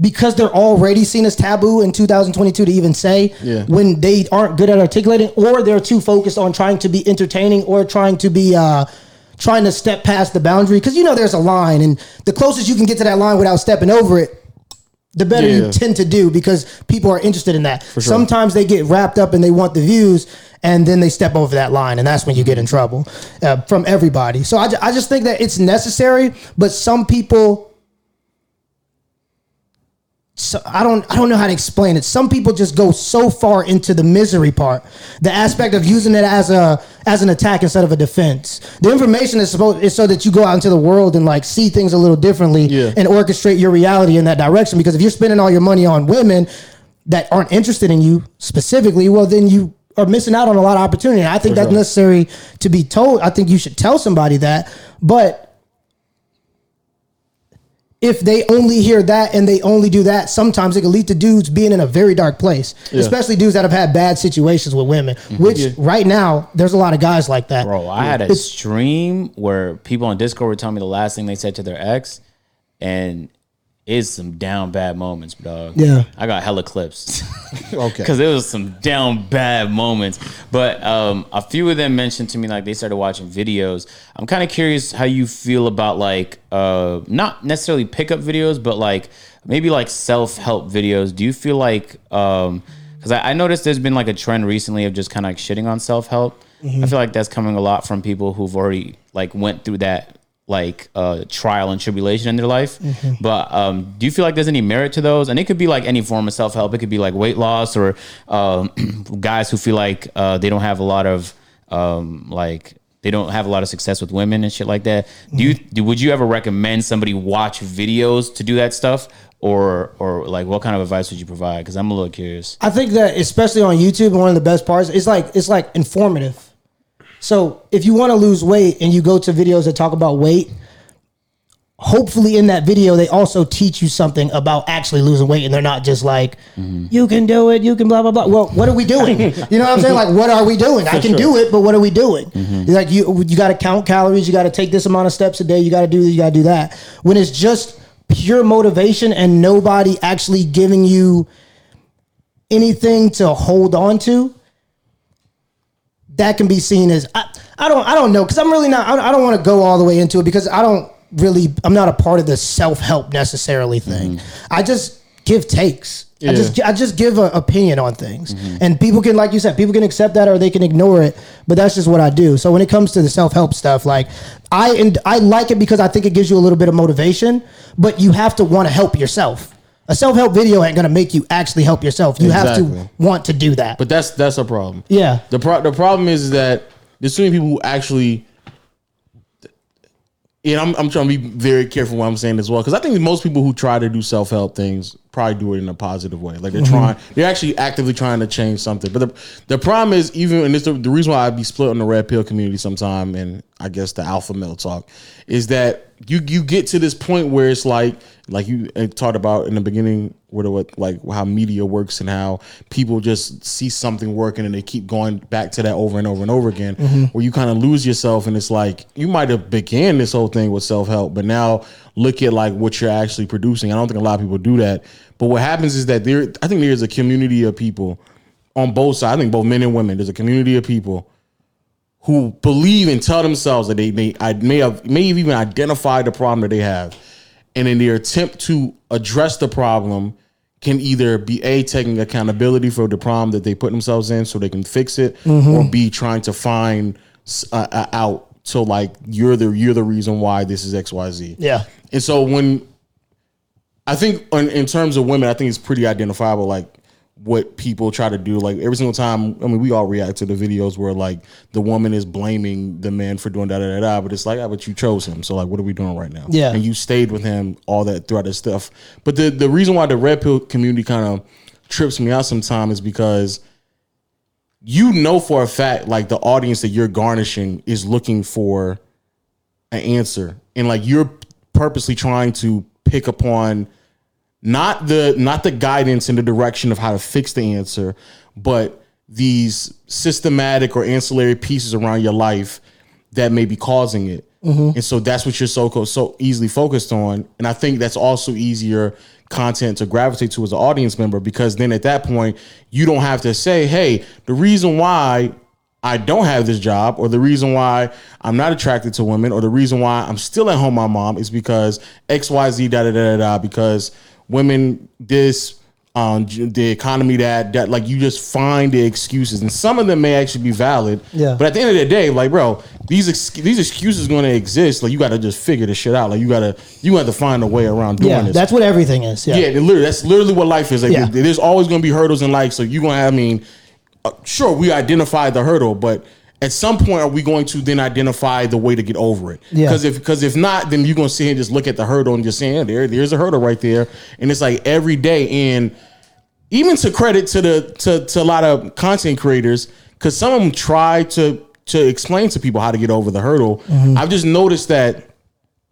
C: because they're already seen as taboo in 2022 to even say
A: Yeah.
C: when they aren't good at articulating or they're too focused on trying to be entertaining or trying to be uh trying to step past the boundary because you know there's a line and the closest you can get to that line without stepping over it the better
A: Yeah.
C: you tend to do because people are interested in that. Sometimes they get wrapped up and they want the views, and then they step over that line, and that's when you get in trouble uh, from everybody. So I, I just think that it's necessary, but some people. So I don't I don't know how to explain it. Some people just go so far into the misery part, the aspect of using it as a as an attack instead of a defense. The information is supposed is so that you go out into the world and like see things a little differently
A: Yeah.
C: and orchestrate your reality in that direction. Because if you're spending all your money on women that aren't interested in you specifically, well then you are missing out on a lot of opportunity. And I think that's
A: sure.
C: necessary to be told. I think you should tell somebody that, but if they only hear that and they only do that, sometimes it can lead to dudes being in a very dark place, especially dudes that have had bad situations with women. Mm-hmm. Which right now, there's a lot of guys like that.
B: Bro, I had a stream where people on Discord were telling me the last thing they said to their ex, and it's some down bad moments, dog.
C: Yeah.
B: I got hella clips. <laughs>
A: Okay. <laughs>
B: Because it was some down bad moments. But um, a few of them mentioned to me like they started watching videos. I'm kind of curious how you feel about like uh, not necessarily pickup videos, but like maybe like self help videos. Do you feel like um, because I, I noticed there's been like a trend recently of just kind of like shitting on self help. I feel like that's coming a lot from people who've already like went through that like uh, trial and tribulation in their life. But um, do you feel like there's any merit to those? And it could be like any form of self help. It could be like weight loss or um, <clears throat> guys who feel like uh, they don't have a lot of um, like they don't have a lot of success with women and shit like that. Do you do, would you ever recommend somebody watch videos to do that stuff? Or, or like, what kind of advice would you provide? Because I'm a little curious.
C: I think that especially on YouTube, one of the best parts it's like it's like informative. So if you want to lose weight and you go to videos that talk about weight, hopefully in that video they also teach you something about actually losing weight and they're not just like mm-hmm. you can do it, you can blah blah blah. Well, what are we doing? <laughs> you know what I'm saying? Like what are we doing? I can do it, but what are we doing? Mm-hmm. Like you you got to count calories, you got to take this amount of steps a day, you got to do this, you got to do that. When it's just pure motivation and nobody actually giving you anything to hold on to, that can be seen as I, I don't I don't know because I'm really not I don't, I don't want to go all the way into it because I don't really I'm not a part of the self help necessarily thing. Mm-hmm. I just give takes. I just I just give an opinion on things, mm-hmm. and people can like you said people can accept that or they can ignore it. But that's just what I do. So when it comes to the self help stuff, like I and I like it because I think it gives you a little bit of motivation. But you have to want to help yourself. A self help video ain't gonna make you actually help yourself. You have
A: Exactly.
C: to want to do that.
A: But that's that's a problem.
C: yeah,
A: The pro- the problem is that there's so many people who actually. And I'm, I'm trying to be very careful what I'm saying as well because I think most people who try to do self help things probably do it in a positive way. Like they're trying, they're actually actively trying to change something. But the the problem is even and this the, the reason why I'd be split on the red pill community sometime and I guess the alpha male talk is that you you get to this point where it's like like you uh, talked about in the beginning what what like how media works and how people just see something working and they keep going back to that over and over and over again where you kind of lose yourself and it's like you might have began this whole thing with self-help but now look at like what you're actually producing. I don't think a lot of people do that. But what happens is that there i think there's a community of people on both sides. I think both men and women there's a community of people who believe and tell themselves that they may I may have may have even identified the problem that they have, and in their attempt to address the problem, can either be a taking accountability for the problem that they put themselves in so they can fix it, mm-hmm. or b trying to find a, a uh, uh, out. So like you're the you're the reason why this is X Y Z.
C: yeah.
A: And so when I think in, in terms of women, I think it's pretty identifiable. Like what people try to do. Like every single time, I mean, we all react to the videos where like the woman is blaming the man for doing da da da da, but it's like, ah, but you chose him. So like, what are we doing right now?
C: Yeah.
A: and you stayed with him all that throughout this stuff. But the the reason why the red pill community kind of trips me out sometimes is because you know for a fact like the audience that you're garnishing is looking for an answer and like you're purposely trying to pick upon not the not the guidance in the direction of how to fix the answer, but these systematic or ancillary pieces around your life that may be causing it. Mm-hmm. And so that's what you're so so easily focused on. And I think that's also easier content to gravitate to as an audience member because then at that point you don't have to say, "Hey, the reason why I don't have this job, or the reason why I'm not attracted to women, or the reason why I'm still at home, my mom is because X, Y, Z, da da da da da. Because women, this, um, the economy, that that like you just find the excuses, and some of them may actually be valid.
C: Yeah.
A: But at the end of the day, like bro, these ex- these excuses going to exist. Like you got to just figure this shit out. Like you gotta you got to find a way around doing
C: Yeah,
A: this.
C: that's what everything is. Yeah.
A: Yeah, literally, that's literally what life is. Like,
C: Yeah.
A: there's always going to be hurdles in life. So you're going to have, I mean, uh, sure, we identify the hurdle, but at some point, are we going to then identify the way to get over it?
C: Yeah.
A: Because if because if not, then you're going to sit here and just look at the hurdle and just say, yeah, there, there's a hurdle right there, and it's like every day. And even to credit to the to, to a lot of content creators, because some of them try to to explain to people how to get over the hurdle. Mm-hmm. I've just noticed that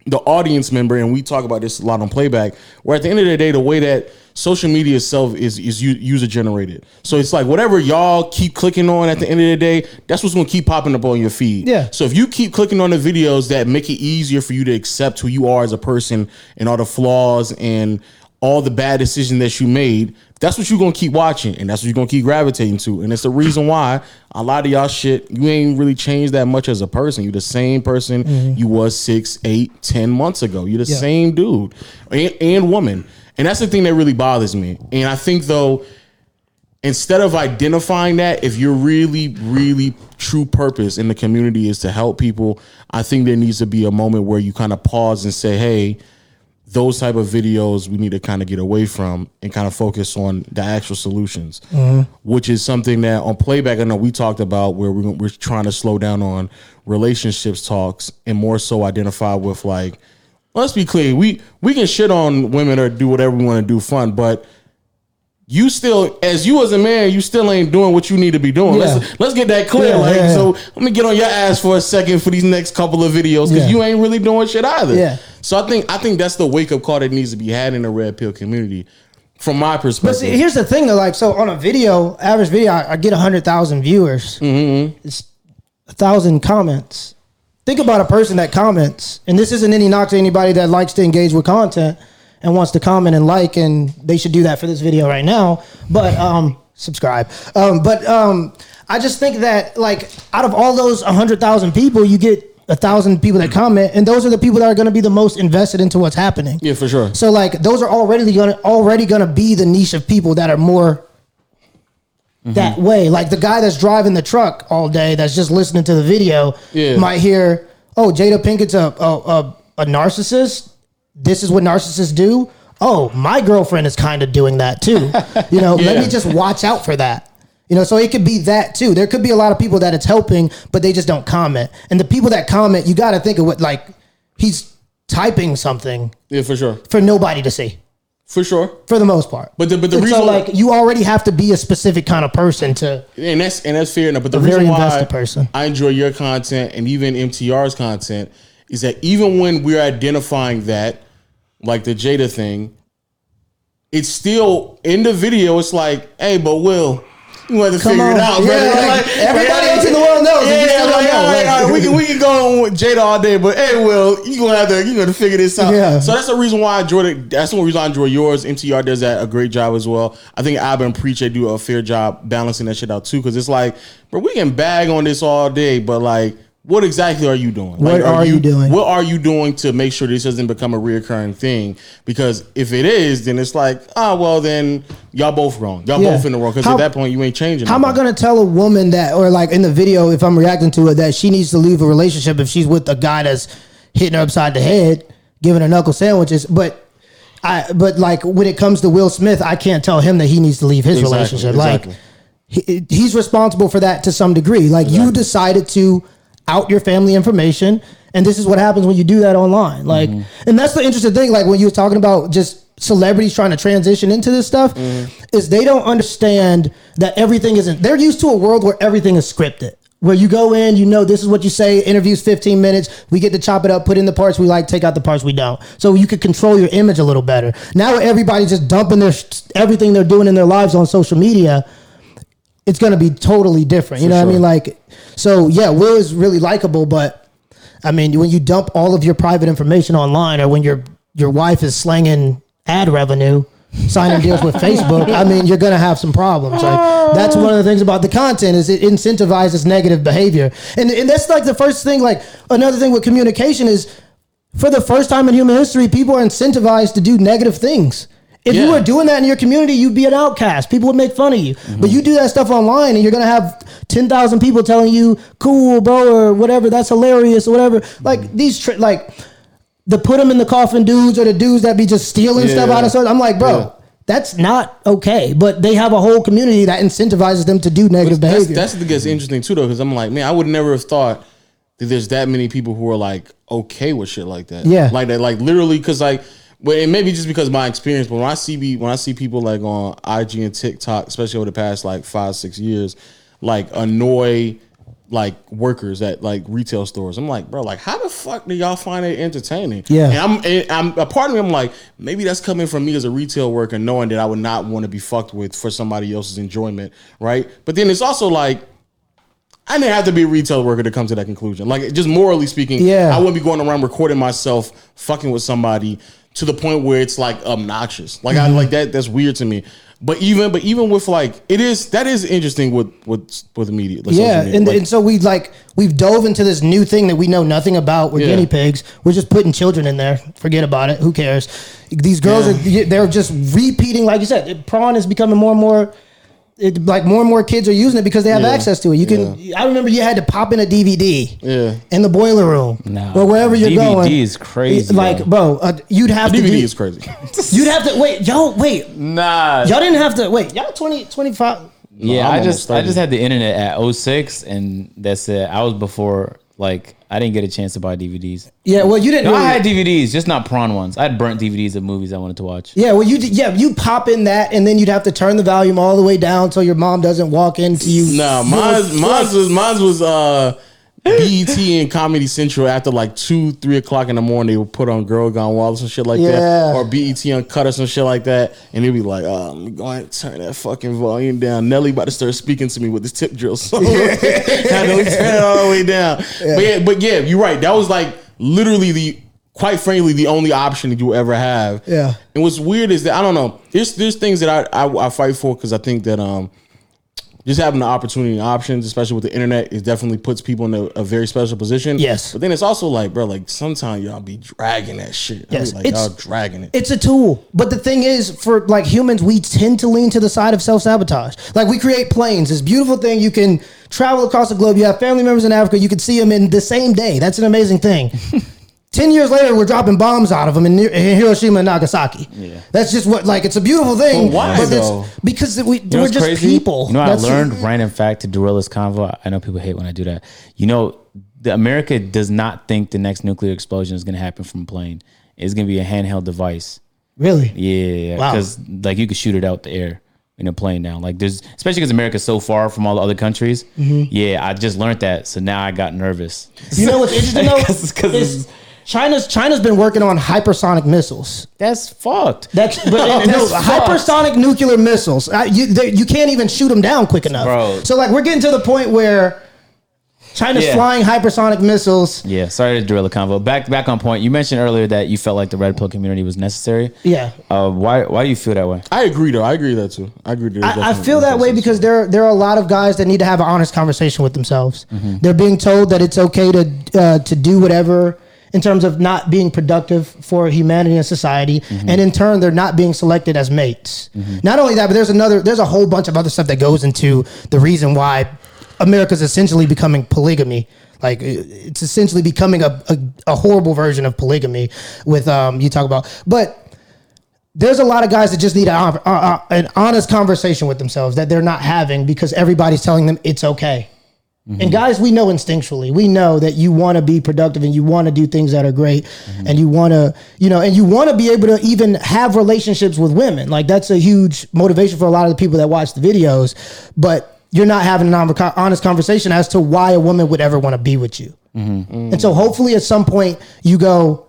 A: the audience member, and we talk about this a lot on playback, where at the end of the day, the way that social media itself is is user generated. So it's like whatever y'all keep clicking on at the end of the day, that's what's gonna keep popping up on your feed.
C: Yeah.
A: So if you keep clicking on the videos that make it easier for you to accept who you are as a person and all the flaws and all the bad decisions that you made, that's what you're gonna keep watching, and that's what you're gonna keep gravitating to. And it's the reason why a lot of y'all shit, you ain't really changed that much as a person. You're the same person you was six, eight, ten months ago. You're the
C: Mm-hmm. Yeah.
A: same dude and, and woman. And that's the thing that really bothers me. And I think though, instead of identifying that, if your really, really true purpose in the community is to help people, I think there needs to be a moment where you kind of pause and say, hey, those type of videos we need to kind of get away from and kind of focus on the actual solutions, mm-hmm. which is something that on playback I know we talked about where we're, we're trying to slow down on relationships talks and more so identify with like, let's be clear, we we can shit on women or do whatever we want to do fun, but you still, as you as a man, you still ain't doing what you need to be doing.
C: Yeah.
A: Let's let's get that clear.
C: Yeah,
A: like,
C: yeah,
A: so let me get on your ass for a second for these next couple of videos because you ain't really doing shit either.
C: Yeah.
A: So I think I think that's the wake up call that needs to be had in the red pill community, from my perspective, But
C: see, here's the thing though, like so on a video, average video, I, I get hundred thousand viewers.
A: Mm-hmm.
C: It's a thousand comments. Think about a person that comments, and this isn't any knock to anybody that likes to engage with content and wants to comment and like, and they should do that for this video right now. But um, subscribe. Um, but um, I just think that like out of all those hundred thousand people, you get a thousand people that comment, and those are the people that are going to be the most invested into what's happening.
A: yeah, for sure.
C: So like those are already gonna already gonna be the niche of people that are more
A: Mm-hmm.
C: that way. Like the guy that's driving the truck all day that's just listening to the video
A: Yeah.
C: might hear, oh, Jada Pinkett's a a, a a narcissist. This is what narcissists do. Oh, my girlfriend is kind of doing that too. <laughs> You know, let me just watch out for that. You know, so it could be that too. There could be a lot of people that it's helping, but they just don't comment. And the people that comment, you got to think of what like he's typing something
A: Yeah, for sure,
C: for nobody to see
A: for sure.
C: for the most part.
A: But the but the
C: And
A: reason
C: so like you already have to be a specific kind of person to
A: and that's and that's fair enough. But the reason why
C: person.
A: I enjoy your content and even MTR's content is that even when we're identifying that, like the Jada thing, it's still in the video. It's like, hey, but Will. You have to
C: Come
A: figure
C: on.
A: it out,
C: Yeah,
A: brother. <laughs>
C: like, everybody else in the world knows, and you
A: Yeah,
C: don't
A: like,
C: know.
A: all right, all right, we can we can go on with Jada all day, but hey, Will, you gonna have to you gonna figure this out.
C: Yeah.
A: So that's the reason why I enjoyed it. That's the reason I enjoy yours. MTR does that a great job as well. I think Aba and Preacher do a fair job balancing that shit out too. Because it's like, bro, we can bag on this all day, but like, what exactly are you doing?
C: What
A: Like,
C: are you doing?
A: What are you doing to make sure this doesn't become a reoccurring thing? Because if it is, then it's like, ah, well, then y'all both wrong. Y'all
C: Yeah.
A: both in the wrong. Because at that point, you ain't changing.
C: how am I going to tell a woman that or like in the video if I'm reacting to it that she needs to leave a relationship if she's with a guy that's hitting her upside the head, giving her knuckle sandwiches, but I but like when it comes to Will Smith, I can't tell him that he needs to leave his
A: Exactly,
C: relationship.
A: exactly.
C: Like he, he's responsible for that to some degree. Like you decided to out your family information, and this is what happens when you do that online. Like, mm-hmm. and that's the interesting thing. Like when you were talking about just celebrities trying to transition into this stuff, mm-hmm. is they don't understand that everything isn't. They're used to a world where everything is scripted. where you go in, you know this is what you say. Interviews 15 minutes. We get to chop it up, put in the parts we like, take out the parts we don't. So you could control your image a little better. Now everybody's just dumping their everything they're doing in their lives on social media. It's going to be totally different. You know what I
A: sure.
C: mean? Like, so yeah, Will is really likable, but I mean, when you dump all of your private information online, or when your your wife is slanging ad revenue, signing deals with Facebook, I mean, you're gonna have some problems. Like that's one of the things about the content is it incentivizes negative behavior, and and that's like the first thing. Like another thing with communication is, for the first time in human history, people are incentivized to do negative things. If you were doing that in your community, you'd be an outcast. People would make fun of you. But mm-hmm. you do that stuff online, and you're gonna have ten thousand people telling you, "Cool, bro," or whatever. That's hilarious, or whatever. Mm-hmm. Like these, tri- like the put them in the coffin dudes, or the dudes that be just stealing stuff
A: Yeah.
C: out of stores. I'm like, bro,
A: Yeah.
C: that's not okay. But they have a whole community that incentivizes them to do negative
A: that's,
C: behavior.
A: that's the thing that's interesting too, though, because I'm like, man, I would never have thought that there's that many people who are like okay with shit like that.
C: Yeah.
A: like that, like literally, because like, well, it may be just because of my experience, but when I see be when I see people like on IG and TikTok, especially over the past like five six years, like annoy like workers at like retail stores. I'm like, bro, like how the fuck do y'all find it entertaining?
C: Yeah.
A: and I'm and I'm a part of me. I'm like, maybe that's coming from me as a retail worker, knowing that I would not want to be fucked with for somebody else's enjoyment, right? But then it's also like. I didn't have to be a retail worker to come to that conclusion. Like, just morally speaking,
C: Yeah.
A: I wouldn't be going around recording myself fucking with somebody to the point where it's like obnoxious. Like, I mm-hmm. like that. That's weird to me. But even, but even with like, it is that is interesting with with with media. like
C: Yeah,
A: media.
C: and,
A: Like,
C: and so we like we've dove into this new thing that we know nothing about. We're
A: Yeah.
C: guinea pigs. We're just putting children in there. Forget about it. Who cares? These girls
A: Yeah.
C: are they're just repeating, like you said. Prawn is becoming more and more. It, like more and more kids are using it because they have
A: Yeah.
C: access to it. You can. I remember you had to pop in a DVD
A: Yeah.
C: in the boiler room
B: Nah,
C: or wherever you're
B: DVD
C: going.
B: is crazy,
C: Like, bro, uh, you'd have to.
A: DVD
C: do-
A: is crazy. <laughs>
C: You'd have to wait. Yo, wait.
B: Nah.
C: Y'all didn't have to wait. Y'all 20, 25.
B: Yeah,
A: I'm
B: I
A: almost
B: just I just had the internet at 06 and that's it. I was before like I didn't get a chance to buy DVDs.
C: Yeah, well, you didn't.
B: No,
C: really-
B: I had DVDs, just not prawn ones. I had burnt DVDs of movies I wanted to watch.
C: Yeah, well, you yeah you pop in that, and then you'd have to turn the volume all the way down so your mom doesn't walk into you.
A: No, mine's mine's was mine's was uh BET and Comedy Central after like two, three o'clock in the morning. They would put on Girl Gone Wild or some shit like
C: Yeah.
A: that, or BET Uncut or some shit like that, and they'd be like, "Oh, I'm going to turn that fucking volume down." Nelly about to start speaking to me with this tip drill song. <laughs> Had to turn it all the way down. But yeah, but yeah, you're right. That was like literally the. Quite frankly, the only option that you ever have.
C: Yeah.
A: And what's weird is that I don't know. There's there's things that I I, I fight for because I think that um just having the opportunity and options, especially with the internet, it definitely puts people in a, a very special position.
C: Yes.
A: But then it's also like, bro, like sometimes y'all be dragging that shit. I
C: Yes,
A: like
C: it's-
A: y'all dragging it.
C: It's a tool, but the thing is, for like humans, we tend to lean to the side of self sabotage. Like we create planes, this beautiful thing. You can travel across the globe. You have family members in Africa. You can see them in the same day. That's an amazing thing. <laughs> Ten years later, we're dropping bombs out of them in, in Hiroshima and Nagasaki. Yeah. That's just what like it's a beautiful thing.
A: But why,
C: it's-
A: though?
C: Because we
B: You know
C: we're just
B: crazy?
C: people.
B: You know,
C: That's-
B: I learned random fact to derail this convo. I know people hate when I do that. You know, the America does not think the next nuclear explosion is going to happen from a plane. It's going to be a handheld device.
C: Really?
B: Yeah,
C: Wow.
B: because like you could shoot it out the air in a plane now. Like there's, especially because America's so far from all the other countries.
C: Mm-hmm.
B: Yeah, I just learned that, so now I got nervous.
C: You know what's interesting <laughs> though?
B: 'Cause- 'cause
C: is
B: it's-
C: China's China's been working on hypersonic missiles.
B: That's fucked.
C: That's but <laughs> no,
B: That's fucked.
C: hypersonic nuclear missiles. Uh, you they, you can't even shoot them down quick enough.
B: Bro.
C: So like we're getting to the point where China's
B: Yeah.
C: flying hypersonic missiles.
B: Yeah, sorry to derail the convo. Back back on point. You mentioned earlier that you felt like the red pill community was necessary.
C: Yeah.
B: Uh, why why do you feel that way?
A: I agree though. I agree with that too. I agree. there's
C: I, I feel that way because there there are a lot of guys that need to have an honest conversation with themselves.
B: Mm-hmm.
C: They're being told that it's okay to uh, to do whatever in terms of not being productive for humanity and society,
B: Mm-hmm.
C: and in turn they're not being selected as mates. Not only that, but there's another there's a whole bunch of other stuff that goes into the reason why America's essentially becoming polygamy. Like it's essentially becoming a, a, a horrible version of polygamy. With um, you talk about, but there's a lot of guys that just need a, uh, uh, an honest conversation with themselves that they're not having because everybody's telling them it's okay. Mm-hmm. And guys, we know instinctually, we know that you want to be productive and you want to do things that are great mm-hmm. and you want to, you know, and you want to be able to even have relationships with women. Like that's a huge motivation for a lot of the people that watch the videos. But you're not having an honest conversation as to why a woman would ever want to be with you. Mm-hmm. And so hopefully at some point you go,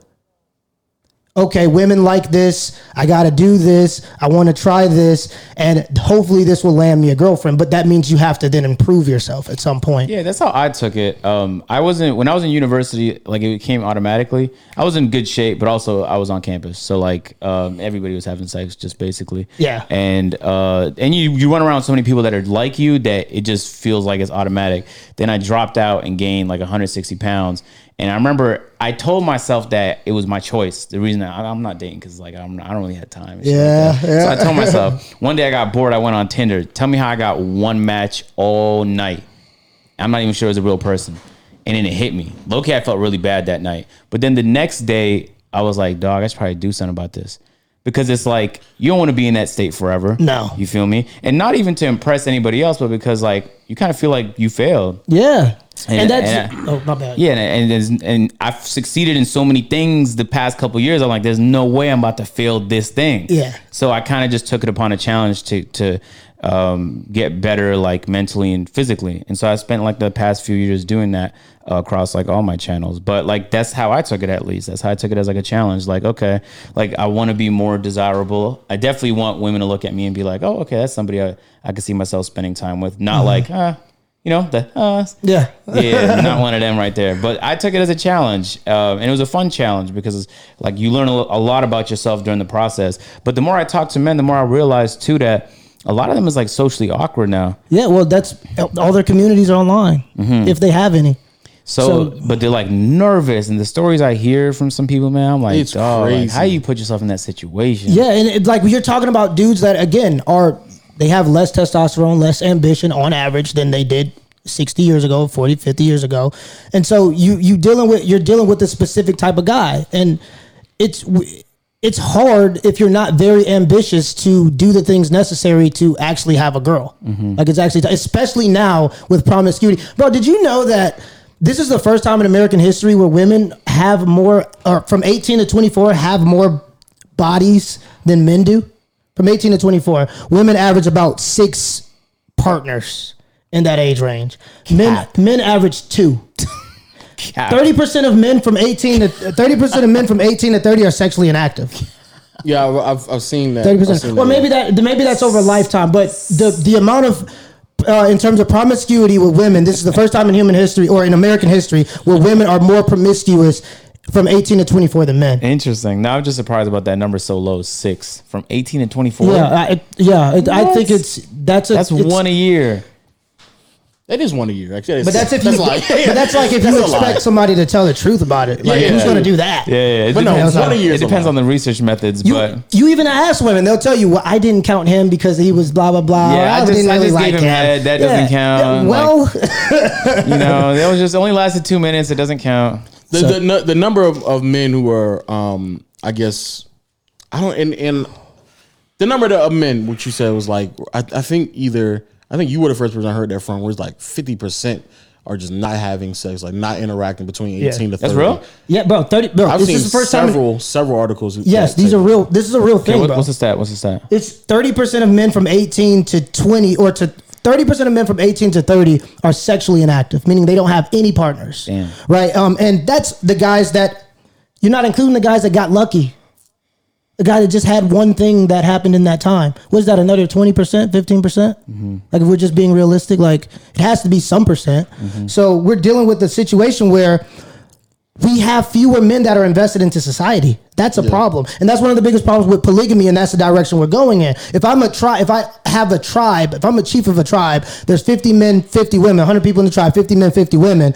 C: okay, women like this. I got to do this. I want to try this. And hopefully this will land me a girlfriend. But that means you have to then improve yourself at some point.
B: Yeah, that's how I took it. Um, I wasn't when I was in university, like it came automatically. I was in good shape, but also I was on campus, so like um, everybody was having sex, just basically.
C: Yeah.
B: And uh, and you you run around so many people that are like you that it just feels like it's automatic. Then I dropped out and gained like 160 pounds. And I remember I told myself that it was my choice. The reason I- I'm not dating because like I'm I don't really have time. shit like
C: Yeah, yeah.
B: So I told myself <laughs> one day I got bored. I went on Tinder. Tell me how I got one match all night. I'm not even sure it was a real person. And then it hit me. Low-key, I felt really bad that night. But then the next day, I was like, dog, I should probably do something about this. Because it's like, you don't want to be in that state forever.
C: No.
B: You feel me? And not even to impress anybody else, but because like you kind of feel like you failed.
C: Yeah. And,
B: And-
C: that's,
B: and
C: oh, my bad.
B: Yeah, and and, and I've succeeded in so many things the past couple years. I'm like, there's no way I'm about to fail this thing.
C: Yeah.
B: So I kind of just took it upon a challenge to to um, get better, like mentally and physically. And so I spent like the past few years doing that uh, across like all my channels. But like that's how I took it. At least that's how I took it as like a challenge. Like okay, like I want to be more desirable. I definitely want women to look at me and be like, oh, okay, that's somebody I I could see myself spending time with. Not like ah. You know the uh,
C: Yeah. <laughs>
B: yeah, not one of them right there. But I took it as a challenge, uh, and it was a fun challenge because it's like you learn a, a lot about yourself during the process. But the more I talk to men, the more I realize too that a lot of them is like socially awkward now.
C: Yeah. Well, that's all their communities are online, mm-hmm. if they have any.
B: So,
C: So-
B: but they're like nervous, and the stories I hear from some people, man, I'm like,
A: It's
B: dog, like, how you put yourself in that situation?
C: Yeah, and it, like you're talking about dudes that again are they have less testosterone, less ambition on average than they did 60 years ago, 40, 50 years ago. And so you you dealing with you're dealing with a specific type of guy and it's w- it's hard if you're not very ambitious to do the things necessary to actually have a girl. Mm-hmm. Like it's actually especially now with promiscuity. Bro, did you know that this is the first time in American history where women have more or from 18 to 24 have more bodies than men do. From 18 to 24, women average about six partners in that age range. Men
B: Cap.
C: men average two. <laughs>
B: Cap.
C: Thirty percent of men from 18 to thirty percent of men from 18 to 30 are sexually inactive.
A: Yeah, I've, I've, I've seen that.
C: Thirty percent. Well, maybe that maybe that's over a lifetime, but the the amount of uh, in terms of promiscuity with women, this is the first time in human history or in American history where women are more promiscuous from 18 to 24 than men.
B: Interesting. Now I'm just surprised about that number so low, six from 18 to 24.
C: Yeah, I, yeah. It, I think it's that's a,
B: that's
C: it's-
B: one a year.
A: That is one a year. Actually,
C: But that's if you.
A: like, <laughs>
C: but that's like if
A: That's
C: you
A: a lie.
C: expect somebody to tell the truth about it. Like
A: Yeah,
C: who's
A: yeah.
C: going to do that?
B: Yeah, yeah. It
A: But no,
B: depends,
C: one a
A: year
B: it
A: is a
B: depends on the research methods,
C: You,
B: but
C: you even ask women, they'll tell you, "Well, I didn't count him because he was blah blah blah.
B: Yeah, I
C: or
B: just-
C: didn't
B: I
C: really
B: just
C: like
B: gave him
C: him.
B: head. That doesn't count.
C: well,
B: you know, <laughs> that was just only lasted two minutes. It doesn't count.
A: the,
C: So-
A: the nu- the number of, of men who are um I guess I don't and and the number of men which you said was like I, I think either I think you were the first person I heard that from where it's like fifty percent are just not having sex like not interacting between
C: Yeah.
A: eighteen to
B: That's
A: thirty.
B: real?
C: yeah, bro. Thirty. Bro,
A: I've
C: this
A: seen
C: is the first time.
A: several several articles.
C: Yes, these
A: say
C: are real. This is a real thing,
B: Okay, what,
C: bro.
B: what's the stat? What's the stat?
C: it's thirty percent of men from eighteen to twenty, or to thirty percent of men from eighteen to thirty are sexually inactive, meaning they don't have any partners.
B: Damn.
C: Right. Um, and that's the guys that you're not including the guys that got lucky. The guy that just had one thing that happened in that time. Was that another twenty percent, fifteen percent? Mm-hmm. Like if we're just being realistic, like it has to be some percent. Mm-hmm. So we're dealing with a situation where we have fewer men that are invested into society. That's a problem, and that's one of the biggest problems with polygamy, and that's the direction we're going in. If I'm a tribe, if I have a tribe, if I'm a chief of a tribe, there's 50 men, 50 women, 100 people in the tribe, 50 men, 50 women,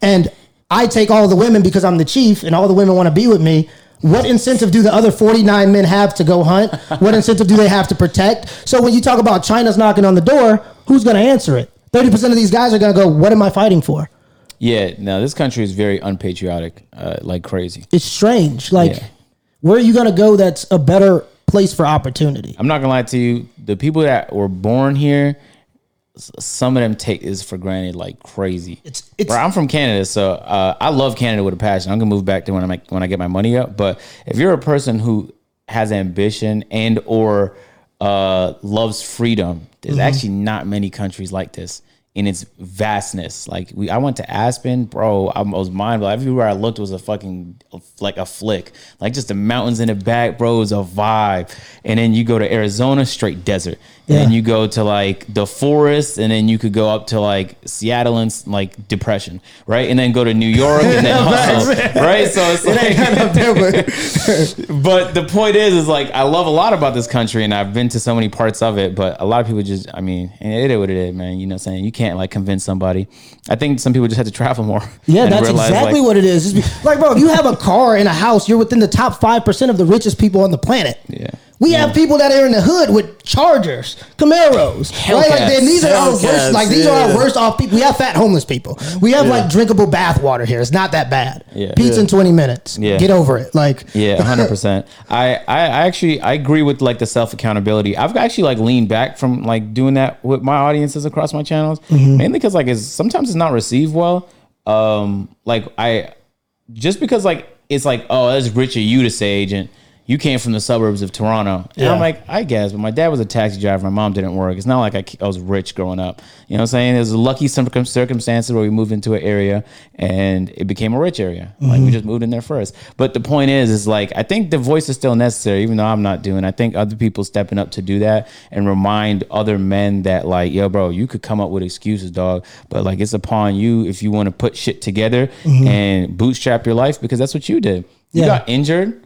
C: and I take all the women because I'm the chief, and all the women want to be with me. What incentive do the other 49 men have to go hunt? What incentive do they have to protect? So when you talk about China's knocking on the door, who's going to answer it? 30% of these guys are going to go, What am I fighting for?
B: Yeah, no, this country is very unpatriotic, uh, like crazy.
C: it's strange. Like,
B: Yeah.
C: where are you gonna go? That's a better place for opportunity.
B: I'm not gonna lie to you. The people that were born here, some of them take is for granted like crazy.
C: It's- it's-
B: Bro, I'm from Canada, so uh, I love Canada with a passion. I'm gonna move back to when I make, when I get my money up. But if you're a person who has ambition and or uh, loves freedom. There's actually not many countries like this in its vastness. Like we, I went to Aspen, bro. I was mind blown. Everywhere I looked was a fucking like a flick. Like just the mountains in the back, bro. It was a vibe. And then you go to Arizona, straight desert. And then you go to like the forest, and then you could go up to like Seattle and like depression, right? And then go to New York, and then <laughs> hustle, right? So it's like, <laughs> but the point is, is like I love a lot about this country, and I've been to so many parts of it. But a lot of people just, I mean, and it is what it is, man. You know, what I'm saying you can't like convince somebody. I think some people just have to travel more. <laughs>
C: Yeah, that's
B: realize,
C: exactly
B: like,
C: what it is. Be- like, bro, if you have a car and a house, you're within the top five percent of the richest people on the planet.
B: Yeah.
C: We have people that are in the hood with Chargers, Camaros, right? Like, then these are our worst. Like these are our worst off people. We have fat homeless people. We have like drinkable bath water here. It's not that bad.
B: Yeah.
C: Pizza in twenty minutes.
B: Yeah.
C: Get over it. Like
B: Yeah, hundred <laughs> percent. I, I actually I agree with like the self accountability. I've actually like leaned back from like doing that with my audiences across my channels, mainly because like it's sometimes it's not received well. Um, like I just because like it's like oh that's rich of you to say agent. You came from the suburbs of Toronto. And I'm like, I guess, but my dad was a taxi driver. My mom didn't work. It's not like I, I was rich growing up. You know what I'm saying? There's a lucky circum- circumstances where we moved into an area and it became a rich area. Like we mm-hmm. just moved in there first. But the point is, is like, I think the voice is still necessary, even though I'm not doing I think other people stepping up to do that and remind other men that, like, yo, bro, you could come up with excuses, dog. But like, it's upon you if you want to put shit together mm-hmm. and bootstrap your life because that's what you did. You
C: Yeah.
B: got injured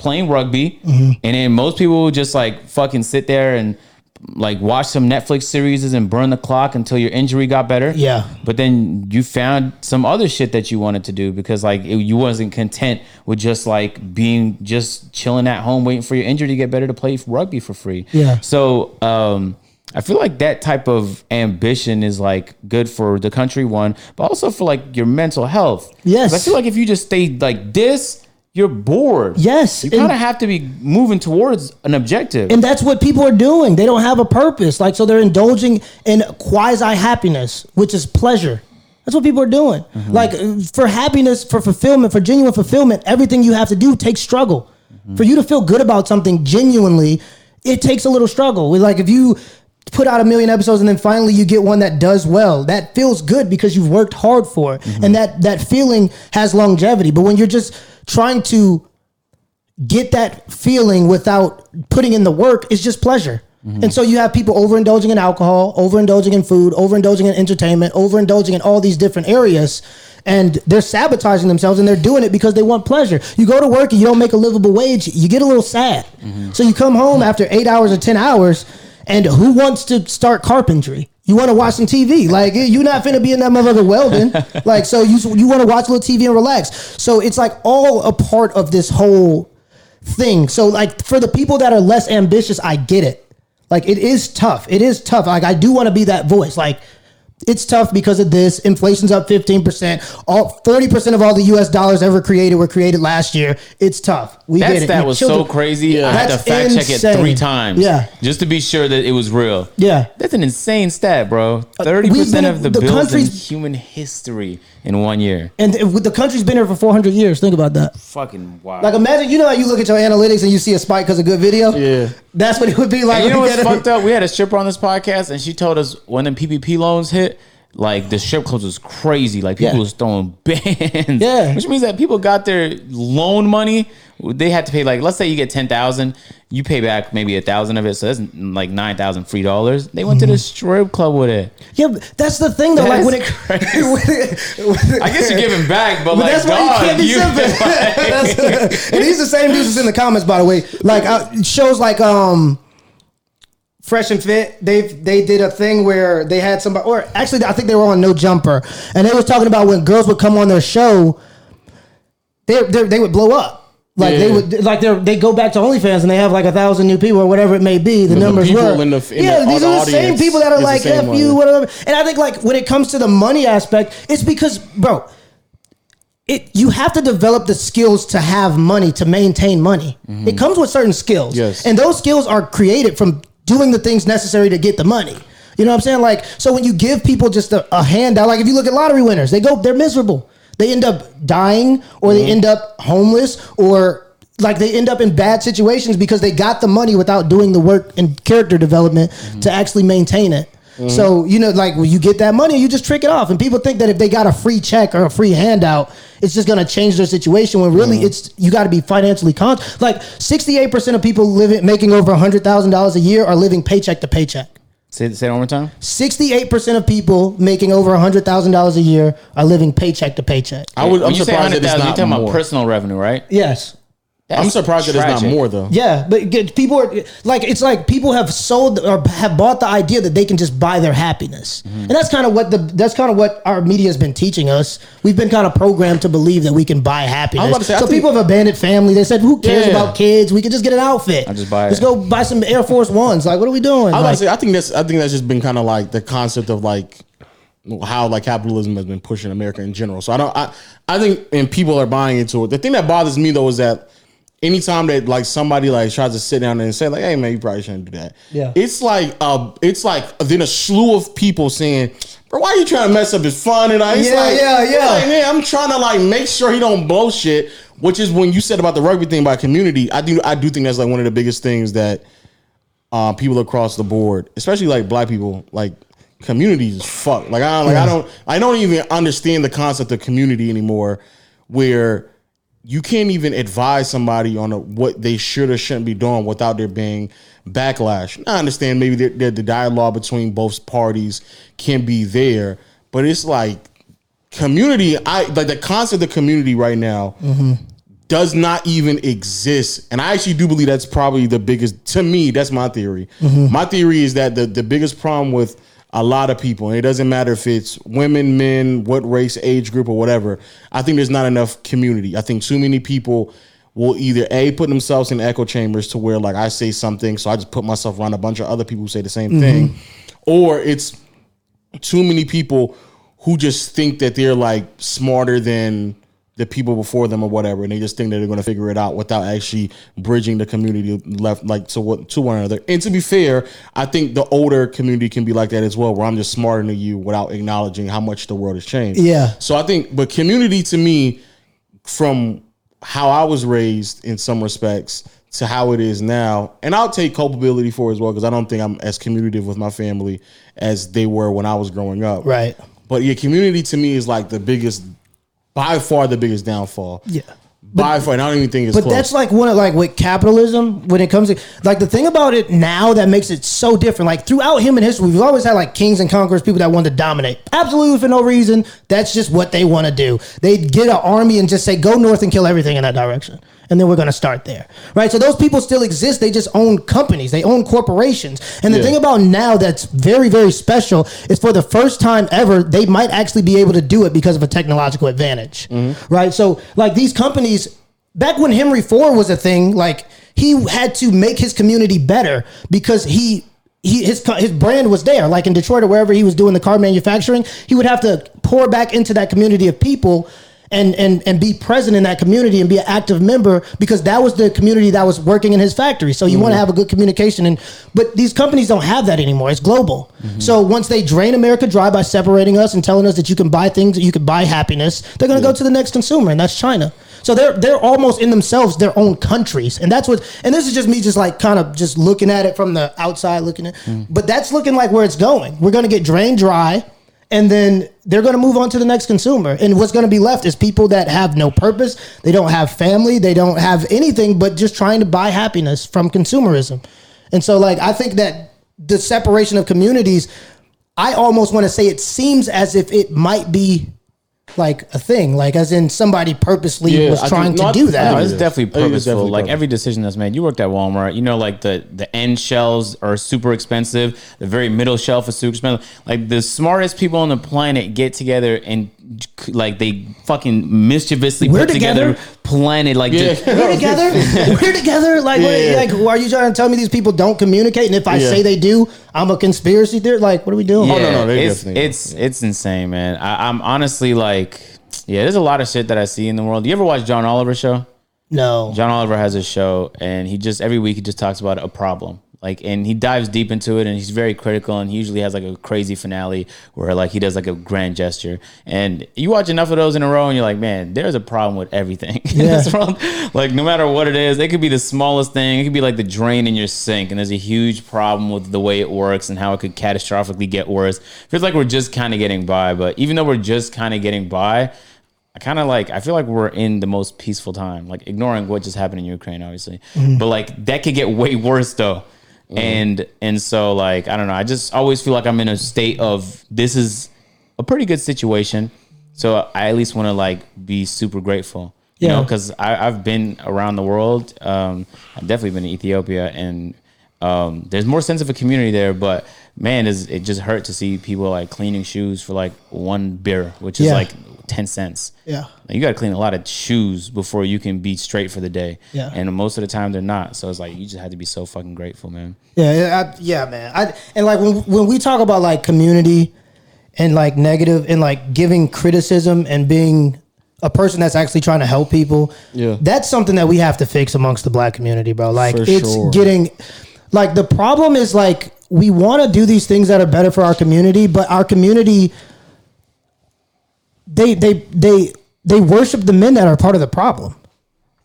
B: playing rugby,
C: Mm-hmm.
B: and then most people would just like fucking sit there and like watch some Netflix series and burn the clock until your injury got better.
C: Yeah.
B: But then you found some other shit that you wanted to do because like it, you wasn't content with just like being just chilling at home waiting for your injury to get better to play rugby for free.
C: Yeah.
B: So um I feel like that type of ambition is like good for the country one, but also for like your mental health.
C: Yes.
B: I feel like if you just stay like this, you're bored.
C: Yes,
B: You kind of have to be moving towards an objective.
C: And that's what people are doing. They don't have a purpose. Like, so they're indulging in quasi happiness, which is pleasure. That's what people are doing. Mm-hmm. Like, uh, for happiness, for fulfillment, for genuine fulfillment, everything you have to do takes struggle. Mm-hmm. For you to feel good about something genuinely, it takes a little struggle. Like, if you put out a million episodes and then finally you get one that does well, that feels good because you've worked hard for it. Mm-hmm. And that, that feeling has longevity. But when you're just trying to get that feeling without putting in the work is just pleasure. Mm-hmm. And so you have people overindulging in alcohol, overindulging in food, overindulging in entertainment, overindulging in all these different areas. And they're sabotaging themselves and they're doing it because they want pleasure. You go to work and you don't make a livable wage, you get a little sad. Mm-hmm. So you come home after eight hours or 10 hours, and who wants to start carpentry? You want to watch some TV. Like you're not finna be in that motherfucker welding. <laughs> like so you you want to watch a little TV and relax. So it's like all a part of this whole thing. So like for the people that are less ambitious, I get it. Like it is tough. It is tough. Like I do want to be that voice. Like it's tough because of this. Inflation's up 15%. All 40% of all the US dollars ever created were created last year. It's tough. We
B: that
C: get it.
B: stat
C: Your
B: was
C: children-
B: so crazy. I had to
C: That's
B: fact check it three times.
C: Yeah.
B: Just to be sure that it was real.
C: Yeah.
B: That's an insane stat, bro. Uh, Thirty
C: we've
B: percent
C: been-
B: of the,
C: the
B: bills in human history in one year.
C: And th- the country's been here for 400 years. Think about that.
B: Fucking wow.
C: Like imagine, you know how you look at your analytics and you see a spike because of good video?
A: Yeah.
C: That's what it would be like.
B: And you know what's fucked up? We had a stripper on this podcast, and she told us when the PPP loans hit, like the strip clubs was crazy. Like people
C: Yeah.
B: was throwing <laughs> bands.
C: Yeah.
B: which means that people got their loan money. They had to pay like, let's say you get ten thousand, you pay back maybe a thousand of it, so that's like nine thousand free dollars. They went to the strip club with it.
C: Yeah, that's the thing though.
B: That
C: like when it,
B: crazy.
C: when <laughs> it-
B: I guess you're giving back, but,
C: But
B: like,
C: that's why you can't be
B: you-
C: simple. <laughs> <laughs> And these the same dude that's in the comments, by the way. Like uh, shows like um, Fresh and Fit. They they did a thing where they had somebody, or actually, I think they were on No Jumper, and they was talking about when girls would come on their show, they they, they would blow up. Like they would, like they they go back to OnlyFans and they have like a thousand new people or whatever it may be. The
A: the
C: numbers
A: people
C: were,
A: in the- in
C: yeah.
A: the-
C: these are
A: the
C: the same people that are like F you, whatever. And I think like when it comes to the money aspect, it's because, bro, it you have to develop the skills to have money to maintain money. Mm-hmm. It comes with certain skills,
A: Yes.
C: and those skills are created from doing the things necessary to get the money. You know what I'm saying? Like, so when you give people just a, a handout, like if you look at lottery winners, they go, they're miserable. They end up dying, or they mm-hmm. end up homeless, or like they end up in bad situations because they got the money without doing the work and character development mm-hmm. to actually maintain it. Mm-hmm. So you know, like when you get that money, you just trick it off, and people think that if they got a free check or a free handout, it's just gonna change their situation. When really, it's you got to be financially conscious. Like sixty-eight percent of people living making over hundred thousand dollars a year are living paycheck to paycheck.
B: Say, say it one more time.
C: Sixty-eight percent of people making over hundred thousand dollars a year are living paycheck to paycheck.
A: I would.
B: When
A: I'm
B: you say
A: surprised that it's
B: 100,000,
A: not
B: you're talking
A: more.
B: about personal revenue, right?
C: Yes.
A: I'm
B: That's
A: surprised that it's not more though.
C: Yeah, but people are like, it's like people have sold or have bought the idea that they can just buy their happiness,
A: Mm-hmm.
C: and that's kind of what the that's kind of what our media has been teaching us. We've been kind of programmed to believe that we can buy happiness.
A: about to say,
C: so
A: think-
C: people have abandoned family. They said, "Who cares
A: Yeah.
C: about kids? We can just get an outfit.
B: I'll just buy
C: Let's
B: it."
C: go buy some Air Force Ones. Like, what are we doing?
A: I was about
C: Like,
A: to say, I think that's I think that's just been kind of like the concept of like how like capitalism has been pushing America in general. So I don't I I think and people are buying into it. The thing that bothers me though is that anytime that like somebody like tries to sit down there and say like, hey man, you probably shouldn't do that.
C: Yeah.
A: It's like uh it's like then a slew of people saying, Bro, why are you trying to mess up his fun? And I, it's
C: yeah,
A: like,
C: yeah, yeah,
A: like, man, I'm trying to like make sure he don't blow shit. Which is when you said about the rugby thing about community. I do I do think that's like one of the biggest things that uh, people across the board, especially like black people, like communities is fuck. Like I don't, like I don't I don't even understand the concept of community anymore, where you can't even advise somebody on a, what they should or shouldn't be doing without there being backlash. I understand maybe the, the, the dialogue between both parties can be there, but it's like community. I like the concept of community right now mm-hmm. does not even exist. And I actually do believe that's probably the biggest to me, that's my theory. Mm-hmm. My theory is that the, the biggest problem with a lot of people, and it doesn't matter if it's women, men, what race, age group, or whatever, I think there's not enough community. I think too many people will either A put themselves in echo chambers to where like I say something, so I just put myself around a bunch of other people who say the same mm-hmm. thing. Or it's too many people who just think that they're like smarter than the people before them or whatever, and they just think that they're going to figure it out without actually bridging the community left like to what to one another. And to be fair, I think the older community can be like that as well, where I'm just smarter than you without acknowledging how much the world has changed.
C: Yeah.
A: So I think, but community to me, from how I was raised in some respects to how it is now, and I'll take culpability for it as well because I don't think I'm as communicative with my family as they were when I was growing up.
C: Right.
A: But yeah, community to me is like the biggest, by far the biggest downfall.
C: Yeah.
A: By far, and I don't even think it's
C: But
A: close.
C: that's like one of like with capitalism when it comes to like the thing about it now that makes it so different. Like throughout human history, we've always had like kings and conquerors, people that want to dominate absolutely for no reason. That's just what they want to do. They get an army and just say go north and kill everything in that direction, and then we're gonna start there, right? So those people still exist. They just own companies, they own corporations. And the
A: Yeah.
C: thing about now that's very very special is for the first time ever they might actually be able to do it because of a technological advantage, mm-hmm. right? So like these companies back when Henry Ford was a thing, like he had to make his community better because he. He, his his brand was there, like in Detroit or wherever he was doing the car manufacturing. He would have to pour back into that community of people and and and be present in that community and be an active member because that was the community that was working in his factory. So you want to mm-hmm. have a good communication and but these companies don't have that anymore. It's global. Mm-hmm. So once they drain America dry by separating us and telling us that you can buy things, that you can buy happiness, they're going to go to the next consumer and that's China. So they're they're almost in themselves their own countries, and that's what. And this is just me, just like kind of just looking at it from the outside, looking at. Mm. But that's looking like where it's going. We're going to get drained dry, and then they're going to move on to the next consumer. And what's going to be left is people that have no purpose. They don't have family. They don't have anything but just trying to buy happiness from consumerism. And so, like, I think that the separation of communities, I almost want to say it seems as if it might be like a thing, like as in somebody purposely
A: Yeah,
C: was
A: I
C: trying
A: think- no,
C: to
A: I-
C: do
A: I
C: that.
B: No, it's definitely
A: I think it's
B: purposeful.
A: definitely
B: like
A: purposeful.
B: every decision that's made. You worked at Walmart. You know, like the the end shelves are super expensive. The very middle shelf is super expensive. Like the smartest people on the planet get together and like they fucking mischievously
C: We're
B: put together,
C: together?
B: planet like
A: Yeah.
B: just,
C: We're together. <laughs> We're together. Like, what,
A: Yeah.
C: like, are you trying to tell me these people don't communicate? And if I
A: Yeah.
C: say they do, I'm a conspiracy theorist. Like, what are we doing?
B: Yeah,
A: Oh, no, no,
B: it's it's it's insane, man. I, I'm honestly like, yeah, there's a lot of shit that I see in the world. You ever watch John Oliver show?
C: No.
B: John Oliver has a show, and he just every week he just talks about a problem. Like and he dives deep into it and he's very critical and he usually has like a crazy finale where like he does like a grand gesture. And you watch enough of those in a row and you're like man there's a problem with everything. <laughs>
C: Yeah.
B: like no matter what it is it could be the smallest thing. It could be like the drain in your sink and there's a huge problem with the way it works and how it could catastrophically get worse. Feels like we're just kind of getting by but even though we're just kind of getting by I kind of like I feel like we're in the most peaceful time, like ignoring what just happened in Ukraine, obviously. Mm-hmm. But like that could get way worse though. And and so like I don't know, I just always feel like I'm in a state of this is a pretty good situation. So I at least want to like be super grateful. You know, because I've been around the world. Um, I've definitely been in Ethiopia, and um, there's more sense of a community there. But man, is it just hurt to see people like cleaning shoes for like one beer, which is
C: Yeah.
B: like ten cents.
C: Yeah.
B: Like, you got to clean a lot of shoes before you can be straight for the day.
C: Yeah.
B: And most of the time they're not. So it's like you just have to be so fucking grateful, man.
C: Yeah, yeah, I, yeah, man. I and like when when we talk about like community and like negative and like giving criticism and being a person that's actually trying to help people.
A: Yeah.
C: that's something that we have to fix amongst the black community, bro. Like
A: For
C: it's
A: sure.
C: getting like the problem is like we want to do these things that are better for our community, but our community they they they they worship the men that are part of the problem.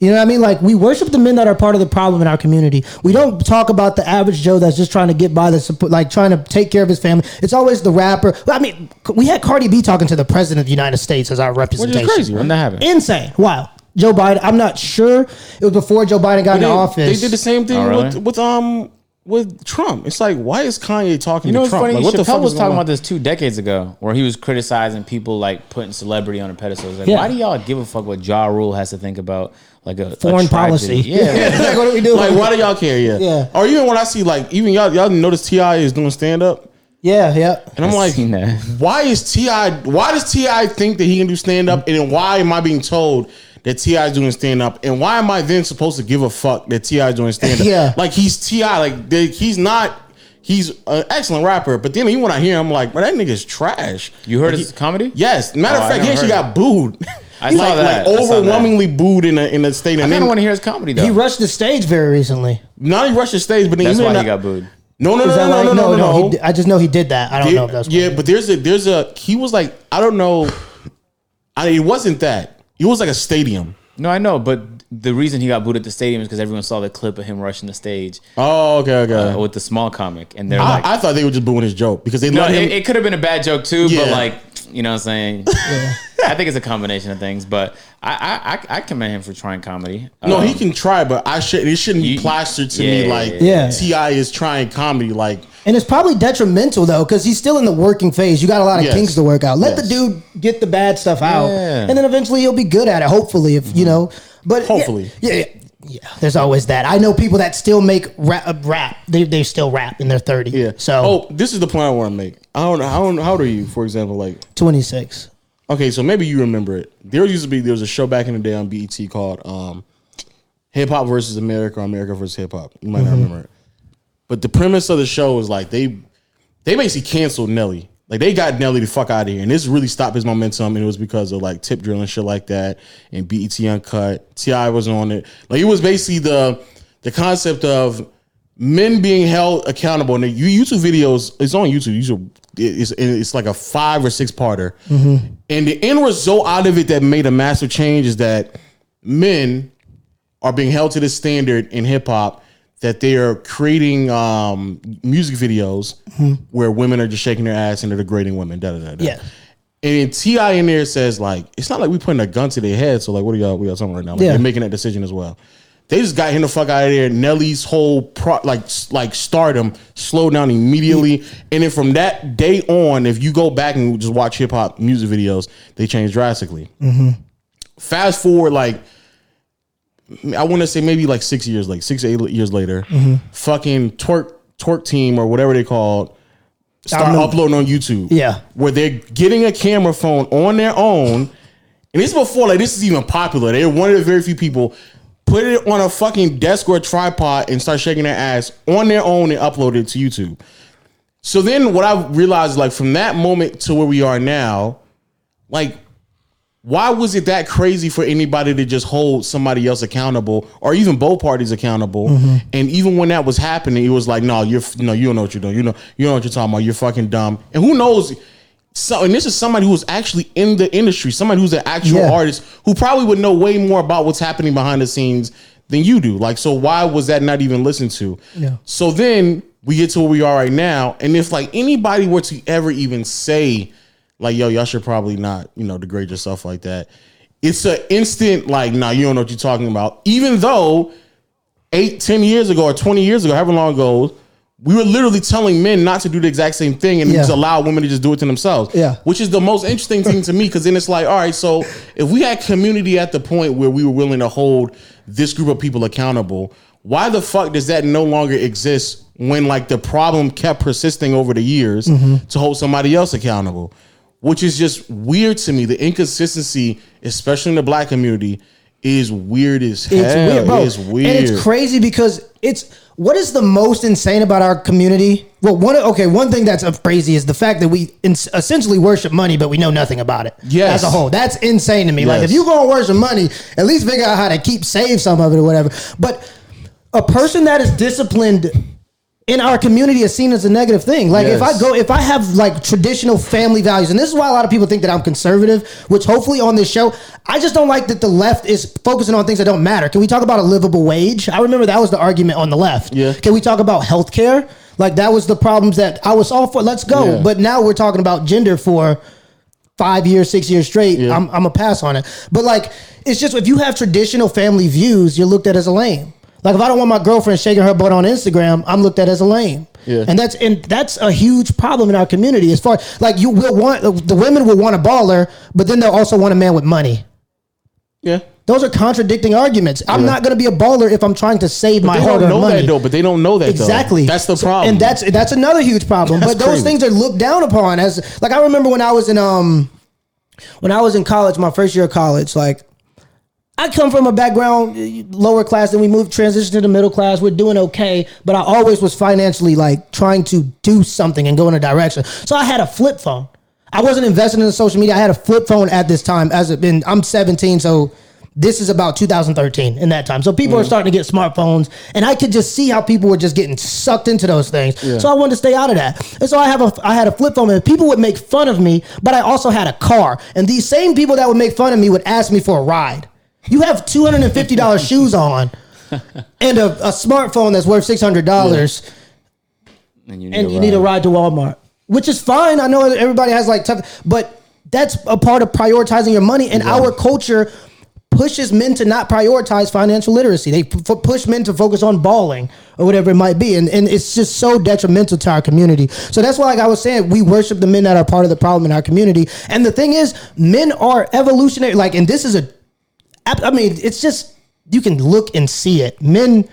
C: You know what I mean? Like we worship the men that are part of the problem in our community. We don't talk about the average Joe that's just trying to get by the support, like trying to take care of his family. It's always the rapper. I mean, we had Cardi B talking to the president of the United States as our
A: Which
C: representation.
A: is crazy,
B: When that happened?
C: Insane. Wow. Joe Biden. I'm not sure. It was before Joe Biden got
A: They,
C: into office.
A: they did the same thing
B: Oh, really?
A: with with um with Trump. It's like why is Kanye talking
B: You know
A: to
B: what's
A: Trump?
B: funny?
A: Like, what the
B: Chappelle
A: fuck
B: was talking
A: on?
B: about this two decades ago, where he was criticizing people like putting celebrity on a pedestal. Like,
C: Yeah.
B: why do y'all give a fuck what Ja Rule has to think about like a a
C: Foreign
B: tragedy?
C: policy.
B: Yeah, <laughs>
C: like, what do we do?
A: Like why do y'all care? Yeah.
C: Yeah.
A: Or even when I see like even y'all y'all notice T.I. is doing stand up,
C: yeah, yeah.
A: and I'm
B: I've
A: like,
B: seen that.
A: why is T.I.? Why does T.I. think that he can do stand up, and then why am I being told? That T.I. is doing stand up, and why am I then supposed to give a fuck that T.I. is doing stand up? <laughs>
C: Yeah.
A: like he's T.I., like they, he's not. He's an excellent rapper, but then even when I hear him, I'm like, man, that nigga's trash.
B: You heard
A: Like,
B: his
A: he-
B: comedy?
A: Yes. Matter
B: Oh,
A: of
B: I
A: fact, <laughs> he actually got booed.
B: I
A: like,
B: saw that.
A: like
B: I saw that.
A: overwhelmingly booed in a in a state.
B: I
A: And
B: kind of
A: then
B: want to hear his comedy though.
C: He rushed the stage very recently.
A: not he rushed the stage, but then
B: That's why
A: in
B: he
A: the-
B: got booed.
A: No, no, no,
C: Is that
A: no, no, no, no, no.
C: he I just know he did that. I don't
A: There-
C: know if that's
A: yeah, but there's a there's a he was like I don't know. I it wasn't that. It was like a stadium.
B: No, I know, but the reason he got booed at the stadium is because everyone saw the clip of him rushing the stage
A: Oh, okay, okay.
B: uh, with the small comic, and they're
A: I,
B: like,
A: I thought they were just booing his joke because they
B: no,
A: let him.
B: it, it could have been a bad joke too, but like, you know what I'm saying? <laughs> I think it's a combination of things, but I I, I, I commend him for trying comedy.
A: no,
B: Um,
A: he can try, but I should. It shouldn't be
B: You-
A: plastered to
B: yeah,
A: me like
C: yeah,
A: T.I. is trying comedy. Like
C: And it's probably detrimental though, because he's still in the working phase. You got a lot of
A: Yes.
C: kinks to work out. Let
A: Yes.
C: the dude get the bad stuff out,
B: Yeah.
C: and then eventually he'll be good at it. Hopefully, if you know. But
A: Hopefully.
C: yeah, yeah, yeah. There's always that. I know people that still make rap. uh, rap. They they still rap in their 30.
A: yeah.
C: So
A: oh, this is the point I want to make. I don't know how how old are you, for example, like.
C: 26.
A: Okay, so maybe you remember it. There used to be there was a show back in the day on BET called um, Hip Hop versus America or America versus Hip Hop. You might not remember it. But the premise of the show was like they they basically canceled Nelly. Like they got Nelly the fuck out of here. And this really stopped his momentum. And it was because of like tip drill and shit like that. And BET Uncut. T.I. was on it. Like it was basically the the concept of men being held accountable. And the YouTube videos, it's on YouTube. YouTube it's it's like a five or six parter. Mm-hmm. And the end result out of it that made a massive change is that men are being held to the standard in hip hop that they are creating um, music videos where women are just shaking their ass and they're degrading women. Da, da, da.
C: Yeah.
A: And T.I. in there says like, it's not like we putting a gun to their head. So like, what are y'all? We got something right now. Like,
C: Yeah.
A: They're making that decision as well. They just got him the fuck out of there. Nelly's whole pro, like like stardom slowed down immediately. And then from that day on, if you go back and just watch hip hop music videos, they change drastically. Fast forward like I want to say maybe like six years, like six eight years later, mm-hmm. fucking twerk twerk team or whatever they called start uploading on YouTube.
C: Yeah.
A: where they're getting a camera phone on their own, and this is before like this is even popular. They're one of the very few people put it on a fucking desk or a tripod and start shaking their ass on their own and upload it to YouTube. So then what I realized, like from that moment to where we are now, like why was it that crazy for anybody to just hold somebody else accountable or even both parties accountable?
C: Mm-hmm.
A: And even when that was happening, it was like, no, you're no, you don't know what you're doing. You know, you know what you're talking about. You're fucking dumb. And who knows? So, and this is somebody who's actually in the industry, somebody who's an actual
C: Yeah.
A: artist who probably would know way more about what's happening behind the scenes than you do. Like, so why was that not even listened to?
C: Yeah.
A: So then we get to where we are right now, and if like anybody were to ever even say, like, yo, y'all should probably not, you know, degrade yourself like that, it's an instant like, nah, you don't know what you're talking about. Even though eight, ten years ago or 20 years ago, however long ago, we were literally telling men not to do the exact same thing and
C: Yeah.
A: just allow women to just do it to themselves.
C: Yeah.
A: Which is the most interesting thing to me because then it's like, all right, so if we had community at the point where we were willing to hold this group of people accountable, why the fuck does that no longer exist when like the problem kept persisting over the years
C: Mm-hmm.
A: to hold somebody else accountable? Which is just weird to me. The inconsistency, especially in the black community, is weird as hell.
C: It's weird, bro.
A: It's weird.
C: And it's crazy because it's what is the most insane about our community? Well, one okay, one thing that's crazy is the fact that we essentially worship money, but we know nothing about it.
A: Yes.
C: as a whole, that's insane to me. Like if you gonna worship money, at least figure out how to keep save some of it or whatever. But a person that is disciplined in our community is seen as a negative thing. Like if I go, if I have like traditional family values, and this is why a lot of people think that I'm conservative, which hopefully on this show, I just don't like that the left is focusing on things that don't matter. Can we talk about a livable wage? I remember that was the argument on the left.
A: Yeah.
C: Can we talk about healthcare? Like that was the problems that I was all for. Let's go.
A: Yeah.
C: But now we're talking about gender for five years, six years straight,
A: Yeah.
C: I'm, I'm a pass on it. But like, it's just if you have traditional family views, you're looked at as a lame. Like if I don't want my girlfriend shaking her butt on Instagram, I'm looked at as a lame.
A: Yeah.
C: And that's and that's a huge problem in our community. As far like you will want the women will want a baller, but then they'll also want a man with money.
A: yeah.
C: Those are contradicting arguments. I'm
A: Yeah.
C: not going to be a baller if I'm trying to save my
A: They don't
C: hard-earned
A: know
C: money.
A: that though, but they don't know that
C: Exactly.
A: Though. That's the
C: So-
A: problem.
C: and that's that's another huge problem.
A: That's
C: but those
A: crazy.
C: things are looked down upon as like I remember when I was in um when I was in college, my first year of college, like I come from a background uh, lower class, and we moved transition to the middle class. We're doing okay, but I always was financially like trying to do something and go in a direction. So I had a flip phone. I wasn't investing in the social media. I had a flip phone at this time. As it been, I'm 17, so this is about 2013 in that time. So people are starting to get smartphones, and I could just see how people were just getting sucked into those things. So I wanted to stay out of that. And so I have a I had a flip phone, and people would make fun of me, but I also had a car. And these same people that would make fun of me would ask me for a ride. You have two hundred and fifty dollars <laughs> shoes on, and a, a smartphone that's worth six hundred dollars
B: And you need,
C: and
B: a
C: you need a
B: ride.
C: to Walmart, which is fine. I know everybody has like tough, but that's a part of prioritizing your money. And our culture pushes men to not prioritize financial literacy. They push men to focus on balling or whatever it might be, and and it's just so detrimental to our community. So that's why, like I was saying, we worship the men that are part of the problem in our community. And the thing is, men are evolutionary. Like, and this is a I mean, it's just you can look and see it. Men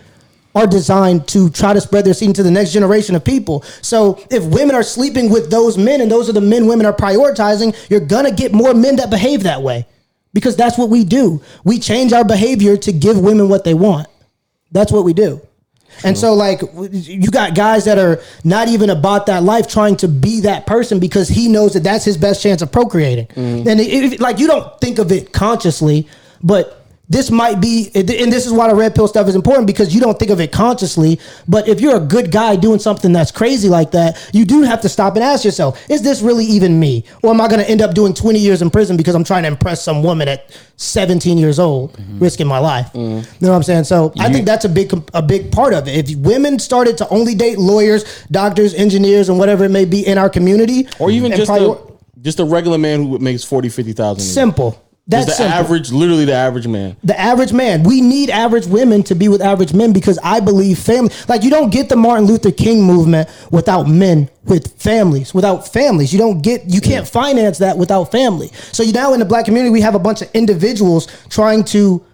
C: are designed to try to spread their seed into the next generation of people. So if women are sleeping with those men and those are the men women are prioritizing, you're gonna get more men that behave that way. Because that's what we do. We change our behavior to give women what they want. That's what we do. And so, like, you got guys that are not even about that life, trying to be that person because he knows that that's his best chance of procreating. Mm-hmm. And it, it- like, you don't think of it consciously, but this might be, and this is why the red pill stuff is important because you don't think of it consciously. But if you're a good guy doing something that's crazy like that, you do have to stop and ask yourself, is this really even me? Or am I going to end up doing 20 years in prison because I'm trying to impress some woman at 17 years old, mm-hmm. risking my life? Mm-hmm. You know what I'm saying? So I think that's a big, a big part of it. If women started to only date lawyers, doctors, engineers, and whatever it may be in our community,
A: or even just
C: prior-
A: a, just a regular man who makes 40, 50,000.
C: simple. That's
A: the
C: simple.
A: average, literally the average man.
C: the average man. We need average women to be with average men because I believe family. Like you don't get the Martin Luther King movement without men with families. Without families, you don't get. You can't finance that without family. So you now in the black community, we have a bunch of individuals trying to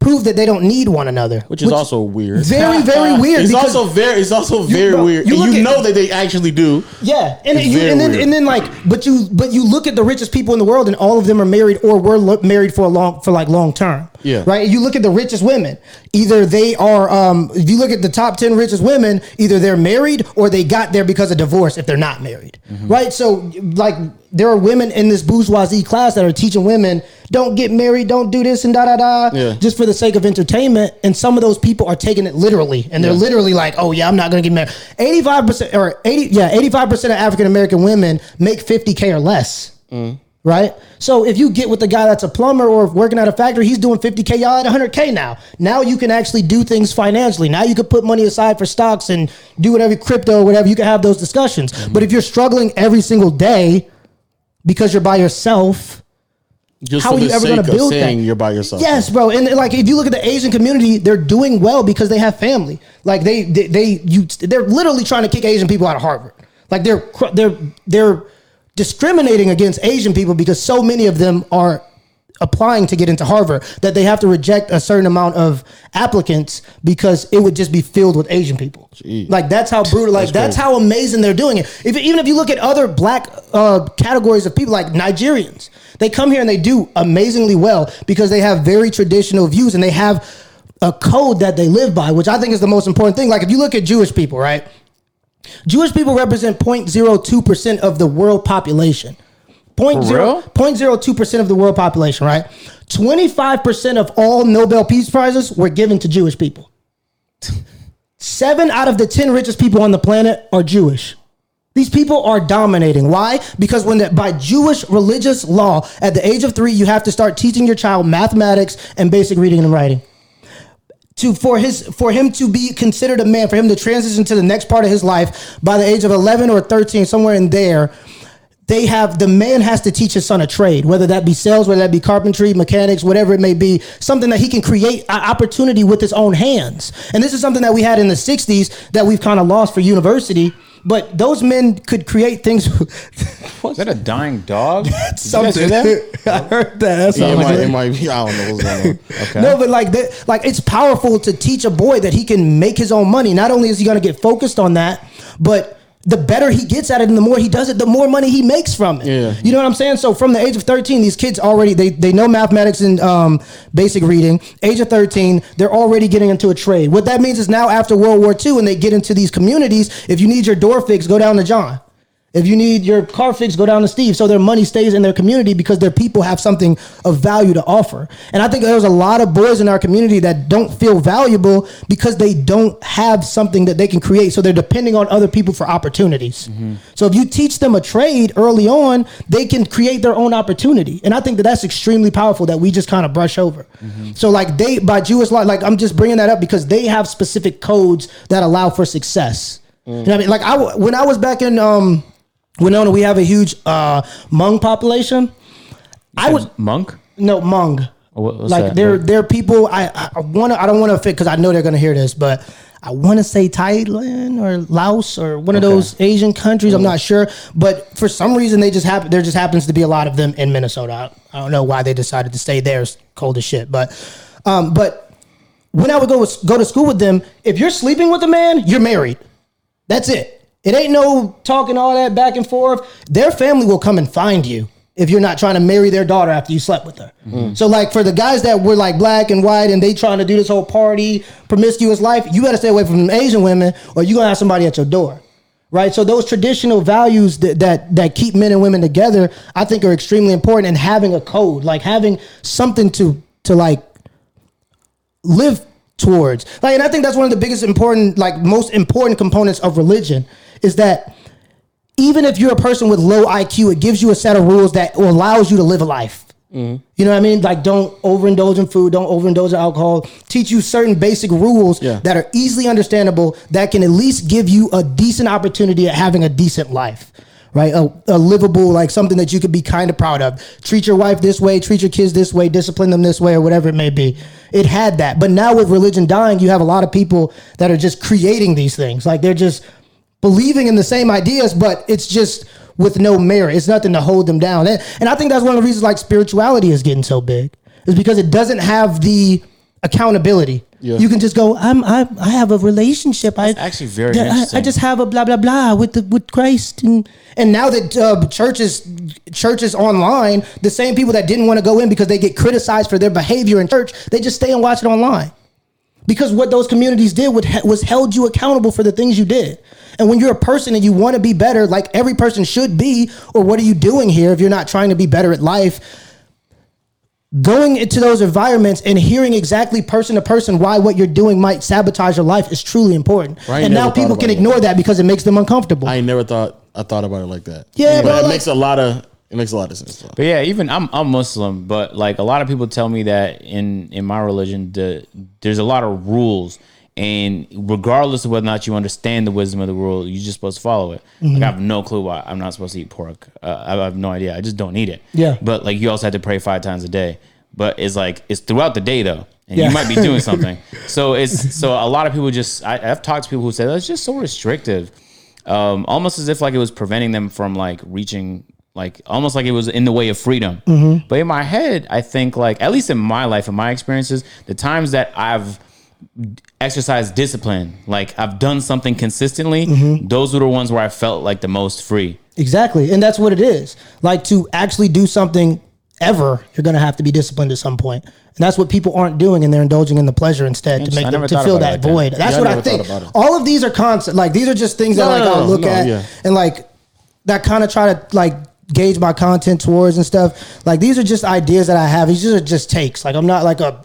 C: prove that they don't need one another,
A: Which is also weird.
C: very very <laughs> weird.
A: It's also very, it's also very
C: bro,
A: weird.
C: you
A: and you
C: at-
A: know that they actually do.
C: Yeah, and you, and then
A: weird.
C: and then like, but you but you look at the richest people in the world, and all of them are married or were lo- married for a long for like long term.
A: Yeah.
C: Right. You look at the richest women. Either they are, um, if you look at the top ten richest women, either they're married or they got there because of divorce. If they're not married,
A: Mm-hmm.
C: right? So like there are women in this bourgeoisie class that are teaching women don't get married, don't do this and da da da,
A: Yeah.
C: just for the sake of entertainment. And some of those people are taking it literally, and they're
A: Yeah.
C: literally like, "Oh yeah, I'm not gonna get married." Eighty five percent or eighty, yeah, eighty five percent of African American women make fifty k or less. Mm. Right? So if you get with the guy that's a plumber or working at a factory, he's doing 50K, y'all at 100K now. Now you can actually do things financially. Now you can put money aside for stocks and do whatever, crypto whatever. You can have those discussions. Mm-hmm. But if you're struggling every single day because you're by yourself,
A: Just
C: How are you ever gonna build
A: saying
C: that?
A: you're by yourself.
C: Yes, bro. And like if you look at the Asian community, they're doing well because they have family. Like they they, they you they're literally trying to kick Asian people out of Harvard. Like they're they're they're discriminating against Asian people because so many of them are applying to get into Harvard that they have to reject a certain amount of applicants because it would just be filled with Asian people. Like that's how brutal. Like that's,
A: That's
C: how amazing they're doing it. If, even if you look at other black uh, categories of people, like Nigerians, they come here and they do amazingly well because they have very traditional views and they have a code that they live by, which I think is the most important thing. Like if you look at Jewish people, right? Jewish people represent 0.02% of the world population. Point
B: For
C: zero, 0.02% of the world population, right? 25% of all Nobel Peace Prizes were given to Jewish people. Seven out of the 10 richest people on the planet are Jewish. These people are dominating. Why? Because when the, by Jewish religious law, at the age of three, you have to start teaching your child mathematics and basic reading and writing to for his for him to be considered a man, for him to transition to the next part of his life by the age of 11 or 13, somewhere in there, they have the man has to teach his son a trade, whether that be sales, whether that be carpentry, mechanics, whatever it may be, something that he can create an opportunity with his own hands. And this is something that we had in the 60s that we've kind of lost for university. But those men could create things. <laughs>
B: Is that a dying dog? <laughs> Did you guys
C: something.
B: hear that? <laughs>
C: I heard that. That's
A: Yeah, it, might, it might be. I don't know what's going on.
B: Okay.
C: No, but like that, like it's powerful to teach a boy that he can make his own money. Not only is he going to get focused on that, but the better he gets at it and the more he does it, the more money he makes from it.
A: Yeah.
C: You know what I'm saying? So from the age of 13, these kids already they they know mathematics and um, basic reading. Age of 13, they're already getting into a trade. What that means is now after World War II, and they get into these communities, if you need your door fixed, go down to John. If you need your car fixed, go down to Steve. So their money stays in their community because their people have something of value to offer. And I think there's a lot of boys in our community that don't feel valuable because they don't have something that they can create. So they're depending on other people for opportunities. So if you teach them a trade early on, they can create their own opportunity. And I think that that's extremely powerful that we just kind of brush over. So like they by Jewish law, like I'm just bringing that up because they have specific codes that allow for success. You know what I mean? Like I, when I was back in um Winona, we have a huge uh Hmong population. I was
B: monk.
C: no Hmong.
B: What-
C: like
B: that?
C: they're they're people. I I want to. I don't want to fit because I know they're gonna hear this, but I want to say Thailand or Laos or one of
B: Okay.
C: those Asian countries. I'm not sure, but for some reason they just happen. There just happens to be a lot of them in Minnesota. I, I don't know why they decided to stay there. It's cold as shit, but um, but when I would go go to school with them, if you're sleeping with a man, you're married. That's it. It ain't no talking all that back and forth. Their family will come and find you if you're not trying to marry their daughter after you slept with her. Mm-hmm. So like for the guys that were like black and white and they trying to do this whole party promiscuous life, you got to stay away from Asian women or you're going to have somebody at your door. Right? So those traditional values that, that that keep men and women together, I think are extremely important and having a code, like having something to to like live towards. Like, and I think that's one of the biggest important, like most important components of religion is that even if you're a person with low IQ, it gives you a set of rules that allows you to live a life.
A: Mm-hmm.
C: You know what I mean? Like, don't overindulge in food, don't overindulge in alcohol. Teach you certain basic rules
A: Yeah.
C: that are easily understandable that can at least give you a decent opportunity at having a decent life. Right, a, a livable, like something that you could be kind of proud of. Treat your wife this way, treat your kids this way, discipline them this way, or whatever it may be. It had that, but now with religion dying, you have a lot of people that are just creating these things. Like they're just believing in the same ideas, but it's just with no merit. It's nothing to hold them down. And, and I think that's one of the reasons like spirituality is getting so big. Is because it doesn't have the accountability.
A: Yeah.
C: You can just go. I'm. I. I have a relationship. I
B: actually very
C: I- I, just have a blah blah blah with the with Christ and and now that uh, churches churches online, the same people that didn't want to go in because they get criticized for their behavior in church, they just stay and watch it online. Because what those communities did would, was held you accountable for the things you did. And when you're a person and you want to be better, like every person should be, or what are you doing here if you're not trying to be better at life? Going into those environments and hearing exactly person to person why what you're doing might sabotage your life is truly important.
A: Right,
C: and now people
A: about
C: can
A: it.
C: ignore that because it makes them uncomfortable.
A: I ain't never thought I thought about it like that.
C: Yeah,
A: but
C: bro,
A: it
C: like-
A: makes a lot of it makes a lot of sense. Though.
B: But yeah, even I'm I'm Muslim, but like a lot of people tell me that in in my religion, the there's a lot of rules, and regardless of whether or not you understand the wisdom of the world, you're just supposed to follow it.
C: Mm-hmm.
B: Like I have no clue why I'm not supposed to eat pork. Uh, I have no idea. I just don't eat it.
C: Yeah.
B: But like you also have to pray five times a day. But it's like it's throughout the day though. And
C: Yeah.
B: you might be doing something. <laughs> so it's so a lot of people just I, I've talked to people who say that's just so restrictive um, almost as if like it was preventing them from like reaching like almost like it was in the way of freedom.
C: Mm-hmm.
B: But in my head, I think like at least in my life, in my experiences, the times that I've exercised discipline, like I've done something consistently,
C: Mm-hmm.
B: those were the ones where I felt like the most free.
C: Exactly. And that's what it is. Like to actually do something ever, you're going to have to be disciplined at some point. And that's what people aren't doing and they're indulging in the pleasure instead to make them to
B: thought
C: fill that
B: it like that.
C: void. That's
A: Yeah,
C: what I
A: never
C: think.
A: about it.
C: All of these are concept like these are just things that like
A: no,
C: I'll
A: no,
C: look
A: no,
C: at
A: yeah.
C: and like that kind of try to like gauge my content towards and stuff. Like these are just ideas that I have. These are just takes. Like I'm not like a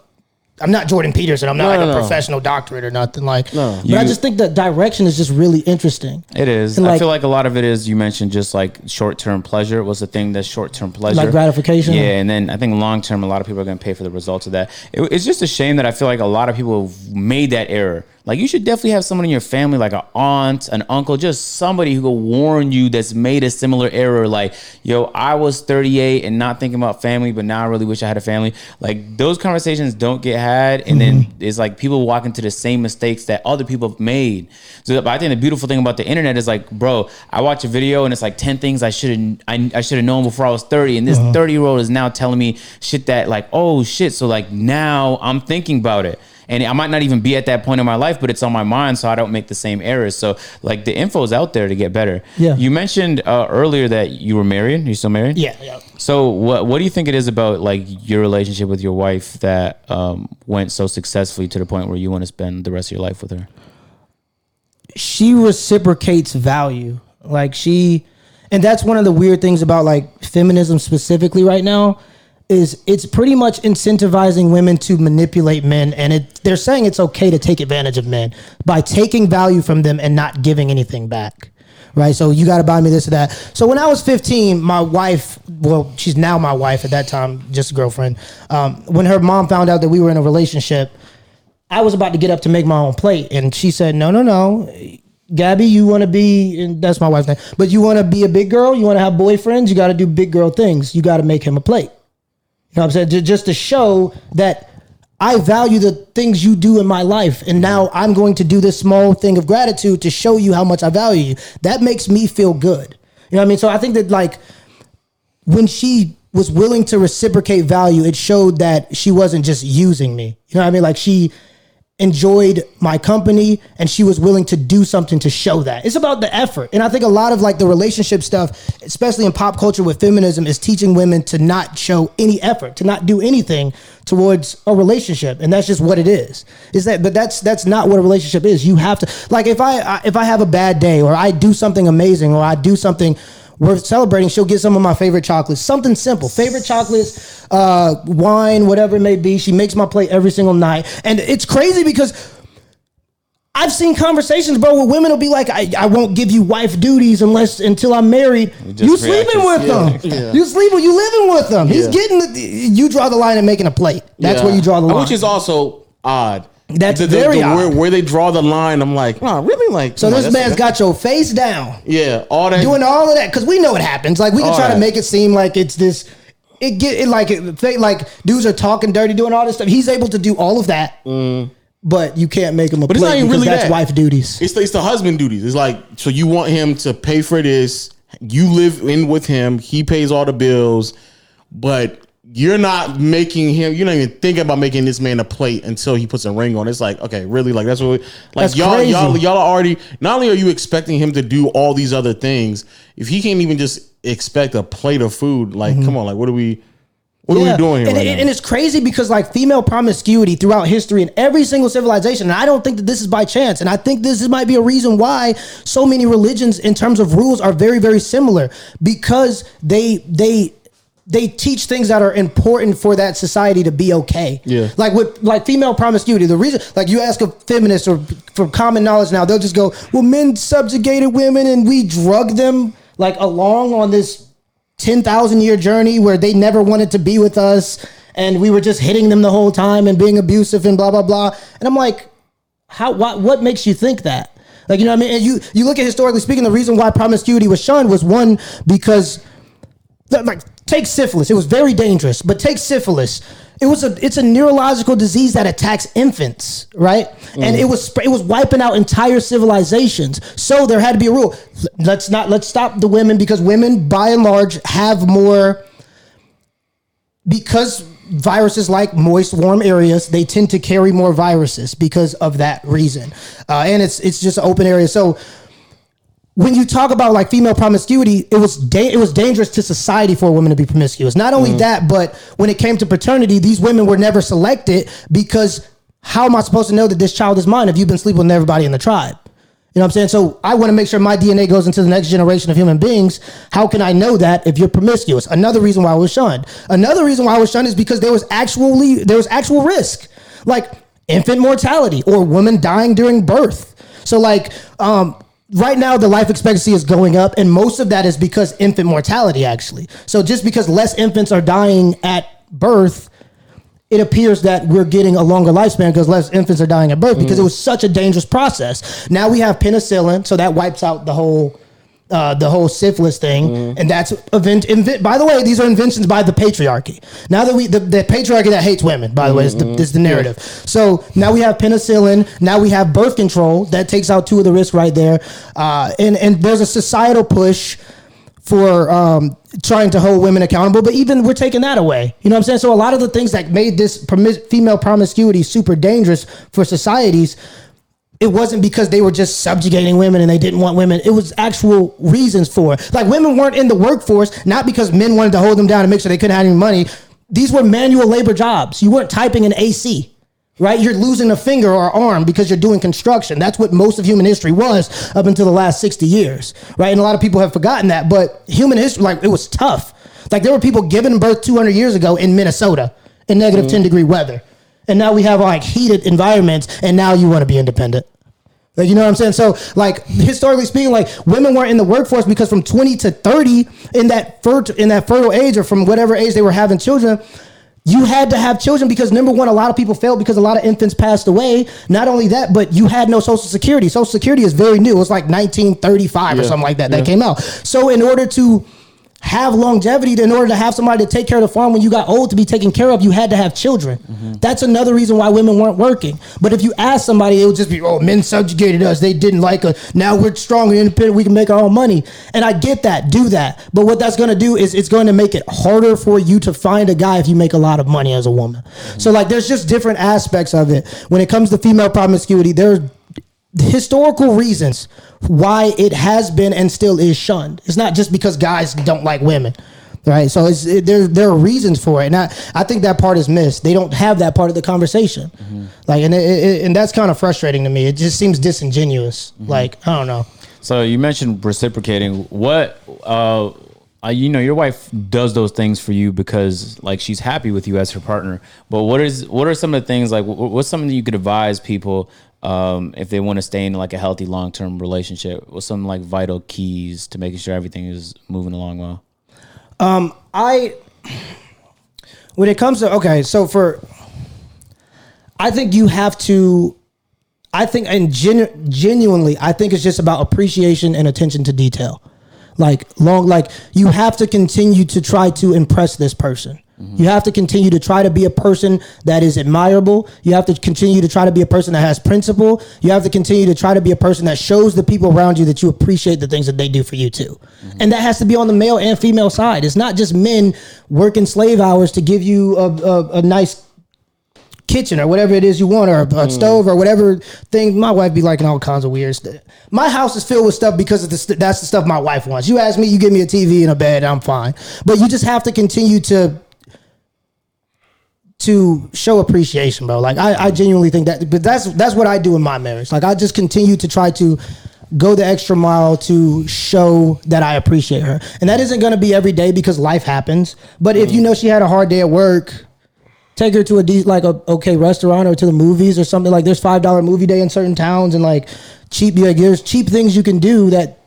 C: I'm not Jordan Peterson. I'm not
A: No,
C: like
A: no,
C: a
A: no.
C: professional doctorate or nothing like.
A: No.
C: But I just think the direction is just really interesting.
B: It is.
C: And,
B: I
C: like-
B: feel like a lot of it is you mentioned just like short term pleasure was the thing that's short term pleasure.
C: Like gratification?
B: Yeah, and then I think long term a lot of people are going to pay for the results of that. It, it's just a shame that I feel like a lot of people have made that error. Like you should definitely have someone in your family, like an aunt, an uncle, just somebody who will warn you that's made a similar error. Like, yo, I was 38 and not thinking about family, but now I really wish I had a family. Like those conversations don't get had, and then mm-hmm. it's like people walk into the same mistakes that other people have made. So but I think the beautiful thing about the internet is like, bro, I watch a video and it's like 10 things I should have I, I should have known before I was 30, and this uh-huh. 30 year old is now telling me shit that like, oh shit. So like now I'm thinking about it and I might not even be at that point in my life, but it's on my mind, so I don't make the same errors. So like the info is out there to get better.
C: Yeah.
B: You mentioned uh, earlier that you were married. Are you still married?
C: Yeah, yeah.
B: So what what do you think it is about like your relationship with your wife that um, went so successfully to the point where you want to spend the rest of your life with her?
C: she reciprocates value. Like she, and that's one of the weird things about like feminism specifically right now is it's pretty much incentivizing women to manipulate men and it they're saying it's okay to take advantage of men by taking value from them and not giving anything back right so you got to buy me this or that so when i was 15 my wife well she's now my wife at that time just a girlfriend um, when her mom found out that we were in a relationship I was about to get up to make my own plate, and she said, "No, no, no, Gabby, you want to be, and that's my wife's name, but you want to be a big girl. You want to have boyfriends. You got to do big girl things. You got to make him a plate. You know what I'm saying? Ju- Just to show that I value the things you do in my life, and now I'm going to do this small thing of gratitude to show you how much I value you. That makes me feel good. You know what I mean? So I think that like when she was willing to reciprocate value, it showed that she wasn't just using me. You know what I mean? Like she enjoyed my company and she was willing to do something to show that. It's about the effort. And I think a lot of like the relationship stuff, especially in pop culture with feminism, is teaching women to not show any effort, to not do anything towards a relationship. And that's just what it is. Is that but that's that's not what a relationship is. You have to like if I if I have a bad day or I do something amazing or I do something worth celebrating, she'll get some of my favorite chocolates. Something simple. Favorite chocolates, uh, wine, whatever it may be. She makes my plate every single night. And it's crazy because I've seen conversations, bro, where women will be like, I, I won't give you wife duties unless until I'm married.
B: just
C: You sleeping with them. <laughs>
A: Yeah.
C: You sleeping, you living with them. He's
A: Yeah.
C: getting the, you draw the line at making a plate. That's
A: Yeah.
C: where you draw the line.
A: Which is also odd.
C: That's
A: The- the-
C: very
A: the-. Where, where they draw the line, I'm like, wow, really? Like,
C: so this man's got your face down.
A: yeah, all that.
C: doing all of that because we know it happens. Like we can try to make it seem like it's this. It get it like it, fake- like dudes are talking dirty, doing all this stuff. He's able to do all of that, but you can't make him a
A: Mm. But it's not even really
C: that's
A: that.
C: wife duties.
A: It's the, it's the husband duties. It's like so you want him to pay for this. You live in with him. He pays all the bills, but you're not making him. You're not even thinking about making this man a plate until he puts a ring on. It's like, okay, really, like that's what. We, Like
C: That's
A: y'all,
C: crazy.
A: y'all, y'all are already. Not only are you expecting him to do all these other things, if he can't even just expect a plate of food, like, mm-hmm. come on, like, what are we? What are we doing here
C: And,
A: right
C: and,
A: now?
C: and it's crazy because like female promiscuity throughout history in every single civilization, and I don't think that this is by chance. And I think this is- might be a reason why so many religions, in terms of rules, are very, very similar because they they they teach things that are important for that society to be okay.
A: Yeah.
C: Like with like female promiscuity, the reason like you ask a feminist or from common knowledge now, they'll just go, Well, men subjugated women and we drug them like along on this 10,000 year journey where they never wanted to be with us and we were just hitting them the whole time and being abusive and blah blah blah. And I'm like, how what what makes you think that? Like you know what I mean? And you you look at historically speaking, the reason why promiscuity was shunned was one because like take syphilis. It was very dangerous, but take syphilis. It was a it's a neurological disease that attacks infants, right? And it was it was wiping out entire civilizations. So there had to be a rule. Let's not let's stop the women because women by and large have more because viruses like moist, warm areas, they tend to carry more viruses because of that reason. Uh, and it's it's just open area. So when you talk about like female promiscuity, it was da- it was dangerous to society for a woman to be promiscuous. Not only that, but when it came to paternity, these women were never selected because how am I supposed to know that this child is mine if you've been sleeping with everybody in the tribe? You know what I'm saying? So I want to make sure my DNA goes into the next generation of human beings. How can I know that if you're promiscuous? Another reason why I was shunned. Another reason why I was shunned is because there was actually there was actual risk, like infant mortality or women dying during birth. So like um, right now the life expectancy is going up, and most of that is because infant mortality actually. So just because less infants are dying at birth it appears that we're getting a longer lifespan because less infants are dying at birth because mm. it was such a dangerous process. Now we have penicillin, so that wipes out the whole uh, the whole syphilis thing, and that's event, inven- By the way, these are inventions by the patriarchy. Now that we the, the patriarchy that hates women, by the way, is the, is the narrative. So now we have penicillin. Now we have birth control that takes out two of the risks right there, uh, and and there's a societal push for um, trying to hold women accountable, but even we're taking that away. You know what I'm saying? So a lot of the things that made this promis- female promiscuity super dangerous for societies, it wasn't because they were just subjugating women and they didn't want women. It was actual reasons for it. Like women weren't in the workforce, not because men wanted to hold them down and make sure they couldn't have any money. These were manual labor jobs. You weren't typing an AC right? You're losing a finger or arm because you're doing construction. That's what most of human history was up until the last 60 years, right? And a lot of people have forgotten that, but human history, like, it was tough. Like, there were people giving birth 200 years ago in Minnesota in negative mm. 10 degree weather. And now we have like heated environments, and now you want to be independent. Like, you know what I'm saying? So, like historically speaking, like women weren't in the workforce because from 20 to 30 in that fert- in that fertile age or from whatever age they were having children, you had to have children because number one, a lot of people failed because a lot of infants passed away. Not only that, but you had no social security. Social security is very new. It was like 1935 or something like that that came out. So in order to have longevity, in order to have somebody to take care of the farm when you got old to be taken care of, you had to have children. Mm-hmm. That's another reason why women weren't working. But if you ask somebody, it would just be, oh, men subjugated us. They didn't like us. Now we're strong and independent. We can make our own money. And I get that. Do that. But what that's going to do is it's going to make it harder for you to find a guy if you make a lot of money as a woman. Mm-hmm. So, like, there's just different aspects of it. When it comes to female promiscuity, there's historical reasons why it has been and still is shunned. It's not just because guys don't like women, right? So it's it, there. There are reasons for it, and I I think that part is missed. They don't have that part of the conversation, like, and it, it, and that's kind of frustrating to me. It just seems disingenuous. Like I don't know.
B: So you mentioned reciprocating. What uh, uh, you know, your wife does those things for you because like she's happy with you as her partner. But what is what are some of the things like? What's something that you could advise people um, if they want to stay in like a healthy long term relationship? What's some like vital keys to making sure everything is moving along well?
C: Um, I when it comes to okay, so for I think you have to I think and genu- genuinely I think it's just about appreciation and attention to detail. Like long like you have to continue to try to impress this person. You have to continue to try to be a person that is admirable. You have to continue to try to be a person that has principle. You have to continue to try to be a person that shows the people around you that you appreciate the things that they do for you too. And that has to be on the male and female side. It's not just men working slave hours to give you a, a, a nice kitchen or whatever it is you want or a, a mm. stove or whatever thing. My wife be liking all kinds of weird stuff. My house is filled with stuff because of the st- that's the stuff my wife wants. You ask me, you give me a TV and a bed, I'm fine. But you just have to continue to to show appreciation, bro. Like I, I genuinely think that, but that's that's what I do in my marriage. Like I just continue to try to go the extra mile to show that I appreciate her, and that isn't going to be every day because life happens. But if you mm. know she had a hard day at work, take her to a de- like a okay restaurant or to the movies or something. Like there's five dollar movie day in certain towns, and like cheap like there's cheap things you can do that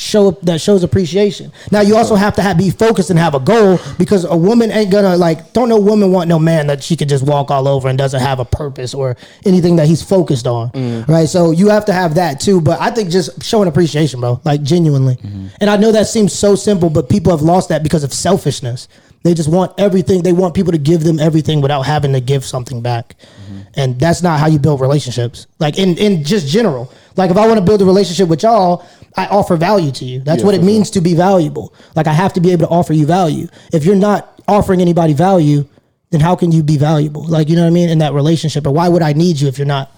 C: show up that shows appreciation. Now you also have to have, be focused and have a goal because a woman ain't gonna like don't no woman want no man that she could just walk all over and doesn't have a purpose or anything that he's focused on, mm. right? So you have to have that too. But I think just showing appreciation, bro, like genuinely. Mm-hmm. And I know that seems so simple, but people have lost that because of selfishness. They just want everything. They want people to give them everything without having to give something back. Mm-hmm. And that's not how you build relationships. Like in in just general. Like if I want to build a relationship with y'all, I offer value to you. That's
A: Yeah,
C: what it means to be valuable. Like I have to be able to offer you value. If you're not offering anybody value, then how can you be valuable? Like you know what I mean in that relationship. Or why would I need you if you're not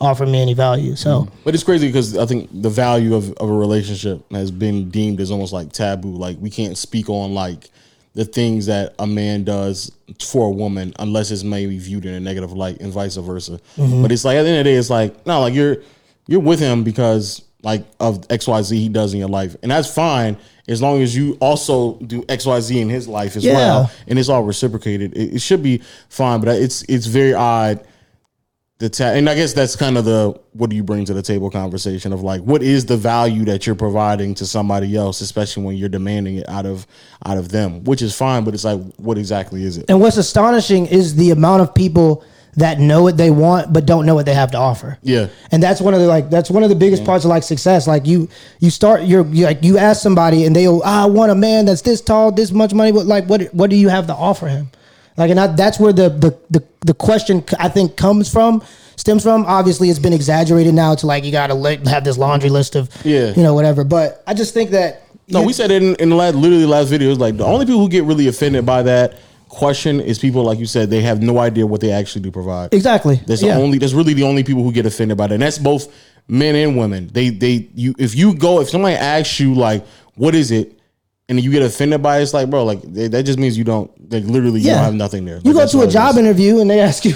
C: offering me any value? So mm-hmm.
A: But it's crazy because I think the value of, of a relationship has been deemed as almost like taboo. Like we can't speak on like the things that a man does for a woman unless it's maybe viewed in a negative light and vice versa. Mm-hmm. But it's like at the end of the day, it's like no, like you're you're with him because like of X Y Z he does in your life, and that's fine as long as you also do X Y Z in his life as
C: Yeah.
A: well, and it's all reciprocated. It, it should be fine, but it's it's very odd the ta- and I guess that's kind of the what do you bring to the table conversation of like what is the value that you're providing to somebody else, especially when you're demanding it out of out of them, which is fine, but it's like what exactly is it?
C: and what's astonishing is the amount of people that know what they want but don't know what they have to offer.
A: Yeah.
C: and that's one of the like that's one of the biggest parts of like success. Like you you start you're you, like you ask somebody and they'll ah, I want a man that's this tall, this much money, but like what what do you have to offer him? Like and I, that's where the, the the the question I think comes from stems from. Obviously, it's been exaggerated now to like you got to have this laundry list of
A: Yeah.
C: you know whatever. But I just think that
A: No, we said in, in the last, literally last video. It's like the only people who get really offended by that question is people like you said they have no idea what they actually do provide.
C: exactly
A: That's
C: yeah.
A: the only. That's really the only people who get offended by that. And that's both men and women. They they you if you go if somebody asks you like what is it, and you get offended by it, it's like bro like they, that just means you don't. Like literally you don't have nothing there.
C: You
A: Like,
C: go to a job interview and they ask you,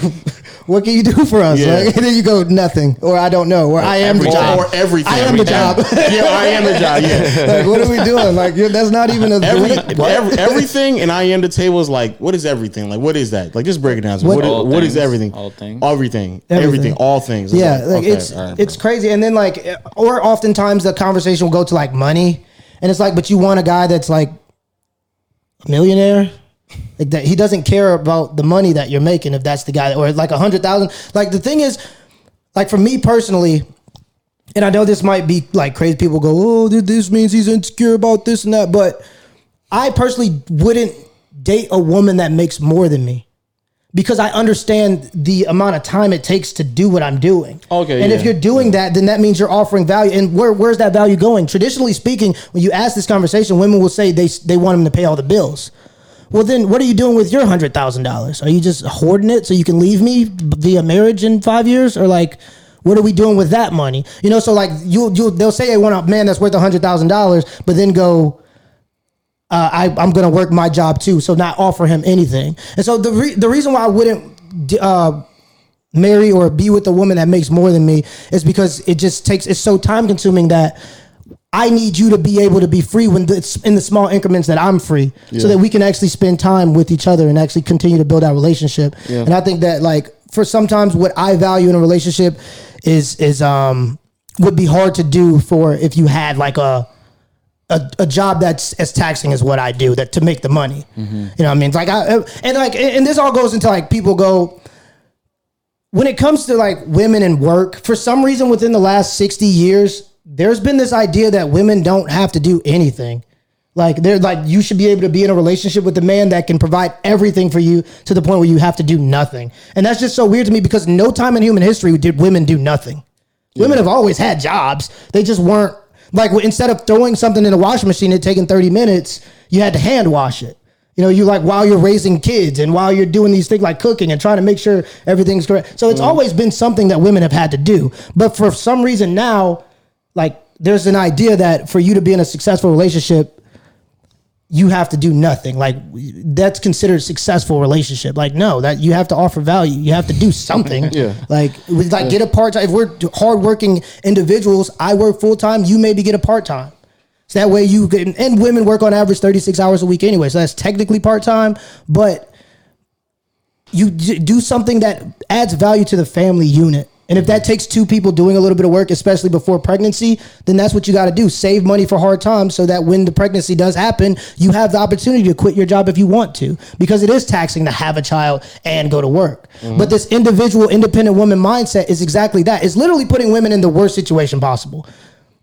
C: "What can you do for us?"
A: Yeah.
C: Like, and <laughs> then you go, "Nothing," or "I don't know," or "I am the
A: Or-
C: job,"
A: or everything.
C: I am the job. <laughs>
A: yeah, I am the job. Yeah. <laughs>
C: like, what are we doing? Like, you're, that's not even a
A: Every,
C: what?
A: every- everything and I am the table is like what is everything like what is that like just break it down
C: What-
A: what,
B: All
A: is, what is
B: things.
A: everything
B: All things.
A: everything
C: Everything.
A: everything all things It's
C: Yeah,
A: like,
C: like
A: okay,
C: it's
A: all right,
C: it's
A: bro.
C: crazy. And then like, or oftentimes the conversation will go to like money, and it's like, but you want a guy that's like a millionaire. Like that, he doesn't care about the money that you're making if that's the guy, or like a hundred thousand. Like the thing is, like for me personally, and I know this might be like crazy. People go, "Oh, this means he's insecure about this and that," but I personally wouldn't date a woman that makes more than me because I understand the amount of time it takes to do what I'm doing.
A: Okay,
C: and if you're doing that, then that means you're offering value. And where where's that value going? Traditionally speaking, when you ask this conversation, women will say they they want him to pay all the bills. Well, then what are you doing with your hundred thousand dollars? Are you just hoarding it so you can leave me via marriage in five years, or like? What are we doing with that money? You know, so like you, you, they'll say they want a man that's worth a hundred thousand dollars, but then go, uh, I, I'm going to work my job too, so not offer him anything. And so the re- the reason why I wouldn't uh, marry or be with a woman that makes more than me is because it just takes it's so time consuming that I need you to be able to be free when it's in the small increments that I'm free, so that we can actually spend time with each other and actually continue to build our relationship. And I think that like for sometimes what I value in a relationship is is um would be hard to do for if you had like a a, a job that's as taxing as what I do that to make the money. You know what I mean? It's like I and like and this all goes into like people go when it comes to like women and work, for some reason within the last 60 years, there's been this idea that women don't have to do anything. Like they're like you should be able to be in a relationship with a man that can provide everything for you to the point where you have to do nothing. And that's just so weird to me because no time in human history did women do nothing. Women have always had jobs. They just weren't like instead of throwing something in a washing machine and taking 30 minutes, you had to hand wash it. You know, you like while you're raising kids and while you're doing these things like cooking and trying to make sure everything's correct. So it's mm. always been something that women have had to do. But for some reason now, like there's an idea that for you to be in a successful relationship, you have to do nothing. Like that's considered a successful relationship. Like no, that you have to offer value. You have to do something. <laughs>
A: Yeah.
C: Like like get a part time. If we're hardworking individuals, I work full time. You maybe get a part time. So that way you can. And women work on average thirty six hours a week anyway. So that's technically part time, but you d- do something that adds value to the family unit. And if that takes two people doing a little bit of work, especially before pregnancy, then that's what you got to do. Save money for hard times so that when the pregnancy does happen, you have the opportunity to quit your job if you want to, because it is taxing to have a child and go to work. Mm-hmm. But this individual, independent woman mindset is exactly that. It's literally putting women in the worst situation possible.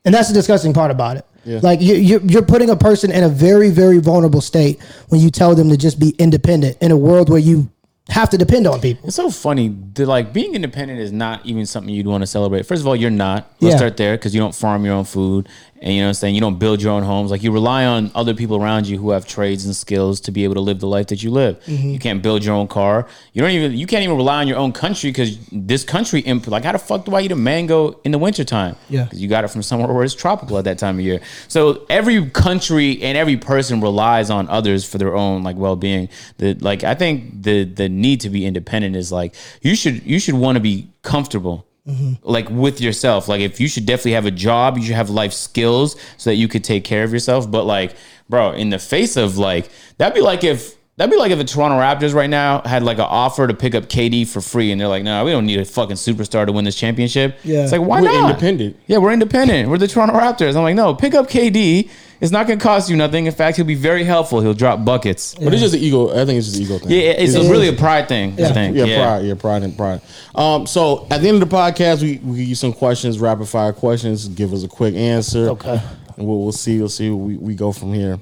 C: And that's the disgusting part about it.
A: Yeah.
C: Like you, you're, you're putting a person in a very, very vulnerable state when you tell them to just be independent in a world where you have to depend on people.
B: It's so funny. The, like being independent is not even something you'd want to celebrate. First of all, you're not. Let's
C: Yeah.
B: start there because you don't farm your own food, and you know what I'm saying. You don't build your own homes. Like you rely on other people around you who have trades and skills to be able to live the life that you live.
C: Mm-hmm.
B: You can't build your own car. You don't even. You can't even rely on your own country because this country imp. Like how the fuck do I eat a mango in the wintertime?
C: Yeah.
B: because you got it from somewhere where it's tropical at that time of year. So every country and every person relies on others for their own like well being. The like I think the the need to be independent is like you should you should want to be comfortable. Mm-hmm. Like with yourself, like if you should definitely have a job, you should have life skills so that you could take care of yourself. But like, bro, in the face of like, that'd be like if that'd be like if the Toronto Raptors right now had like an offer to pick up KD for free, and they're like, no, we don't need a fucking superstar to win this championship.
C: Yeah.
B: it's like why
A: We're
B: not?
A: independent.
B: Yeah, we're independent. We're the Toronto Raptors. I'm like, no, pick up KD. It's not going to cost you nothing. In fact, he'll be very helpful. He'll drop buckets. Yeah,
A: But it's just an ego. I think it's just an ego thing.
B: Yeah, it's,
C: It
B: really
C: is.
B: a pride thing. I think.
A: Yeah, pride. Yeah, pride and pride. Um, so at the end of the podcast, we we give you some questions, rapid fire questions. Give us a quick answer.
C: Okay.
A: And we'll, we'll see. We'll see. Where we we go from here.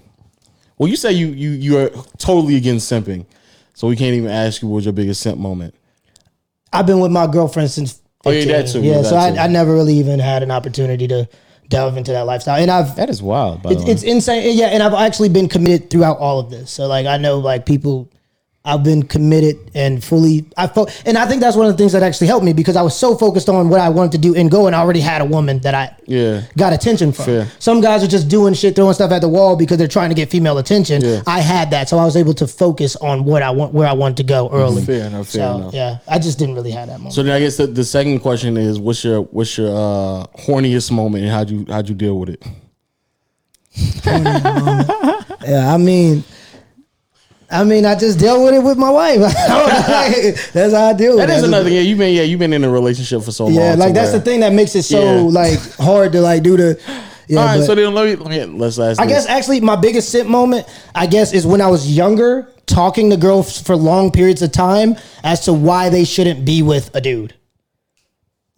A: Well, you say you you you are totally against simping, so we can't even ask you what was your biggest simp moment.
C: I've been with my girlfriend since.
A: Oh, yeah,
C: 15.
A: that too,
C: Yeah,
A: yeah,
C: so
A: too.
C: I, I never really even had an opportunity to delve into that lifestyle, and I've
B: That is wild. By
C: it's,
B: the way.
C: it's insane. Yeah, and I've actually been committed throughout all of this. So like I know like people I've been committed and fully I fo- and I think that's one of the things that actually helped me because I was so focused on what I wanted to do and go and I already had a woman that I
A: Yeah.
C: got attention from.
A: Fair.
C: Some guys are just doing shit, throwing stuff at the wall because they're trying to get female attention.
A: Yeah.
C: I had that, so I was able to focus on what I want, where I wanted to go early.
A: Fair enough, fair
C: so
A: enough.
C: yeah, I just didn't really have that moment.
A: So then I guess the, the second question is, what's your what's your uh, horniest moment and how'd you how'd you deal with it? <laughs> <laughs>
C: Yeah, I mean, I mean, I just dealt with it with my wife. <laughs> <laughs> that's how I deal with
A: That
C: it.
A: is
C: I
A: another. Yeah, you've been yeah you've been in a relationship for so long.
C: Yeah, like that's
A: where-
C: the thing that makes it so
A: Yeah. <laughs>
C: like hard to like do the. Yeah,
A: All right,
C: but
A: so then let me, let me let's ask.
C: I guess actually my biggest simp moment, I guess, is when I was younger, talking to girls for long periods of time as to why they shouldn't be with a dude.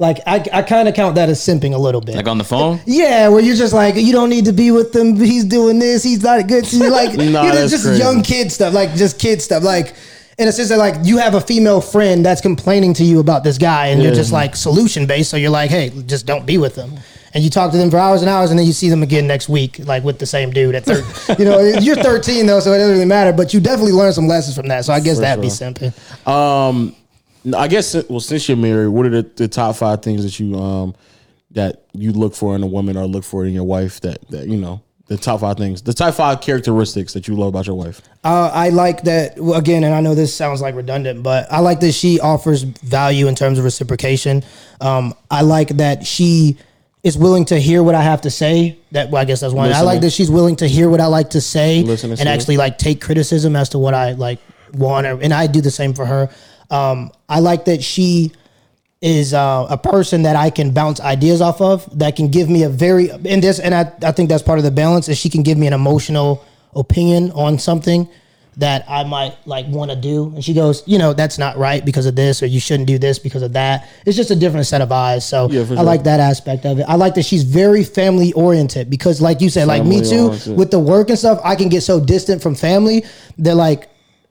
C: Like I, I kind of count that as simping a little bit.
B: like on the phone.
C: Yeah, where you're just like, you don't need to be with him. He's doing this. He's not good to <laughs> you. Like,
A: Nah,
C: you know, just
A: crazy.
C: young kid stuff. Like, just kid stuff. Like, in a sense that, like, you have a female friend that's complaining to you about this guy, and you're just like solution based. So you're like, hey, just don't be with them. And you talk to them for hours and hours, and then you see them again next week, like with the same dude at third. <laughs> you know, you're 13 though, so it doesn't really matter. But you definitely learn some lessons from that. So I guess that'd be simping.
A: Um, I guess well, since you're married, what are the, the top five things that you um that you look for in a woman or look for in your wife that that you know the top five things, the top five characteristics that you love about your wife?
C: Uh, I like that again, and I know this sounds like redundant, but I like that she offers value in terms of reciprocation. Um, I like that she is willing to hear what I have to say. That well, I guess that's one. I like that she's willing to hear what I like to say
A: Listening
C: and
A: you.
C: actually like take criticism as to what I like want, and I do the same for her. Um, I like that she is uh, a person that I can bounce ideas off of that can give me a very and this and I, I think that's part of the balance is she can give me an emotional opinion on something that I might like want to do. And she goes, you know, that's not right because of this, or you shouldn't do this because of that. It's just a different set of eyes. So
A: Yeah,
C: I
A: sure.
C: like that aspect of it. I like that she's very family oriented because, like you said, like me too,
A: Family-oriented.
C: with the work and stuff, I can get so distant from family. They're like,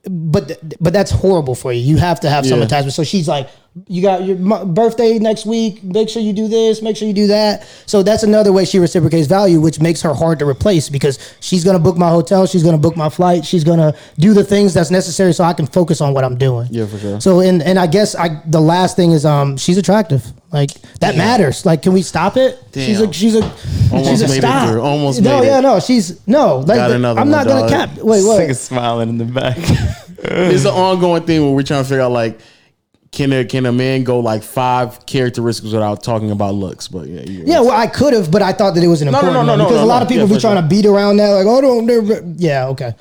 C: but but that's horrible for you. You have to have some
A: Yeah.
C: attachment. So she's like, you got your birthday next week. Make sure you do this. Make sure you do that. So that's another way she reciprocates value, which makes her hard to replace because she's gonna book my hotel. She's gonna book my flight. She's gonna do the things that's necessary so I can focus on what I'm doing.
A: Yeah, for sure.
C: So and and I guess I the last thing is um she's attractive. Like that matters. Like can we stop it? She's a
A: Damn.
C: she's a
A: Almost
C: she's a
A: made it
C: stop.
A: through. Almost
C: no,
A: made it.
C: yeah, no. She's no. Like
A: Got another
C: I'm not
A: one,
C: gonna cap. Wait,
B: Nigga
C: what?
B: smiling in the back.
A: it's an ongoing thing where we're trying to figure out like can a can a man go like five characteristics without talking about looks? But yeah, you
C: Yeah, well, I could have, but I thought that it was an
A: no,
C: important
A: no, no,
C: one
A: no,
C: because
A: no,
C: a lot
A: no.
C: of people
A: Yeah,
C: be trying
A: sure.
C: to beat around that, like, oh, don't, yeah, okay.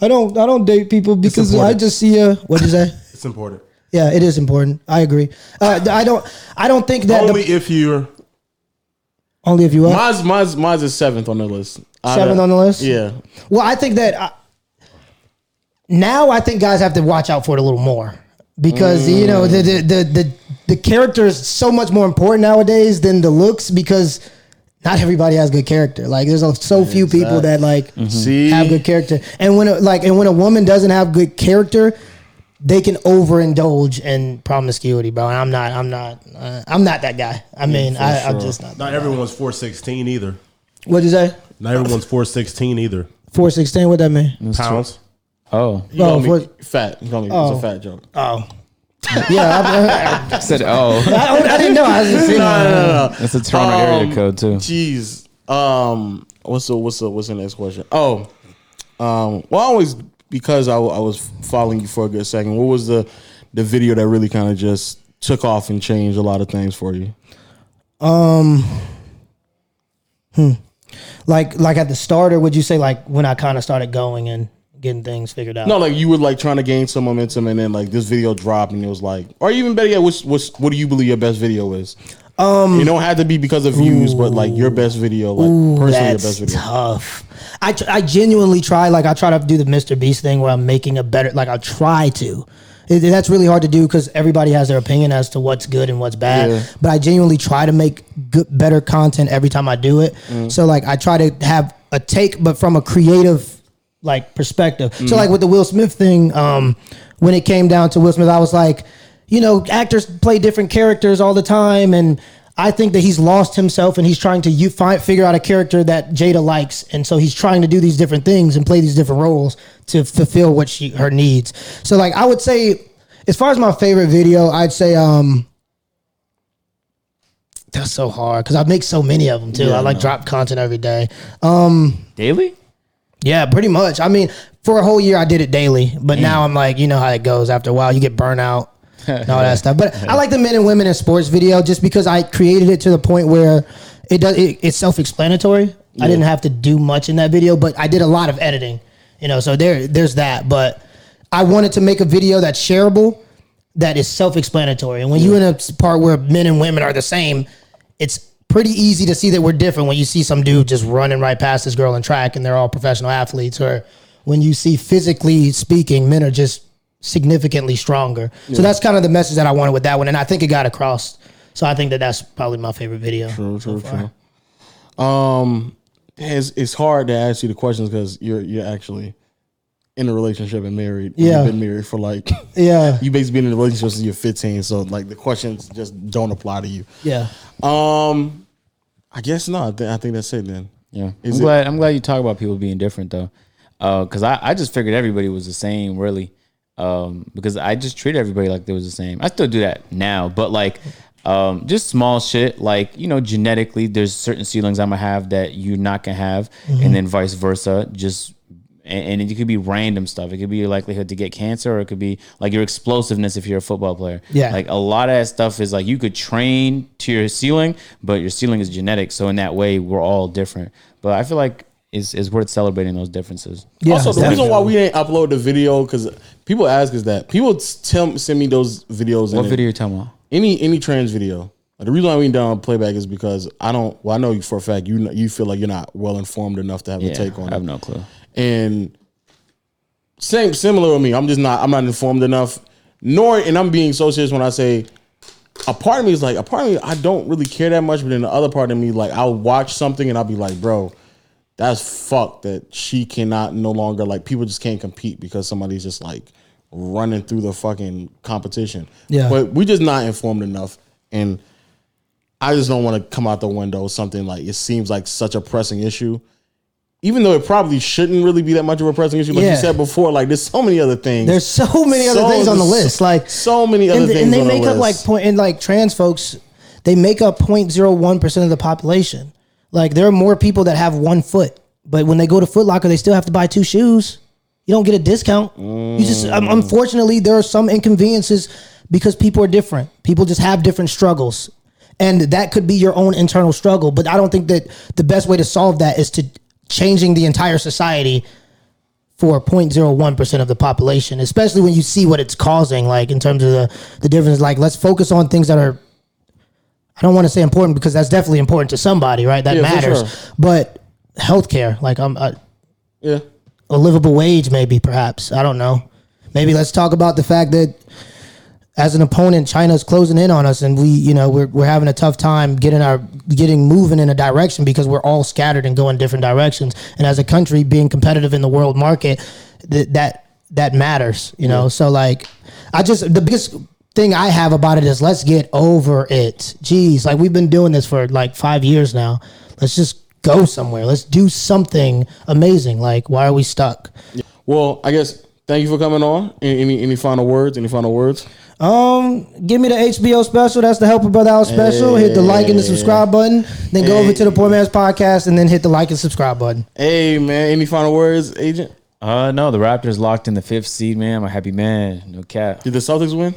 C: I don't, I don't date people because I just see a. What you say? <laughs>
D: It's important.
C: Yeah, it is important. I agree. Uh, I don't, I don't think that
D: Only
C: the,
D: if you're
C: only if you are
A: mine's mine's mine's is seventh on the list.
C: Seventh on the list.
A: Yeah,
C: Well, I think that I, now I think guys have to watch out for it a little more because you know the, the the the the character is so much more important nowadays than the looks because not everybody has good character. Like there's a- so few people that like
A: See?
C: have good character, and when a, like and when a woman doesn't have good character. They can overindulge in promiscuity, bro. And I'm not. I'm not. Uh, I'm not that guy. I mean, I, I'm
A: sure.
C: just not.
D: not everyone's four sixteen either.
C: What'd you say?
D: Not everyone's four sixteen either.
C: Four sixteen. What that mean?
D: Pounds.
B: Oh,
A: you call
C: Oh,
A: me fat. You call me
C: Oh.
A: it's a fat joke.
C: Oh, <laughs> yeah. I,
B: I said oh. <laughs>
C: I, I didn't know. I was just saying.
A: No, no, no, no.
B: That's a Toronto
A: Um,
B: area code too.
A: Jeez. Um. What's the what's the what's the next question? Oh. Um. Well, I always because I, I was following you for a good second. What was the the video that really kind of just took off and changed a lot of things for you? Um, hmm.
C: Like like at the start, or would you say like when I kind of started going and getting things figured out?
A: No, like you were like trying to gain some momentum, and then like this video dropped, and it was like, or even better yet, what's, what's what do you believe your best video is? Um, it don't have to be because of views, but like your best video, like personally your best video.
C: tough. I, tr- I genuinely try. Like I try to do the Mr. Beast thing where I'm making a better. Like I try to. It- that's really hard to do because everybody has their opinion as to what's good and what's bad.
A: Yeah.
C: But I genuinely try to make good, better content every time I do it.
A: Mm.
C: So like I try to have a take, but from a creative like perspective.
A: Mm.
C: So like with the Will Smith thing, um, when it came down to Will Smith, I was like, you know, actors play different characters all the time, and I think that he's lost himself and he's trying to you find figure out a character that Jada likes, and so he's trying to do these different things and play these different roles to fulfill what she her needs. So like I would say, as far as my favorite video, I'd say um. That's so hard because I make so many of them too. I like drop content every day.
B: Um, Daily?
C: Yeah, pretty much. I mean, for a whole year I did it daily, but mm. now I'm like, you know how it goes. After a while, you get burnout <laughs> and all that stuff. But I like the men and women in sports video just because I created it to the point where it does. It, it's self-explanatory. I didn't have to do much in that video, but I did a lot of editing. You know, so there, there's that. But I wanted to make a video that's shareable, that is self-explanatory. And when you're in a part where men and women are the same, it's pretty easy to see that we're different when you see some dude just running right past this girl in track and they're all professional athletes or when you see physically speaking men are just significantly stronger so that's kind of the message that i wanted with that one and i think it got across so i think that that's probably my favorite video
A: True, true, true. Um, it's it's hard to ask you the questions because you're you're actually in a relationship and married.
C: Yeah.
A: you've been married for like <laughs>
C: yeah
A: you basically been in a relationship since you're 15. So like the questions just don't apply to you.
C: yeah
A: Um, I guess not. I, thi- I think that's it then.
B: Yeah,
A: Is
B: I'm
A: it-
B: glad. I'm glad you talk about people being different though, because I, I just figured everybody was the same really, um, because I just treat everybody like they was the same. I still do that now, but like, um, just small shit like you know genetically, there's certain ceilings I'm gonna have that you're not gonna have, and then vice versa. Just and, and it could be random stuff. It could be your likelihood to get cancer, or it could be like your explosiveness if you're a football player.
C: Yeah.
B: like a lot of that stuff is like you could train to your ceiling, but your ceiling is genetic. So in that way, we're all different. But I feel like it's, it's worth celebrating those differences.
C: yeah
A: also, the
C: definitely.
A: reason why we didn't upload the video because people ask is that people tell send me those videos.
B: What
A: and
B: video you talking about?
A: Any any trans video. The reason why we didn't down playback is because I don't. Well, I know you for a fact you kn- you feel like you're not well informed enough to have a take on it.
B: I have
A: it.
B: no clue.
A: And same similar with me. I'm just not I'm not informed enough. Nor and I'm being so serious when I say a part of me is like a part of me I don't really care that much, but then the other part of me like I'll watch something and I'll be like, bro, that's fucked that she cannot no longer like people just can't compete because somebody's just like running through the fucking competition.
C: Yeah.
A: But we just not informed enough and I just don't want to come out the window with something like it seems like such a pressing issue. Even though it probably shouldn't really be that much of a pressing issue, like
C: Yeah.
A: you said before, like there's so many other things.
C: There's so many other
A: So-
C: things on the list. Like
A: so many other
C: and,
A: things
C: and they
A: on the
C: make up like
A: list.
C: point and like trans folks, they make up 0.01 percent of the population. Like there are more people that have one foot, but when they go to Foot Locker, they still have to buy two shoes. You don't get a discount. You just um,
A: Mm.
C: unfortunately there are some inconveniences because people are different. People just have different struggles. And that could be your own internal struggle, but I don't think that the best way to solve that is to changing the entire society for 0.01% of the population, especially when you see what it's causing, like in terms of the, the difference. Like, let's focus on things that are, I don't want to say important because that's definitely important to somebody, right? That
A: Yeah,
C: matters.
A: sure.
C: But healthcare, like a,
A: yeah.
C: a livable wage, maybe, perhaps. I don't know. Maybe let's talk about the fact that as an opponent, China's closing in on us, and we, you know, we're, we're having a tough time getting our getting moving in a direction because we're all scattered and going different directions. And as a country, being competitive in the world market, that that that matters, you know. So like, I just the biggest thing I have about it is let's get over it. Jeez, like we've been doing this for like five years now. Let's just go somewhere. Let's do something amazing. Like, why are we stuck?
A: Well, I guess thank you for coming on. Any any, any final words? Any final words?
C: Um, give me the HBO special. That's the Help a Brother Out special. Hit the like and the subscribe button. Then go over to the Poor Man's Podcast and then hit the like and subscribe button.
A: Hey man, any final words, agent?
B: Uh, no, the Raptors locked in the fifth seed, man. I'm a happy man. No cap.
A: Did the Celtics win?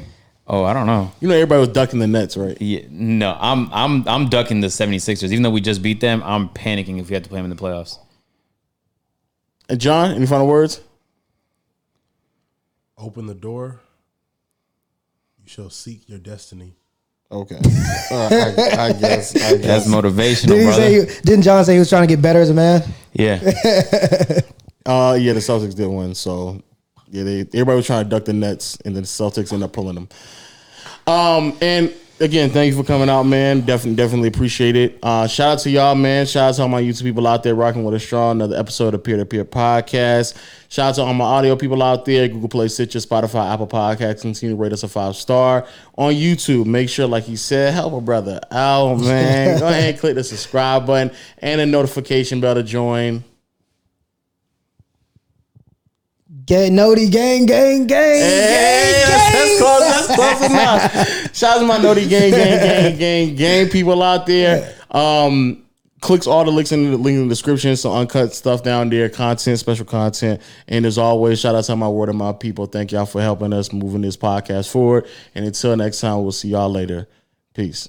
B: Oh, I don't know.
A: You know everybody was ducking the Nets, right?
B: Yeah, no, I'm I'm I'm ducking the 76ers. Even though we just beat them, I'm panicking if we have to play them in the playoffs.
A: And John, any final words?
D: Open the door. You shall seek your destiny.
A: Okay. All right, <laughs> I, I guess. I
B: That's
A: guess.
B: motivational,
C: Did he
B: brother.
C: say? He, didn't John say he was trying to get better as a man?
B: yeah. <laughs>
A: Uh, yeah, the Celtics did win. So yeah, they everybody was trying to duck the Nets, and then the Celtics ended up pulling them. Um, and again, thank you for coming out, man. Definitely, definitely appreciate it. Uh, shout out to y'all, man. Shout out to all my YouTube people out there rocking with us strong. Another episode of Peer to Peer Podcast. Shout out to all my audio people out there. Google Play, Stitcher, Spotify, Apple Podcasts. Continue to rate us a five star on YouTube. Make sure, like he said, help a brother out, man. <laughs> Go ahead and click the subscribe button and the notification bell to join.
C: Gang, Noti, gang, gang, gang,
A: Hey,
C: gang,
A: that's, that's close. That's close enough. Shout out to my Noti gang, gang, gang, gang, gang people out there. Um, clicks all the links in the link in the description. So uncut stuff down there, content, special content. And as always, shout out to my word of my people. Thank y'all for helping us moving this podcast forward. And until next time, we'll see y'all later. Peace.